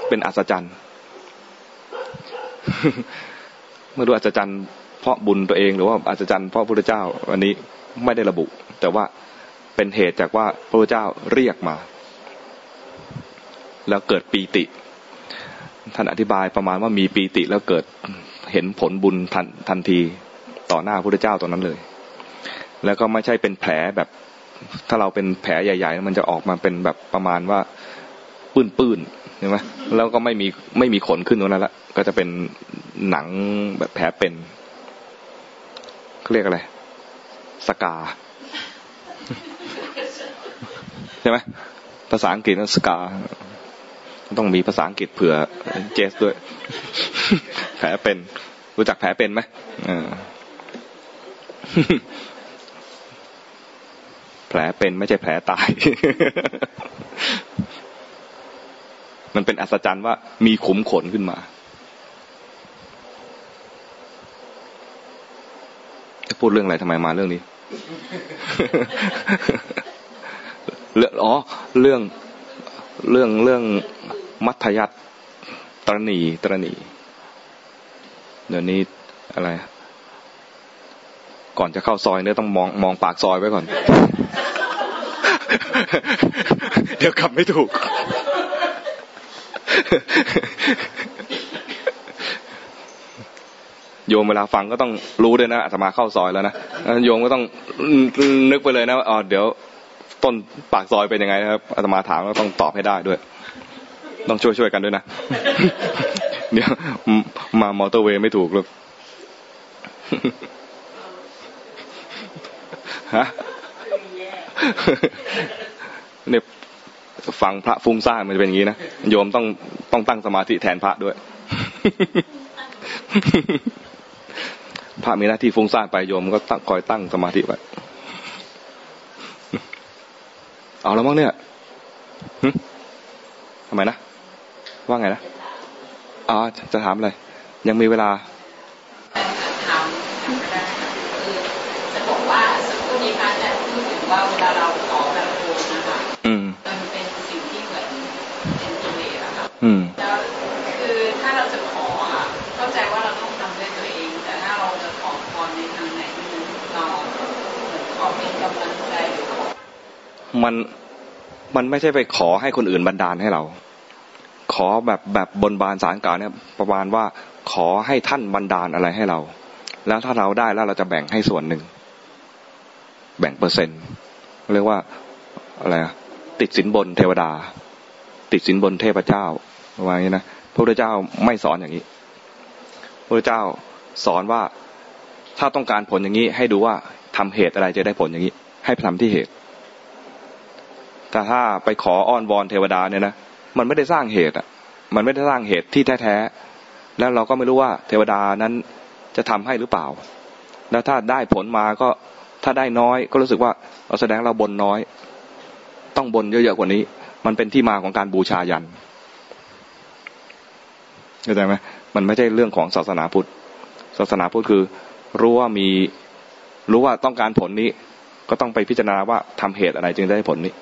เป็นอัศจรรย์เมื่อดูอัศจรรย์เพราะบุญตัวเองหรือว่าอัศจรรย์เพราะพระเจ้าวันนี้ไม่ได้ระบุ แต่ว่าเป็นเหตุจากว่าพระเจ้าเรียกมา แล้วเกิดปีติ ท่านอธิบายประมาณว่ามีปีติแล้วเกิดเห็นผลบุญทันทันทีต่อหน้าพระเจ้าตอนนั้นเลย แล้วก็ไม่ใช่เป็นแผลแบบ ถ้าเราเป็นแผลใหญ่ ๆ มันจะออกมาเป็นแบบประมาณว่าปื้นๆใช่ไหมแล้วก็ไม่มีไม่มีขนขึ้นตรงนั้นละก็จะเป็นหนังแบบแผลเป็นเขาเรียกอะไรสกาใช่ไหมภาษาอังกฤษนั่นสกา ต้องมีภาษาอังกฤษเผื่อเจสด้วย แผลเป็น รู้จักแผลเป็นไหมแผลเป็นไม่ใช่แผลตาย มันเป็นอัศจรรย์ว่ามีขุมขนขึ้นมาจะพูดเรื่องอะไรทำไมมาเรื่องนี้ เรื่องอ๋อ เรื่อง เรื่องเรื่องมัธยัตตรณีตรณีเดี๋ยวนี้อะไร ก่อนจะเข้าซอยเนี่ยต้องมองมองปากซอยไว้ก่อน เดี๋ยวกลับไม่ถูก โยมเวลาฟังก็ต้องรู้ด้วยนะอาตมาเข้าซอยแล้วนะโยมก็ต้องนึกไปเลยนะอ๋อเดี๋ยว ต้นปากซอยเป็นยังไงนะครับอาตมาถามแล้วต้องตอบให้ได้ด้วย ต้องช่วยช่วยกันด้วยนะเดี๋ยวมามอเตอร์เวย์ไม่ถูกหรอกฮะเนี่ยฟังพระฟุ้งซ่านมันจะเป็นอย่างนี้นะโยมต้องต้องตั้งสมาธิแทนพระด้วย พระมีหน้าที่ฟุ้งซ่านไปโยมก็ตั้งคอยตั้งสมาธิไว้ เอาแล้วมั้งเนี่ยทำไมนะ ว่าไงนะอ๋อจะถามอะไร ยังมีเวลาถามได้คือจะบอกว่าสักครู่นี้พระอาจารย์พูดถึงว่าเวลาเราขอแบบโอนนะคะมันเป็นสิ่งที่เหมือนเป็นตัวเองอะค่ะ มันมันไม่ใช่ไปขอให้คนอื่นบันดาลให้เรา ขอแบบแบบบนบานสารกล่าวเนี่ยประมาณว่าขอให้ท่านบันดาลอะไรให้เรา แล้วถ้าเราได้แล้วเราจะแบ่งให้ส่วนหนึ่ง แบ่งเปอร์เซ็นต์เรียกว่าอะไรอะติดสินบนเทวดา ติดสินบนเทพเจ้าประมาณนี้นะพระพุทธเจ้าไม่สอนอย่างนี้พระพุทธเจ้าสอนว่าถ้าต้องการผลอย่างนี้ให้ดูว่าทำเหตุอะไรจะได้ผลอย่างนี้ ให้ทำที่เหตุ แต่ถ้าไปขออ้อนวอนเทวดาเนี่ยนะมันไม่ได้สร้างเหตุอะ มันไม่ได้สร้างเหตุที่แท้ๆแล้วเราก็ไม่รู้ว่าเทวดานั้นจะทำให้หรือเปล่า แล้วถ้าได้ผลมาก็ถ้าได้น้อยก็รู้สึกว่าเราแสดงเราบนน้อย ต้องบนเยอะๆกว่านี้ มันเป็นที่มาของการบูชายันเข้าใจไหมมันไม่ใช่เรื่องของศาสนาพุทธ ศาสนาพุทธคือ รู้ว่ามีรู้ว่าต้องการผลนี้ ก็ต้องไปพิจารณาว่าทำเหตุอะไรจึงได้ผลนี้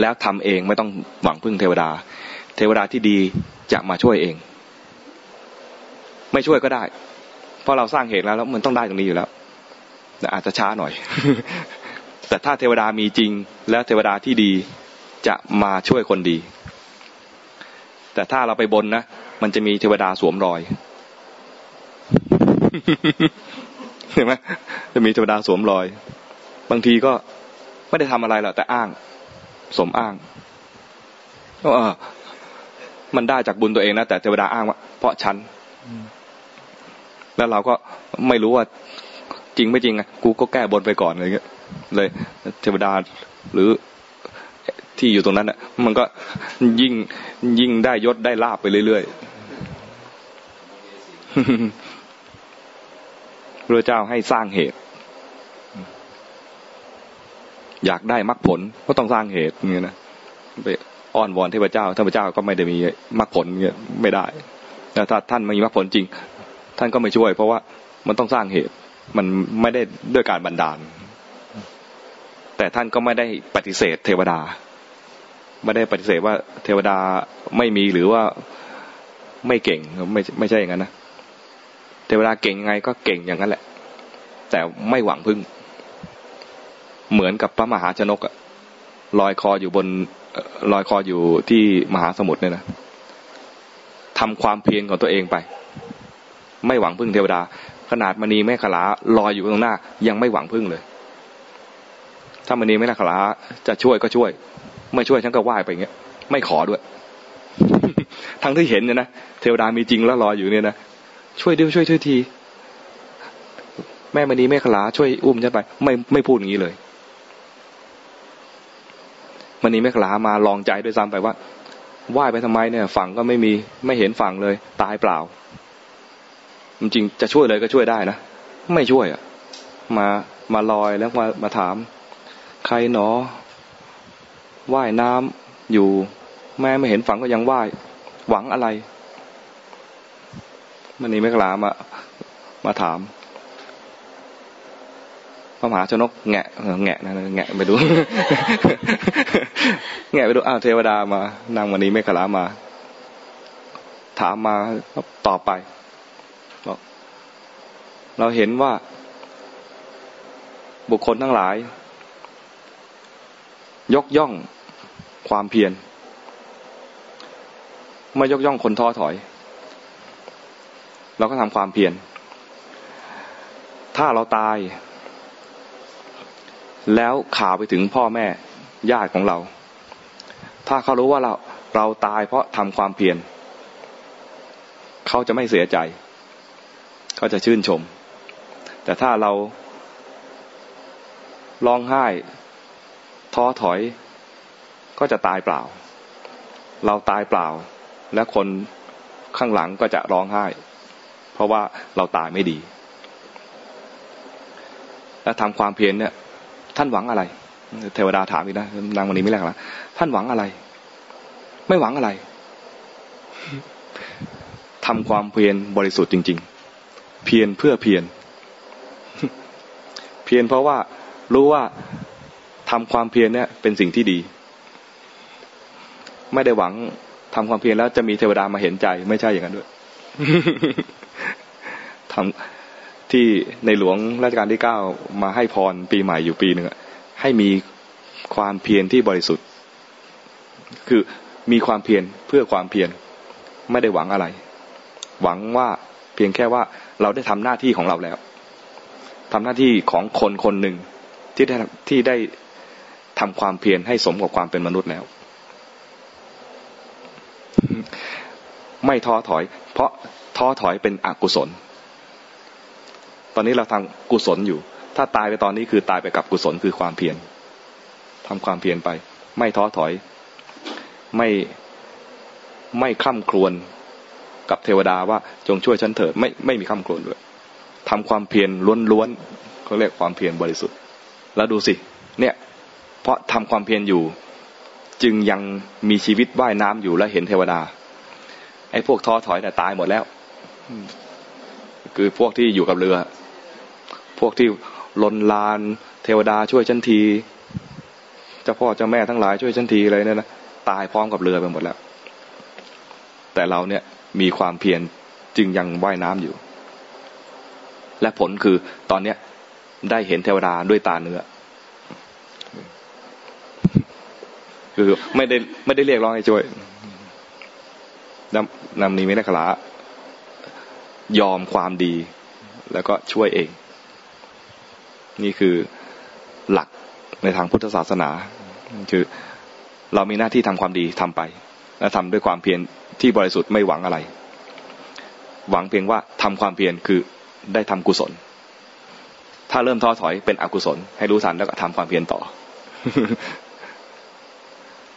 แล้วทำเองไม่ต้องหวังพึ่งเทวดา เทวดาที่ดีจะมาช่วยเอง ไม่ช่วยก็ได้ เพราะเราสร้างเหตุแล้วแล้วมันต้องได้ตรงนี้อยู่แล้วแต่อาจจะช้าหน่อย แต่ถ้าเทวดามีจริง แล้วเทวดาที่ดีจะมาช่วยคนดี แต่ถ้าเราไปบนนะมันจะมีเทวดาสวมรอยเห็นไหมจะมีเทวดาสวมรอย บางทีก็ไม่ได้ทำอะไรหรอกแต่อ้าง สมอ้างก็เออมันได้จากบุญตัวเองนะแต่เทวดาอ้างว่า เพราะฉันแล้วเราก็ไม่รู้ว่าจริงไม่จริงอะกูก็แก้บนไปก่อนอะไรเงี้ยเลยเทวดาหรือที่อยู่ตรงนั้นอะ มันก็ยิ่งยิ่งได้ยศได้ลาบไปเรื่อยๆพระเจ้าให้สร้างเหตุ อยากได้มรรคผลก็ต้องสร้างเหตุเงี้ยนะไปอ้อนวอนเทพเจ้าเทพเจ้าก็ไม่ได้มีมรรคผลเงี้ยไม่ได้แต่ถ้าท่านไม่มีมรรคผลจริง ท่านก็ไม่ช่วย เพราะว่ามันต้องสร้างเหตุ มันไม่ได้ด้วยการบันดาล แต่ท่านก็ไม่ได้ปฏิเสธ เทวดา ไม่ได้ปฏิเสธว่าเทวดาไม่มีหรือว่าไม่เก่งไม่ไม่ใช่อย่างนั้นนะเทวดาเก่งยังไงก็เก่งอย่างนั้นแหละ แต่ไม่หวังพึ่ง เหมือนกับพระมหาชนกอะลอยคออยู่บนลอยคออยู่ที่มหาสมุทรเนี่ยนะทำความเพียรของตัวเองไป ไม่หวังพึ่งเทวดา ขนาดมณีแม่ขลาลอยอยู่ตรงหน้า ยังไม่หวังพึ่งเลย ถ้ามณีแม่ขลาจะช่วยก็ช่วย ไม่ช่วยฉันก็ไหว้ไปอย่างเงี้ย ไม่ขอด้วย ทั้งที่เห็นเนี่ยนะเทวดามีจริงแล้วลอยอยู่เนี่ยนะช่วยด้วยช่วยช่วยที แม่มณีแม่ขลาช่วยอุ้มฉันไป ไม่ไม่พูดอย่างนี้เลย มันนี้ไม่ขลามาลองใจด้วยซ้ำไปว่าว่ายไปทำไมเนี่ย ฝั่งก็ไม่มีไม่เห็นฝั่งเลย ตายเปล่าจริงจะช่วยเลยก็ช่วยได้นะไม่ช่วยอะ มามาลอยแล้วมามาถาม ใครหนอว่ายน้ำอยู่ แม่ไม่เห็นฝั่งก็ยังว่ายหวังอะไรมันนี่ไม่กล้ามามาถาม ระมหาชนกแงะแงะนะแงะไปดู แงะไปดูอ้าวเทวดามานางวันนี้ไม่กล้ามา ถามมาต่อไปบอกเราเห็นว่า บุคคลทั้งหลาย ยกย่องความเพียรไม่ยกย่องคนท้อถอย เราก็ทำความเพียรถ้าเราตาย แล้วข่าวไปถึงพ่อแม่ญาติของเรา ถ้าเขารู้ว่าเราเราตายเพราะทำความเพียรเขาจะไม่เสียใจ เขาจะชื่นชม แต่ถ้าเราร้องไห้ ท้อถอย ก็จะตายเปล่า เราตายเปล่า และคนข้างหลังก็จะร้องไห้ เพราะว่าเราตายไม่ดี และทำความเพียรเนี่ย ท่านหวังอะไร เทวดาถามอีกนะนางวันนี้ไม่แรกละท่านหวังอะไร ไม่หวังอะไรทำความเพียรบริสุทธิ์จริง ๆ เพียรเพื่อเพียรเพียรเพราะว่ารู้ว่าทำความเพียรเนี่ย เป็นสิ่งที่ดี ไม่ได้หวังทำความเพียรแล้วจะมีเทวดามาเห็นใจ ไม่ใช่อย่างนั้นด้วยทำ ที่ในหลวงรัชกาลที่เก้ามาให้พรปีใหม่อยู่ปีหนึ่งให้มีความเพียรที่บริสุทธิ์ คือมีความเพียรเพื่อความเพียรไม่ได้หวังอะไร หวังว่าเพียงแค่ว่าเราได้ทำหน้าที่ของเราแล้วทำหน้าที่ของคนคนหนึ่งที่ได้ที่ได้ทำความเพียรให้สมกับความเป็นมนุษย์แล้ว ไม่ท้อถอย เพราะท้อถอยเป็นอกุศล ตอนนี้เราทำกุศลอยู่ ถ้าตายไปตอนนี้คือตายไปกับกุศลคือความเพียรทำความเพียรไป ไม่ท้อถอย ไม่ไม่ข้ามครวนกับเทวดาว่าจงช่วยฉันเถิดไม่ไม่มีข้ามครวนด้วยทำความเพียรล้วนๆเขาเรียกความเพียรบริสุทธิ์ แล้วดูสิ เนี่ย เพราะทำความเพียรอยู่ จึงยังมีชีวิตว่ายน้ำอยู่และเห็นเทวดาไอ้พวกท้อถอยแต่ตายหมดแล้ว คือพวกที่อยู่กับเรือ พวกที่ลนลาน เทวดาช่วยฉันทีเจ้าพ่อเจ้าแม่ทั้งหลายช่วยฉันทีอะไรเนี่ยนะตายพร้อมกับเรือไปหมดแล้ว แต่เราเนี่ยมีความเพียรจึงยังว่ายน้ำอยู่ และผลคือตอนเนี้ยได้เห็นเทวดาด้วยตาเนื้อคือไม่ได้ไม่ได้เรียกร้องให้ช่วยนำนำนี้ไม่ได้ขลายอมความดี แล้วก็ช่วยเอง นี่คือหลักในทางพุทธศาสนา คือเรามีหน้าที่ทำความดีทำไป และทำด้วยความเพียรที่บริสุทธิ์ไม่หวังอะไร หวังเพียงว่าทำความเพียรคือได้ทำกุศล ถ้าเริ่มท้อถอยเป็นอกุศล ให้รู้ทันแล้วก็ทำความเพียรต่อ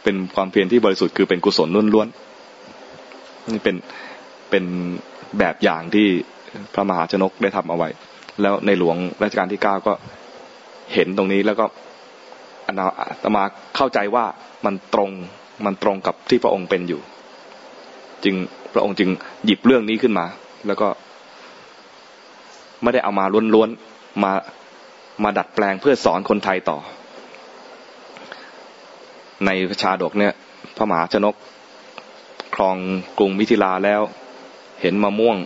เป็นความเพียรที่บริสุทธิ์คือเป็นกุศลล้วนๆนี่เป็นเป็นแบบอย่างที่พระมหาชนกได้ทำเอาไว้ แล้วในหลวงรัชกาลที่เก้าก็เห็นตรงนี้แล้วก็อนาตมาเข้าใจว่ามันตรงมันตรงกับที่พระองค์เป็นอยู่ จึงพระองค์จึงหยิบเรื่องนี้ขึ้นมา แล้วก็ไม่ได้เอามาล้วนๆมามาดัดแปลงเพื่อสอนคนไทยต่อ ในชาดกเนี่ยพระมหาชนกครองกรุงมิถิลาแล้ว เห็นมะม่วง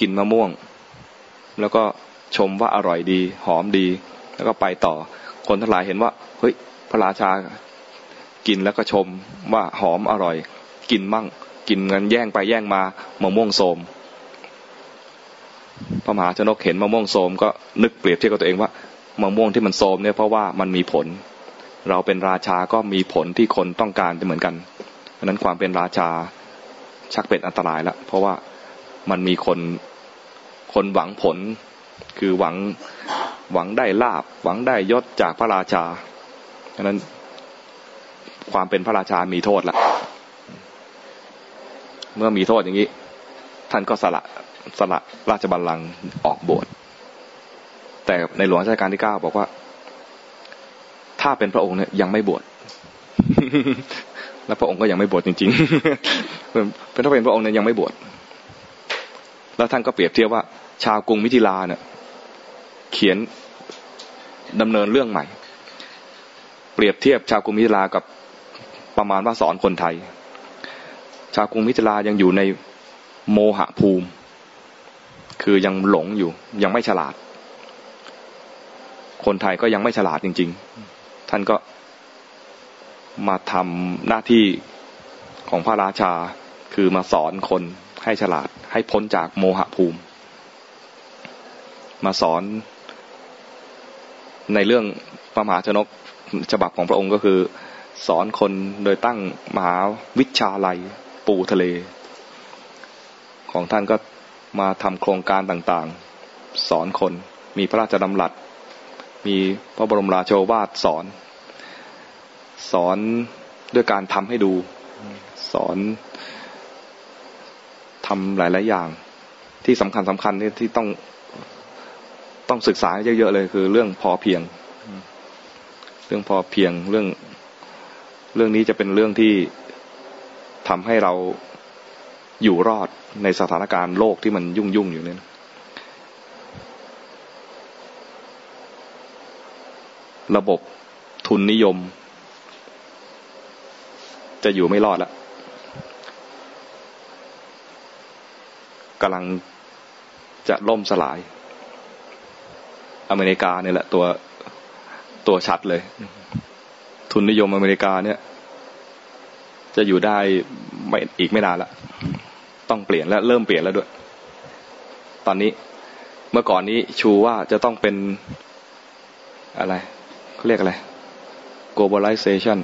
กินมะม่วง แล้วก็ชมว่าอร่อยดีหอมดี แล้วก็ไปต่อคนทั้งหลายเห็นว่าเฮ้ยพระราชากินแล้วก็ชมว่าหอมอร่อย กินมั่ง กินเงินแย่งไปแย่งมามะม่วงโสมพระมหาชนกเห็นมะม่วงโสมก็นึกเปรียบเทียบกับตัวเองว่ามะม่วงที่มันโสมเนี่ยเพราะว่ามันมีผล เราเป็นราชาก็มีผลที่คนต้องการเหมือนกันเพราะนั้นความเป็นราชาชักเป็นอันตรายแล้วเพราะว่ามันมีคน คนหวังผล คือหวังหวังได้ลาบ หวังได้ยศจากพระราชาฉะนั้นความเป็นพระราชามีโทษละเมื่อมีโทษอย่างนี้ ท่านก็สละสละราชบัลลังก์ออกบวชแต่ในหลวงราชการที่เก้าบอกว่า ถ้าเป็นพระองค์เนี่ยยังไม่บวชแล้วพระองค์ก็ยังไม่บวชจริงๆเป็นถ้าเป็นพระองค์เนี่ยยังไม่บวชแล้วท่านก็เปรียบเทียบว่า ชาวกรุงมิถิลาเนี่ยเขียนดำเนินเรื่องใหม่ เปรียบเทียบชาวกรุงมิถิลากับประมาณว่าสอนคนไทย ชาวกรุงมิถิลายังอยู่ในโมหะภูมิ คือยังหลงอยู่ ยังไม่ฉลาด คนไทยก็ยังไม่ฉลาดจริง ๆ ท่านก็มาทำหน้าที่ของพระราชาคือมาสอนคนให้ฉลาดให้พ้นจากโมหะภูมิ มาสอนในเรื่องพระมหาชนกฉบับของพระองค์ก็คือ สอนคนโดยตั้งมหาวิชาลัยปูทะเล ของท่านก็มาทำโครงการต่างๆ สอนคนมีพระราชดำรัส มีพระบรมราโชวาทสอน สอนด้วยการทำให้ดู สอนทำหลาย ๆ อย่าง ที่สำคัญสำคัญนี่ที่ต้อง ต้องศึกษาเยอะๆเลย คือเรื่องพอเพียง เรื่องพอเพียงเรื่อง เรื่องนี้จะเป็นเรื่องที่ทำให้เราอยู่รอดในสถานการณ์โลกที่มันยุ่งยุ่งอยู่เนี่ยระบบทุนนิยม จะอยู่ไม่รอดแล้วกำลังจะล่มสลาย อเมริกาเนี่ยแหละ ตัวตัวชัดเลย ทุนนิยมอเมริกาเนี่ย จะอยู่ได้ไม่อีกไม่นานละต้องเปลี่ยนและเริ่มเปลี่ยนแล้วด้วย ตอนนี้เมื่อก่อนนี้ชูว่าจะต้องเป็นอะไรเขาเรียกอะไร globalization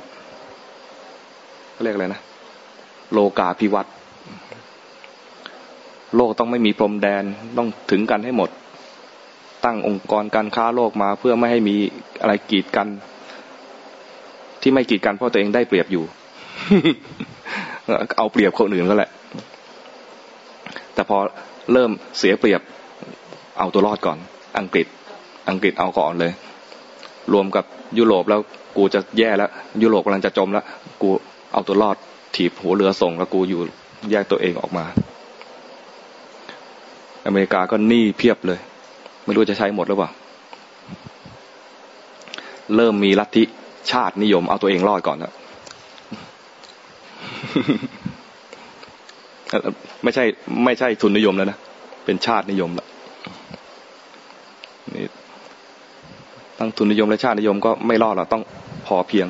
เขาเรียกอะไรนะ โลกาภิวัตน์โลกต้องไม่มีพรมแดนต้องถึงกันให้หมด ตั้งองค์กรการค้าโลกมา เพื่อไม่ให้มีอะไรกีดกัน ที่ไม่กีดกันเพราะตัวเองได้เปรียบอยู่ เอาเปรียบคนอื่นก็แหละ แต่พอเริ่มเสียเปรียบเอาตัวรอดก่อน อังกฤษ อังกฤษเอาก่อนเลย รวมกับยุโรปแล้วกูจะแย่แล้ว ยุโรปกำลังจะจมแล้ว กูเอาตัวรอดถีบหัวเรือส่ง แล้วกูอยู่แยกตัวเองออกมา อเมริกาก็หนี้เพียบเลย ไม่รู้จะใช้หมดหรือเปล่า เริ่มมีลัทธิชาตินิยมเอาตัวเองรอดก่อนนะไม่ใช่ ไม่ใช่ทุนนิยมแล้วนะ เป็นชาตินิยมละนี่ตั้งทุนนิยมและชาตินิยมก็ไม่รอดหรอกต้องพอเพียง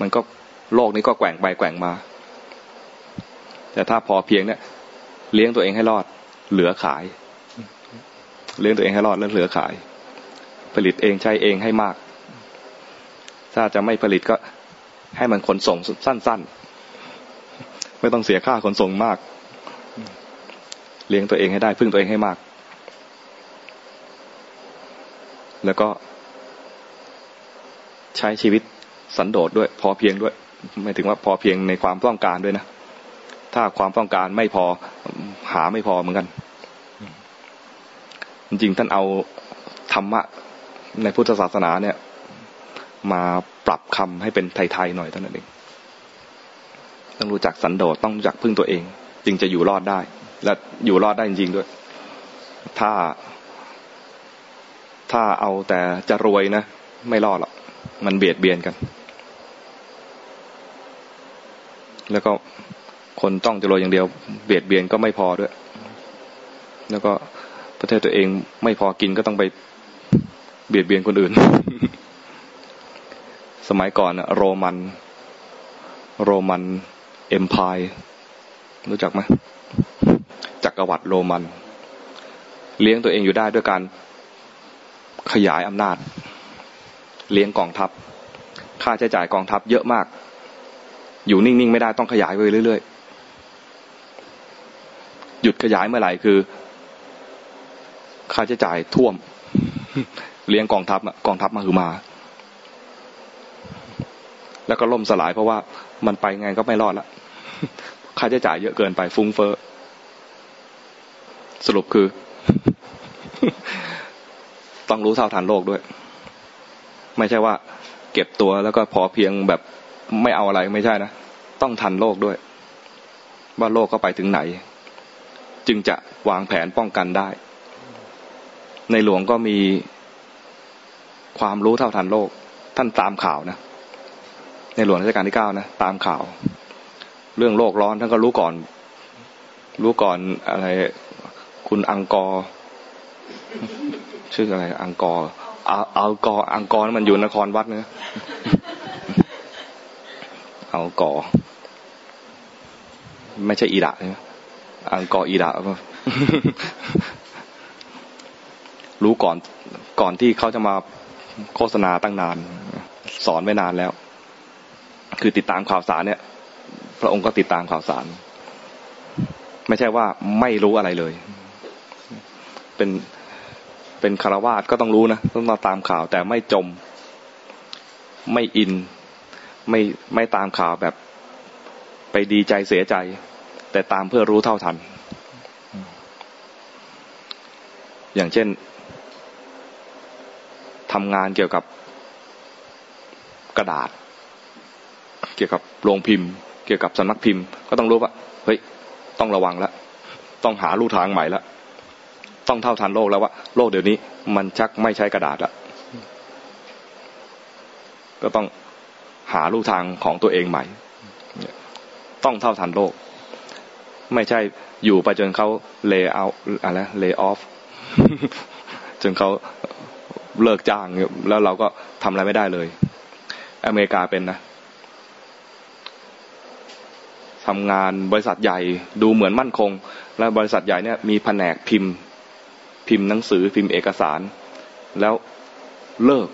มันก็โลกนี้ก็แกว่งไปแกว่งมา แต่ถ้าพอเพียงเนี่ย เลี้ยงตัวเองให้รอด เหลือขาย เลี้ยงตัวเองให้รอดแล้วเหลือขาย ผลิตเองใช้เองให้มาก ถ้าจะไม่ผลิตก็ให้มันขนส่งสั้น ๆ ไม่ต้องเสียค่าขนส่งมาก เลี้ยงตัวเองให้ได้ พึ่งตัวเองให้มาก แล้วก็ใช้ชีวิตสันโดษด้วย พอเพียงด้วย ไม่ถึงว่าพอเพียงในความต้องการด้วยนะ ถ้าความต้องการไม่พอหาไม่พอเหมือนกัน จริงท่านเอาธรรมะในพุทธศาสนาเนี่ย มาปรับคำให้เป็นไทยๆหน่อยเท่านั้นเองต้องรู้จักสันโดษต้องรู้จักพึ่งตัวเอง จึงจะอยู่รอดได้ และอยู่รอดได้จริงๆด้วย ถ้า ถ้าเอาแต่จะรวยนะไม่รอดหรอกมันเบียดเบียนกัน แล้วก็ คนต้องจะรวยอย่างเดียว เบียดเบียนก็ไม่พอด้วย แล้วก็ประเทศตัวเองไม่พอกินก็ต้องไปเบียดเบียนคนอื่น สมัยก่อนโรมัน โรมันเอ็มพายรู้จักไหมจักรวรรดิโรมัน เลี้ยงตัวเองอยู่ได้ด้วยการขยายอำนาจ เลี้ยงกองทัพ ค่าใช้จ่ายกองทัพเยอะมาก อยู่นิ่งๆ ไม่ได้ต้องขยายไปเรื่อยๆ หยุดขยายเมื่อไหร่คือ ค่าใช้จ่ายท่วม เลี้ยงกองทัพกองทัพมาคือมา แล้วก็ล่มสลายเพราะว่ามันไปไงก็ไม่รอดละค่าใช้จ่ายเยอะเกินไปฟุ้งเฟ้อสรุปคือ ต้องรู้เท่าทันโลกด้วย ไม่ใช่ว่า เก็บตัวแล้วก็พอเพียงแบบไม่เอาอะไรไม่ใช่นะ ต้องทันโลกด้วย ว่าโลกก็ไปถึงไหน จึงจะวางแผนป้องกันได้ ในหลวงก็มีความรู้เท่าทันโลก ท่านตามข่าวนะ ในหลวงรัชกาลที่เก้านะตามข่าว เรื่องโลกร้อนท่านก็รู้ก่อน รู้ก่อนอะไร คุณอังกอร์ชื่ออะไร อังกอร์อาอัลกอร์อังกอร์มันอยู่นครวัดเนะอัลกอร์ไม่ใช่อีดะใช่ไหม อังกอร์อีดะรู้ก่อนก่อนที่เขาจะมาโฆษณาตั้งนาน สอนไม่นานแล้ว คือติดตามข่าวสารเนี่ย พระองค์ก็ติดตามข่าวสาร ไม่ใช่ว่าไม่รู้อะไรเลย เป็นเป็นคารวาสก็ต้องรู้นะต้องมาตามข่าว แต่ไม่จม ไม่อิน ไม่ไม่ตามข่าวแบบ ไปดีใจเสียใจ แต่ตามเพื่อรู้เท่าทัน อย่างเช่นทำงานเกี่ยวกับกระดาษ เกี่ยวกับโรงพิมพ์ เกี่ยวกับสำนักพิมพ์ ก็ต้องรู้ว่าเฮ้ยต้องระวังแล้วต้องหาลู่ทางใหม่แล้วต้องเท่าทันโลกแล้วว่าโลกเดี๋ยวนี้ มันชักไม่ใช้กระดาษและก็ต้องหาลู่ทางของตัวเองใหม่ ต้องเท่าทันโลก ไม่ใช่อยู่ไปจนเขาเลเอาอะไรเลออฟจนเขาเลิกจ้างแล้วเราก็ทำอะไรไม่ได้เลย อเมริกาเป็นนะทำงานบริษัทใหญ่ดูเหมือนมั่นคง แล้วบริษัทใหญ่เนี่ยมีแผนกพิมพ์ พิมพ์หนังสือพิมพ์เอกสาร แล้วเลิก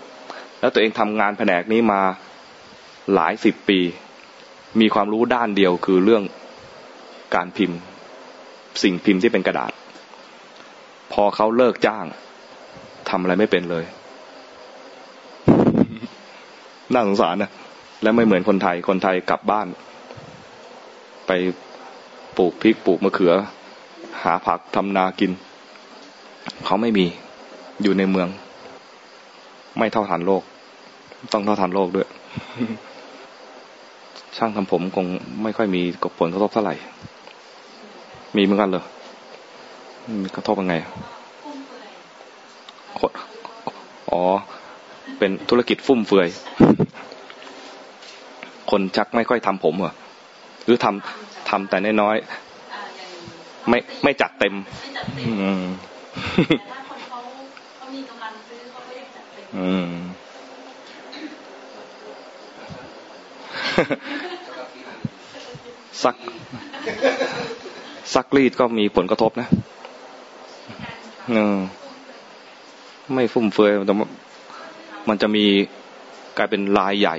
แล้วตัวเองทำงานแผนกนี้มาหลายสิบปี มีความรู้ด้านเดียวคือเรื่อง การพิมพ์ สิ่งพิมพ์ที่เป็นกระดาษ พอเขาเลิกจ้างทำอะไรไม่เป็นเลย น่าสงสารนะ และไม่เหมือนคนไทย คนไทยกลับบ้าน ไปปลูกพริกปลูกมะเขือ หาผักทำนากิน เขาไม่มีอยู่ในเมือง ไม่เท่าทันโลก ต้องเท่าทันโลกด้วยช่างทำผมคงไม่ค่อยมีกผลกระทบเท่าไหร่ มีเหมือนกันเลยมีกระทบยังไงอ๋อ เป็นธุรกิจฟุ่มเฟือย คนชักไม่ค่อยทำผมเหรอ หรือทำทำแต่น้อยๆ ไม่ไม่จัดเต็ม อืมอืมซัก ซักรีดก็มีผลกระทบนะอืมไม่ฟุ่มเฟือยแต่มันจะมีกลายเป็นลายใหญ่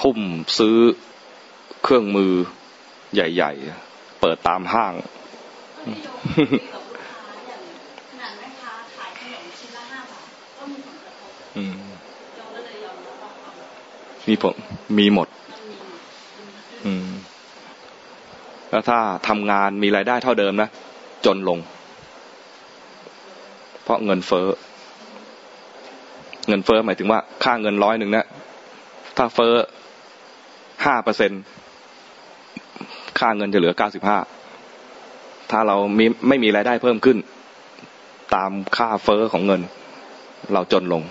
ทุ่มซื้อเครื่องมือใหญ่ ๆ เปิดตามห้างมีผมมีหมด อืม แล้วถ้าทำงานมีรายได้เท่าเดิมนะจนลง เพราะเงินเฟ้อเงินเฟ้อหมายถึงว่าค่าเงินร้อยหนึ่งนะถ้าเฟ้อห้าเปอร์เซ็นค่าเงินจะเหลือเก้าสิบห้าถ้าเรามีไม่มีรายได้เพิ่มขึ้น ตามค่าเฟ้อของเงิน เราจนลง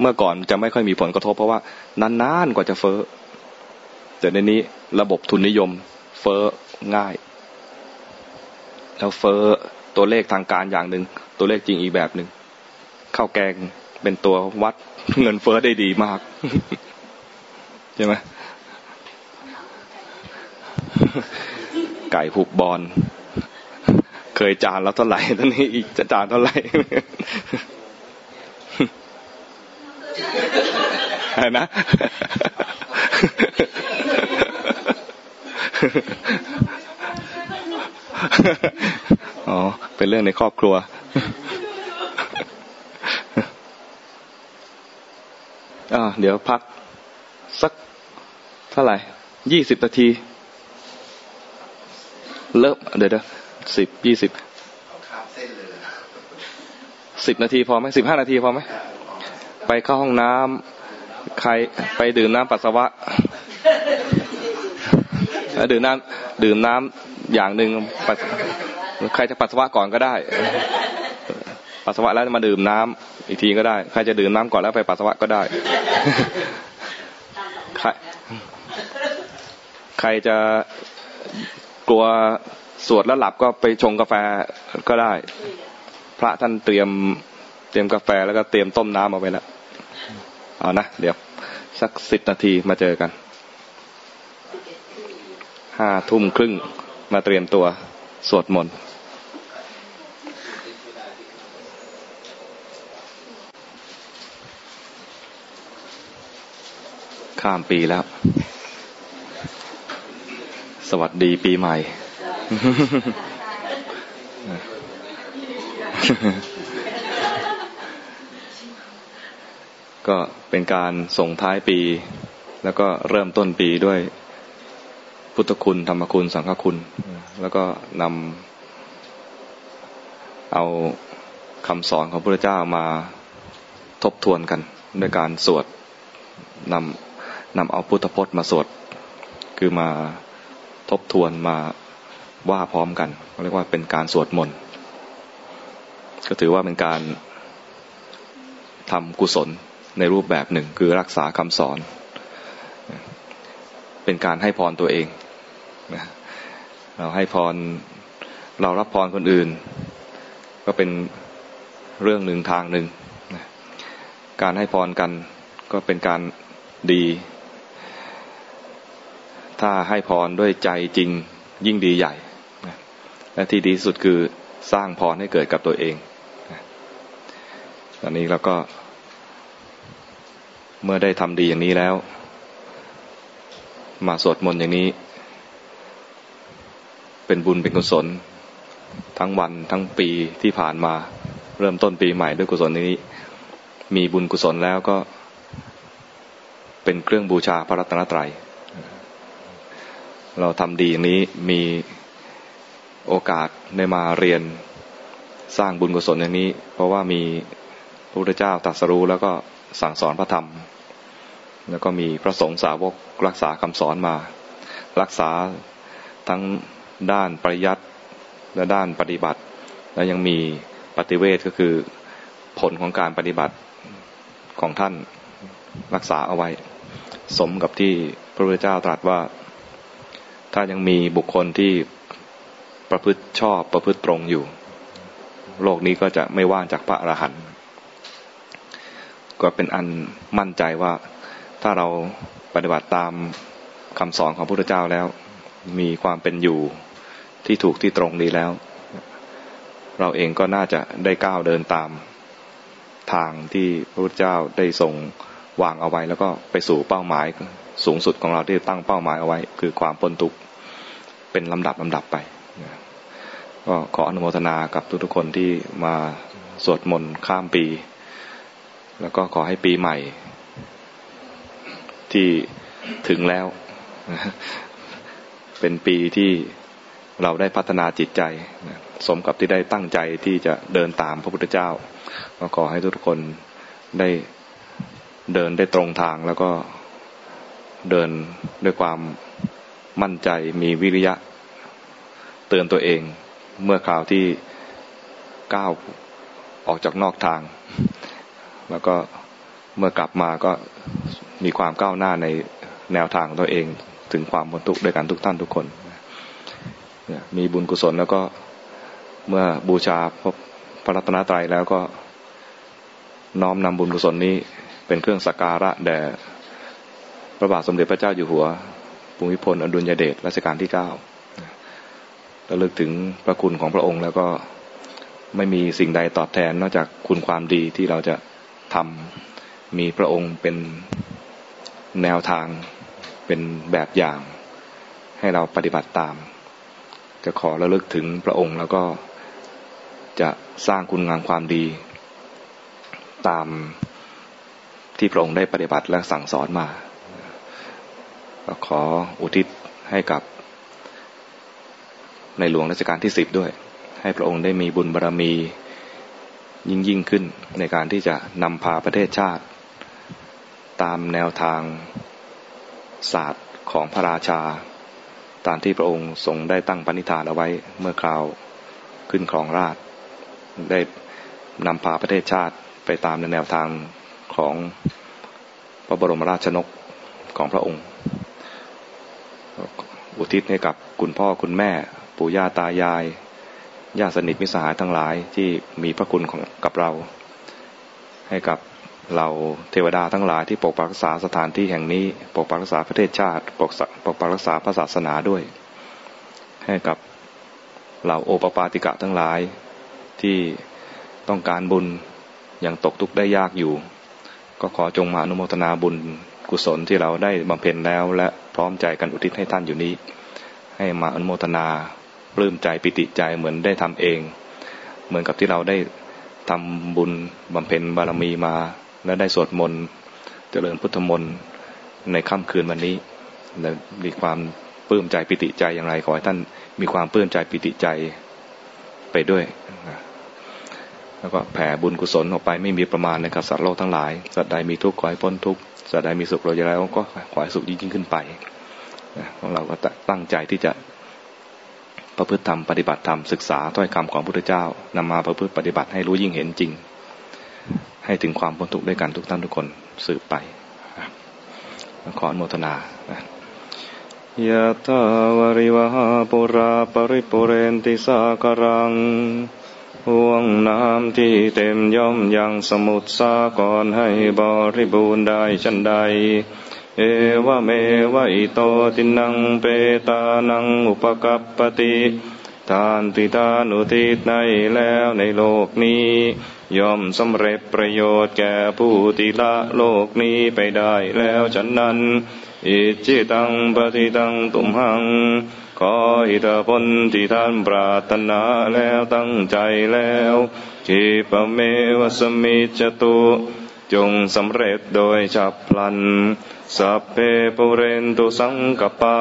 เมื่อก่อนจะไม่ค่อยมีผลกระทบเพราะว่านานๆกว่าจะเฟ้อ แต่ในนี้ระบบทุนนิยม เฟ้อง่าย แล้วเฟ้อตัวเลขทางการอย่างหนึ่งตัวเลขจริงอีกแบบหนึ่งข้าวแกงเป็นตัววัดเงินเฟ้อได้ดีมากใช่ไหมไก่หุบบอลเคยจานแล้วเท่าไหร่ตอนนี้อีกจะจานเท่าไหร่นะ อ๋อ เป็นเรื่องในครอบครัว อ่า เดี๋ยวพัก สักเท่าไหร่ยี่สิบนาที เริ่ม เดี๋ยวเดี๋ยวสิบยี่สิบสิบนาทีพอไหมสิบห้านาทีพอไหม ไปเข้าห้องน้ำใครไปดื่มน้ำปัสสาวะ ดื่มน้ำดื่มน้ำอย่างหนึ่งใครจะปัสสาวะก่อนก็ได้ ปัสสาวะแล้วมาดื่มน้ำอีกทีก็ได้ ใครจะดื่มน้ำก่อนแล้วไปปัสสาวะก็ได้ ใครใครจะกลัวสวดแล้วหลับก็ไปชงกาแฟก็ได้ พระท่านเตรียมเตรียมกาแฟแล้วก็เตรียมต้มน้ำเอาไว้แล้วเอานะเดี๋ยวสักสิบนาทีมาเจอกัน ห้าทุ่มครึ่งมาเตรียมตัวสวดมนต์ข้ามปีแล้ว สวัสดีปีใหม่ ก็เป็นการส่งท้ายปี แล้วก็เริ่มต้นปีด้วย พุทธคุณ ธรรมคุณ สังฆคุณ แล้วก็นำเอาคำสอนของพระเจ้ามาทบทวนกันด้วยการสวดนำนำเอาพุทธพจน์มาสวดคือมาทบทวนมาว่าพร้อมกันเรียกว่าเป็นการสวดมนต์ก็ถือว่าเป็นการทำกุศลในรูปแบบหนึ่ง คือรักษาคำสอน เป็นการให้พรตัวเอง เราให้พรเรารับพรคนอื่น ก็เป็นเรื่องหนึ่งทางหนึ่งการให้พรกันก็เป็นการดี ถ้าให้พรด้วยใจจริงยิ่งดีใหญ่และที่ดีสุดคือสร้างพรให้เกิดกับตัวเองตอนนี้เราก็เมื่อได้ทำดีอย่างนี้แล้ว มาสวดมนต์อย่างนี้ เป็นบุญเป็นกุศล ทั้งวันทั้งปีที่ผ่านมา เริ่มต้นปีใหม่ด้วยกุศลนี้ มีบุญกุศลแล้วก็ เป็นเครื่องบูชาพระรัตนตรัย เราทำดีอย่างนี้มีโอกาสได้มาเรียนสร้างบุญกุศลอย่างนี้ เพราะว่ามีพระพุทธเจ้าตรัสรู้แล้วก็สั่งสอนพระธรรม แล้วก็มีพระสงฆ์สาวกรักษาคำสอนมา รักษาทั้ง ด้านปริยัติและด้านปฏิบัติ แล้วยังมีปฏิเวทก็คือผลของการปฏิบัติของท่านรักษาเอาไว้ สมกับที่พระพุทธเจ้าตรัสว่า ถ้ายังมีบุคคลที่ประพฤติชอบประพฤติตรงอยู่ โลกนี้ก็จะไม่ว่างจากพระอรหันต์ก็เป็นอันมั่นใจว่าถ้าเราปฏิบัติตามคำสอนของพระพุทธเจ้าแล้ว มีความเป็นอยู่ ที่ถูกที่ตรงดีแล้ว เราเองก็น่าจะได้ก้าวเดินตามทางที่พระพุทธเจ้าได้ทรงวางเอาไว้ แล้วก็ไปสู่เป้าหมายสูงสุดของเราที่ตั้งเป้าหมายเอาไว้ คือความพ้นทุกข์เป็นลำดับลำดับไปก็ขออนุโมทนากับทุกๆคนที่มาสวดมนต์ข้ามปี แล้วก็ขอให้ปีใหม่ ที่ถึงแล้ว เป็นปีที่ เราได้พัฒนาจิตใจ สมกับที่ได้ตั้งใจที่จะเดินตามพระพุทธเจ้าก็ขอให้ทุกคนได้เดินได้ตรงทางแล้วก็เดินด้วยความมั่นใจมีวิริยะ เตือนตัวเอง เมื่อคราวที่ก้าวออกจากนอกทาง แล้วก็เมื่อกลับมาก็มีความก้าวหน้าในแนวทางของตัวเอง ถึงความบรรทุกด้วยกันทุกท่านทุกคน มีบุญกุศลแล้วก็เมื่อบูชาพระพระรัตนตรัยแล้วก็น้อมนำบุญกุศลนี้ เป็นเครื่องสักการะแด่พระบาทสมเด็จพระเจ้าอยู่หัวภูมิพลอดุลยเดชรัชกาลที่เก้าระลึกถึงพระคุณของพระองค์แล้วก็ไม่มีสิ่งใดตอบแทน นอกจากคุณความดีที่เราจะทำมีพระองค์เป็นแนวทางเป็นแบบอย่าง ให้เราปฏิบัติตาม จะขอระลึกถึงพระองค์แล้วก็จะสร้างคุณงามความดี ตามที่พระองค์ได้ปฏิบัติและสั่งสอนมาก็ขออุทิศให้กับ ในหลวงรัชกาลที่สิบด้วย ให้พระองค์ได้มีบุญบารรมียิ่งยิ่งขึ้นในการที่จะนำพาประเทศชาติ ตามแนวทางศาสตร์ของพระราชา ตามที่พระองค์ทรงได้ตั้งปณิธานเอาไว้เมื่อคราวขึ้นครองราชได้นำพาประเทศชาติไปตามในแนวทางของพระบรมราชนกของพระองค์ อุทิศให้กับคุณพ่อคุณแม่ ปู่ย่าตายายญาติสนิทมิสหายทั้งหลายที่มีพระคุณของกับเรา ให้กับ เราเทวดาทั้งหลายที่ปกปักรักษาสถานที่แห่งนี้ ปกปักรักษาประเทศชาติ ปกปกปักรักษาพระศาสนาด้วย ให้กับเหล่าโอปปาติกะทั้งหลายที่ต้องการบุญอย่างตกทุกข์ได้ยากอยู่ ก็ขอจงมาอนุโมทนาบุญกุศลที่เราได้บำเพ็ญแล้ว และพร้อมใจกันอุทิศให้ท่านอยู่นี้ ให้มาอนุโมทนาปลื้มใจปิติใจเหมือนได้ทำเอง เหมือนกับที่เราได้ทำบุญบำเพ็ญบารมีมา และได้สวดมนต์เจริญพุทธมนต์ในค่ำคืนวันนี้และมีความปลื้มใจปิติใจอย่างไรขอให้ท่านมีความปลื้มใจปิติใจไปด้วย แล้วก็แผ่บุญกุศลออกไปไม่มีประมาณนะครับสัตว์โลกทั้งหลายสัตว์ใดมีทุกข์ขอให้พ้นทุกข์สัตว์ใดมีสุขเราจะแล้วก็ขอให้สุขยิ่งขึ้นไปของเราก็ตั้งใจที่จะประพฤติธรรมปฏิบัติธรรมศึกษาถ้อยคำของพระพุทธเจ้านำมาประพฤติปฏิบัติให้รู้ยิ่งเห็นจริง ให้ถึงความพ้นทุกข์ด้วยกันทุกท่านทุกคนสืบไปขออนุโมทนายะทาวริวหาปุราปริปุเรนติสากรังห่วงน้ำที่เต็มย่อมยังสมุทรสาก่อนให้บริบูรณ์ได้ชันใด เอวเมวะอิโตตินังเปตานังอุปกัปปติ ทานติทานุทิศในแล้วในโลกนี้ ย่อมสำเร็จประโยชน์แก่ผู้ที่ละโลกนี้ไปได้แล้วฉันนั้น อิจิตังปฏิตังตุมหัง ขออิทธผลที่ท่านปรารถนาแล้วตั้งใจแล้วขีปเมวสมิจตุจงสำเร็จโดยฉับพลัน สัพเพปุเรนตุสังกปา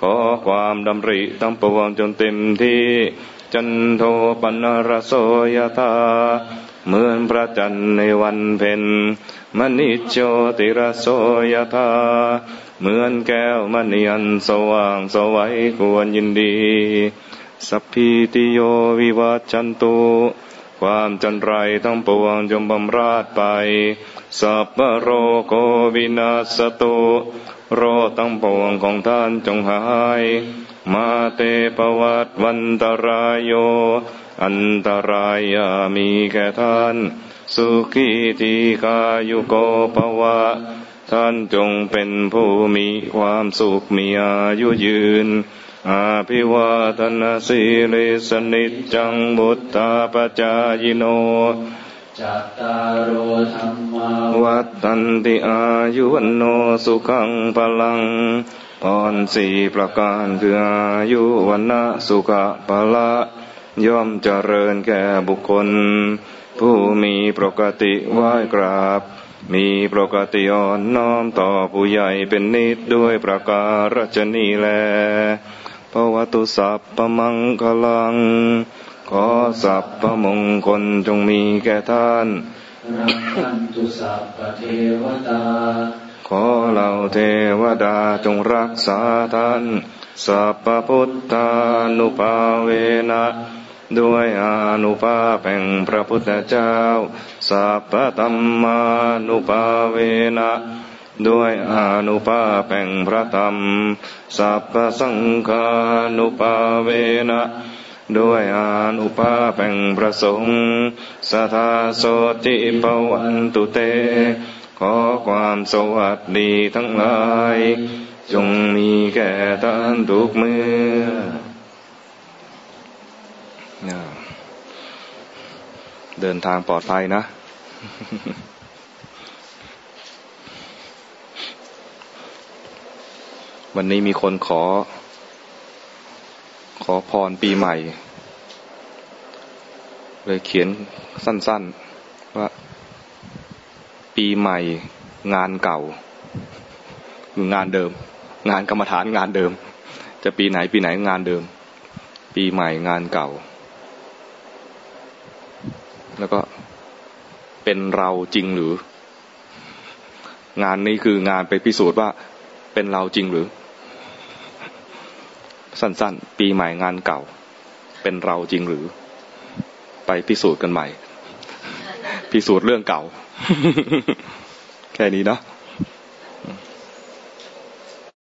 ขอความดำริตั้งปวงจนเต็มที่ จันโทปนรโสยธาเหมือนพระจันทร์ในวันเพ็ญมณิโชติรโสยธาเหมือนแก้วมณีอันสว่างสวัยควรยินดี สัพพิติโยวิวัตจันตุความจันไรทั้งปวงจงบำราดไป สัพโรโกวินาสตุ โรตั้งปวงของท่านจงหาย มาเตปวัตวันตรายโย อันตรายามีแก่ท่าน สุขีทีกายุโกภวะ ท่านจงเป็นผู้มีความสุขมีอายุยืน อาภิวาทนาสิริสนิจังบุตตาปจายโนจัตตารธรรมาวัตันติอายุวันโนสุขังพลัง พรสี่ประการคืออายุวันนะสุขะพละย่อมเจริญแก่บุคคล ผู้มีปกติไหว้กราบ มีปกติอ่อนน้อมต่อผู้ใหญ่เป็นนิดด้วยประการฉนีแลพระวัตุสัพพมังคลัง ขอสัพพมงคลจงมีแก่ท่านรันตุสัพพเทวตา ขอเหล่าเทวดาจงรักษาท่านสัพพพุทธานุภาเวนะด้วยอนุภาพแห่งพระพุทธเจ้าสัพพธรรมานุภาเวนะด้วยอนุภาพแห่งพระธรรมสัพพสังฆานุภาเวนะด้วยอนุภาพแห่งพระสงฆ์สัทธาโสติปวันตุเต ขอความสวัสดีทั้งหลาย จงมีแก่ท่านทุกเมื่อเดินทางปลอดภัยนะวันนี้มีคนขอ ขอพรปีใหม่ เลยเขียนสั้น ๆ ว่า ปีใหม่ งานเก่า งานเดิม งานกรรมฐานงานเดิม จะปีไหนปีไหนงานเดิม ปีใหม่งานเก่า แล้วก็เป็นเราจริงหรือ งานนี้คืองานไปพิสูจน์ว่าเป็นเราจริงหรือ สั้นๆ ปีใหม่งานเก่า เป็นเราจริงหรือ ไปพิสูจน์กันใหม่ พิสูจน์เรื่องเก่า แค่นี้เนาะ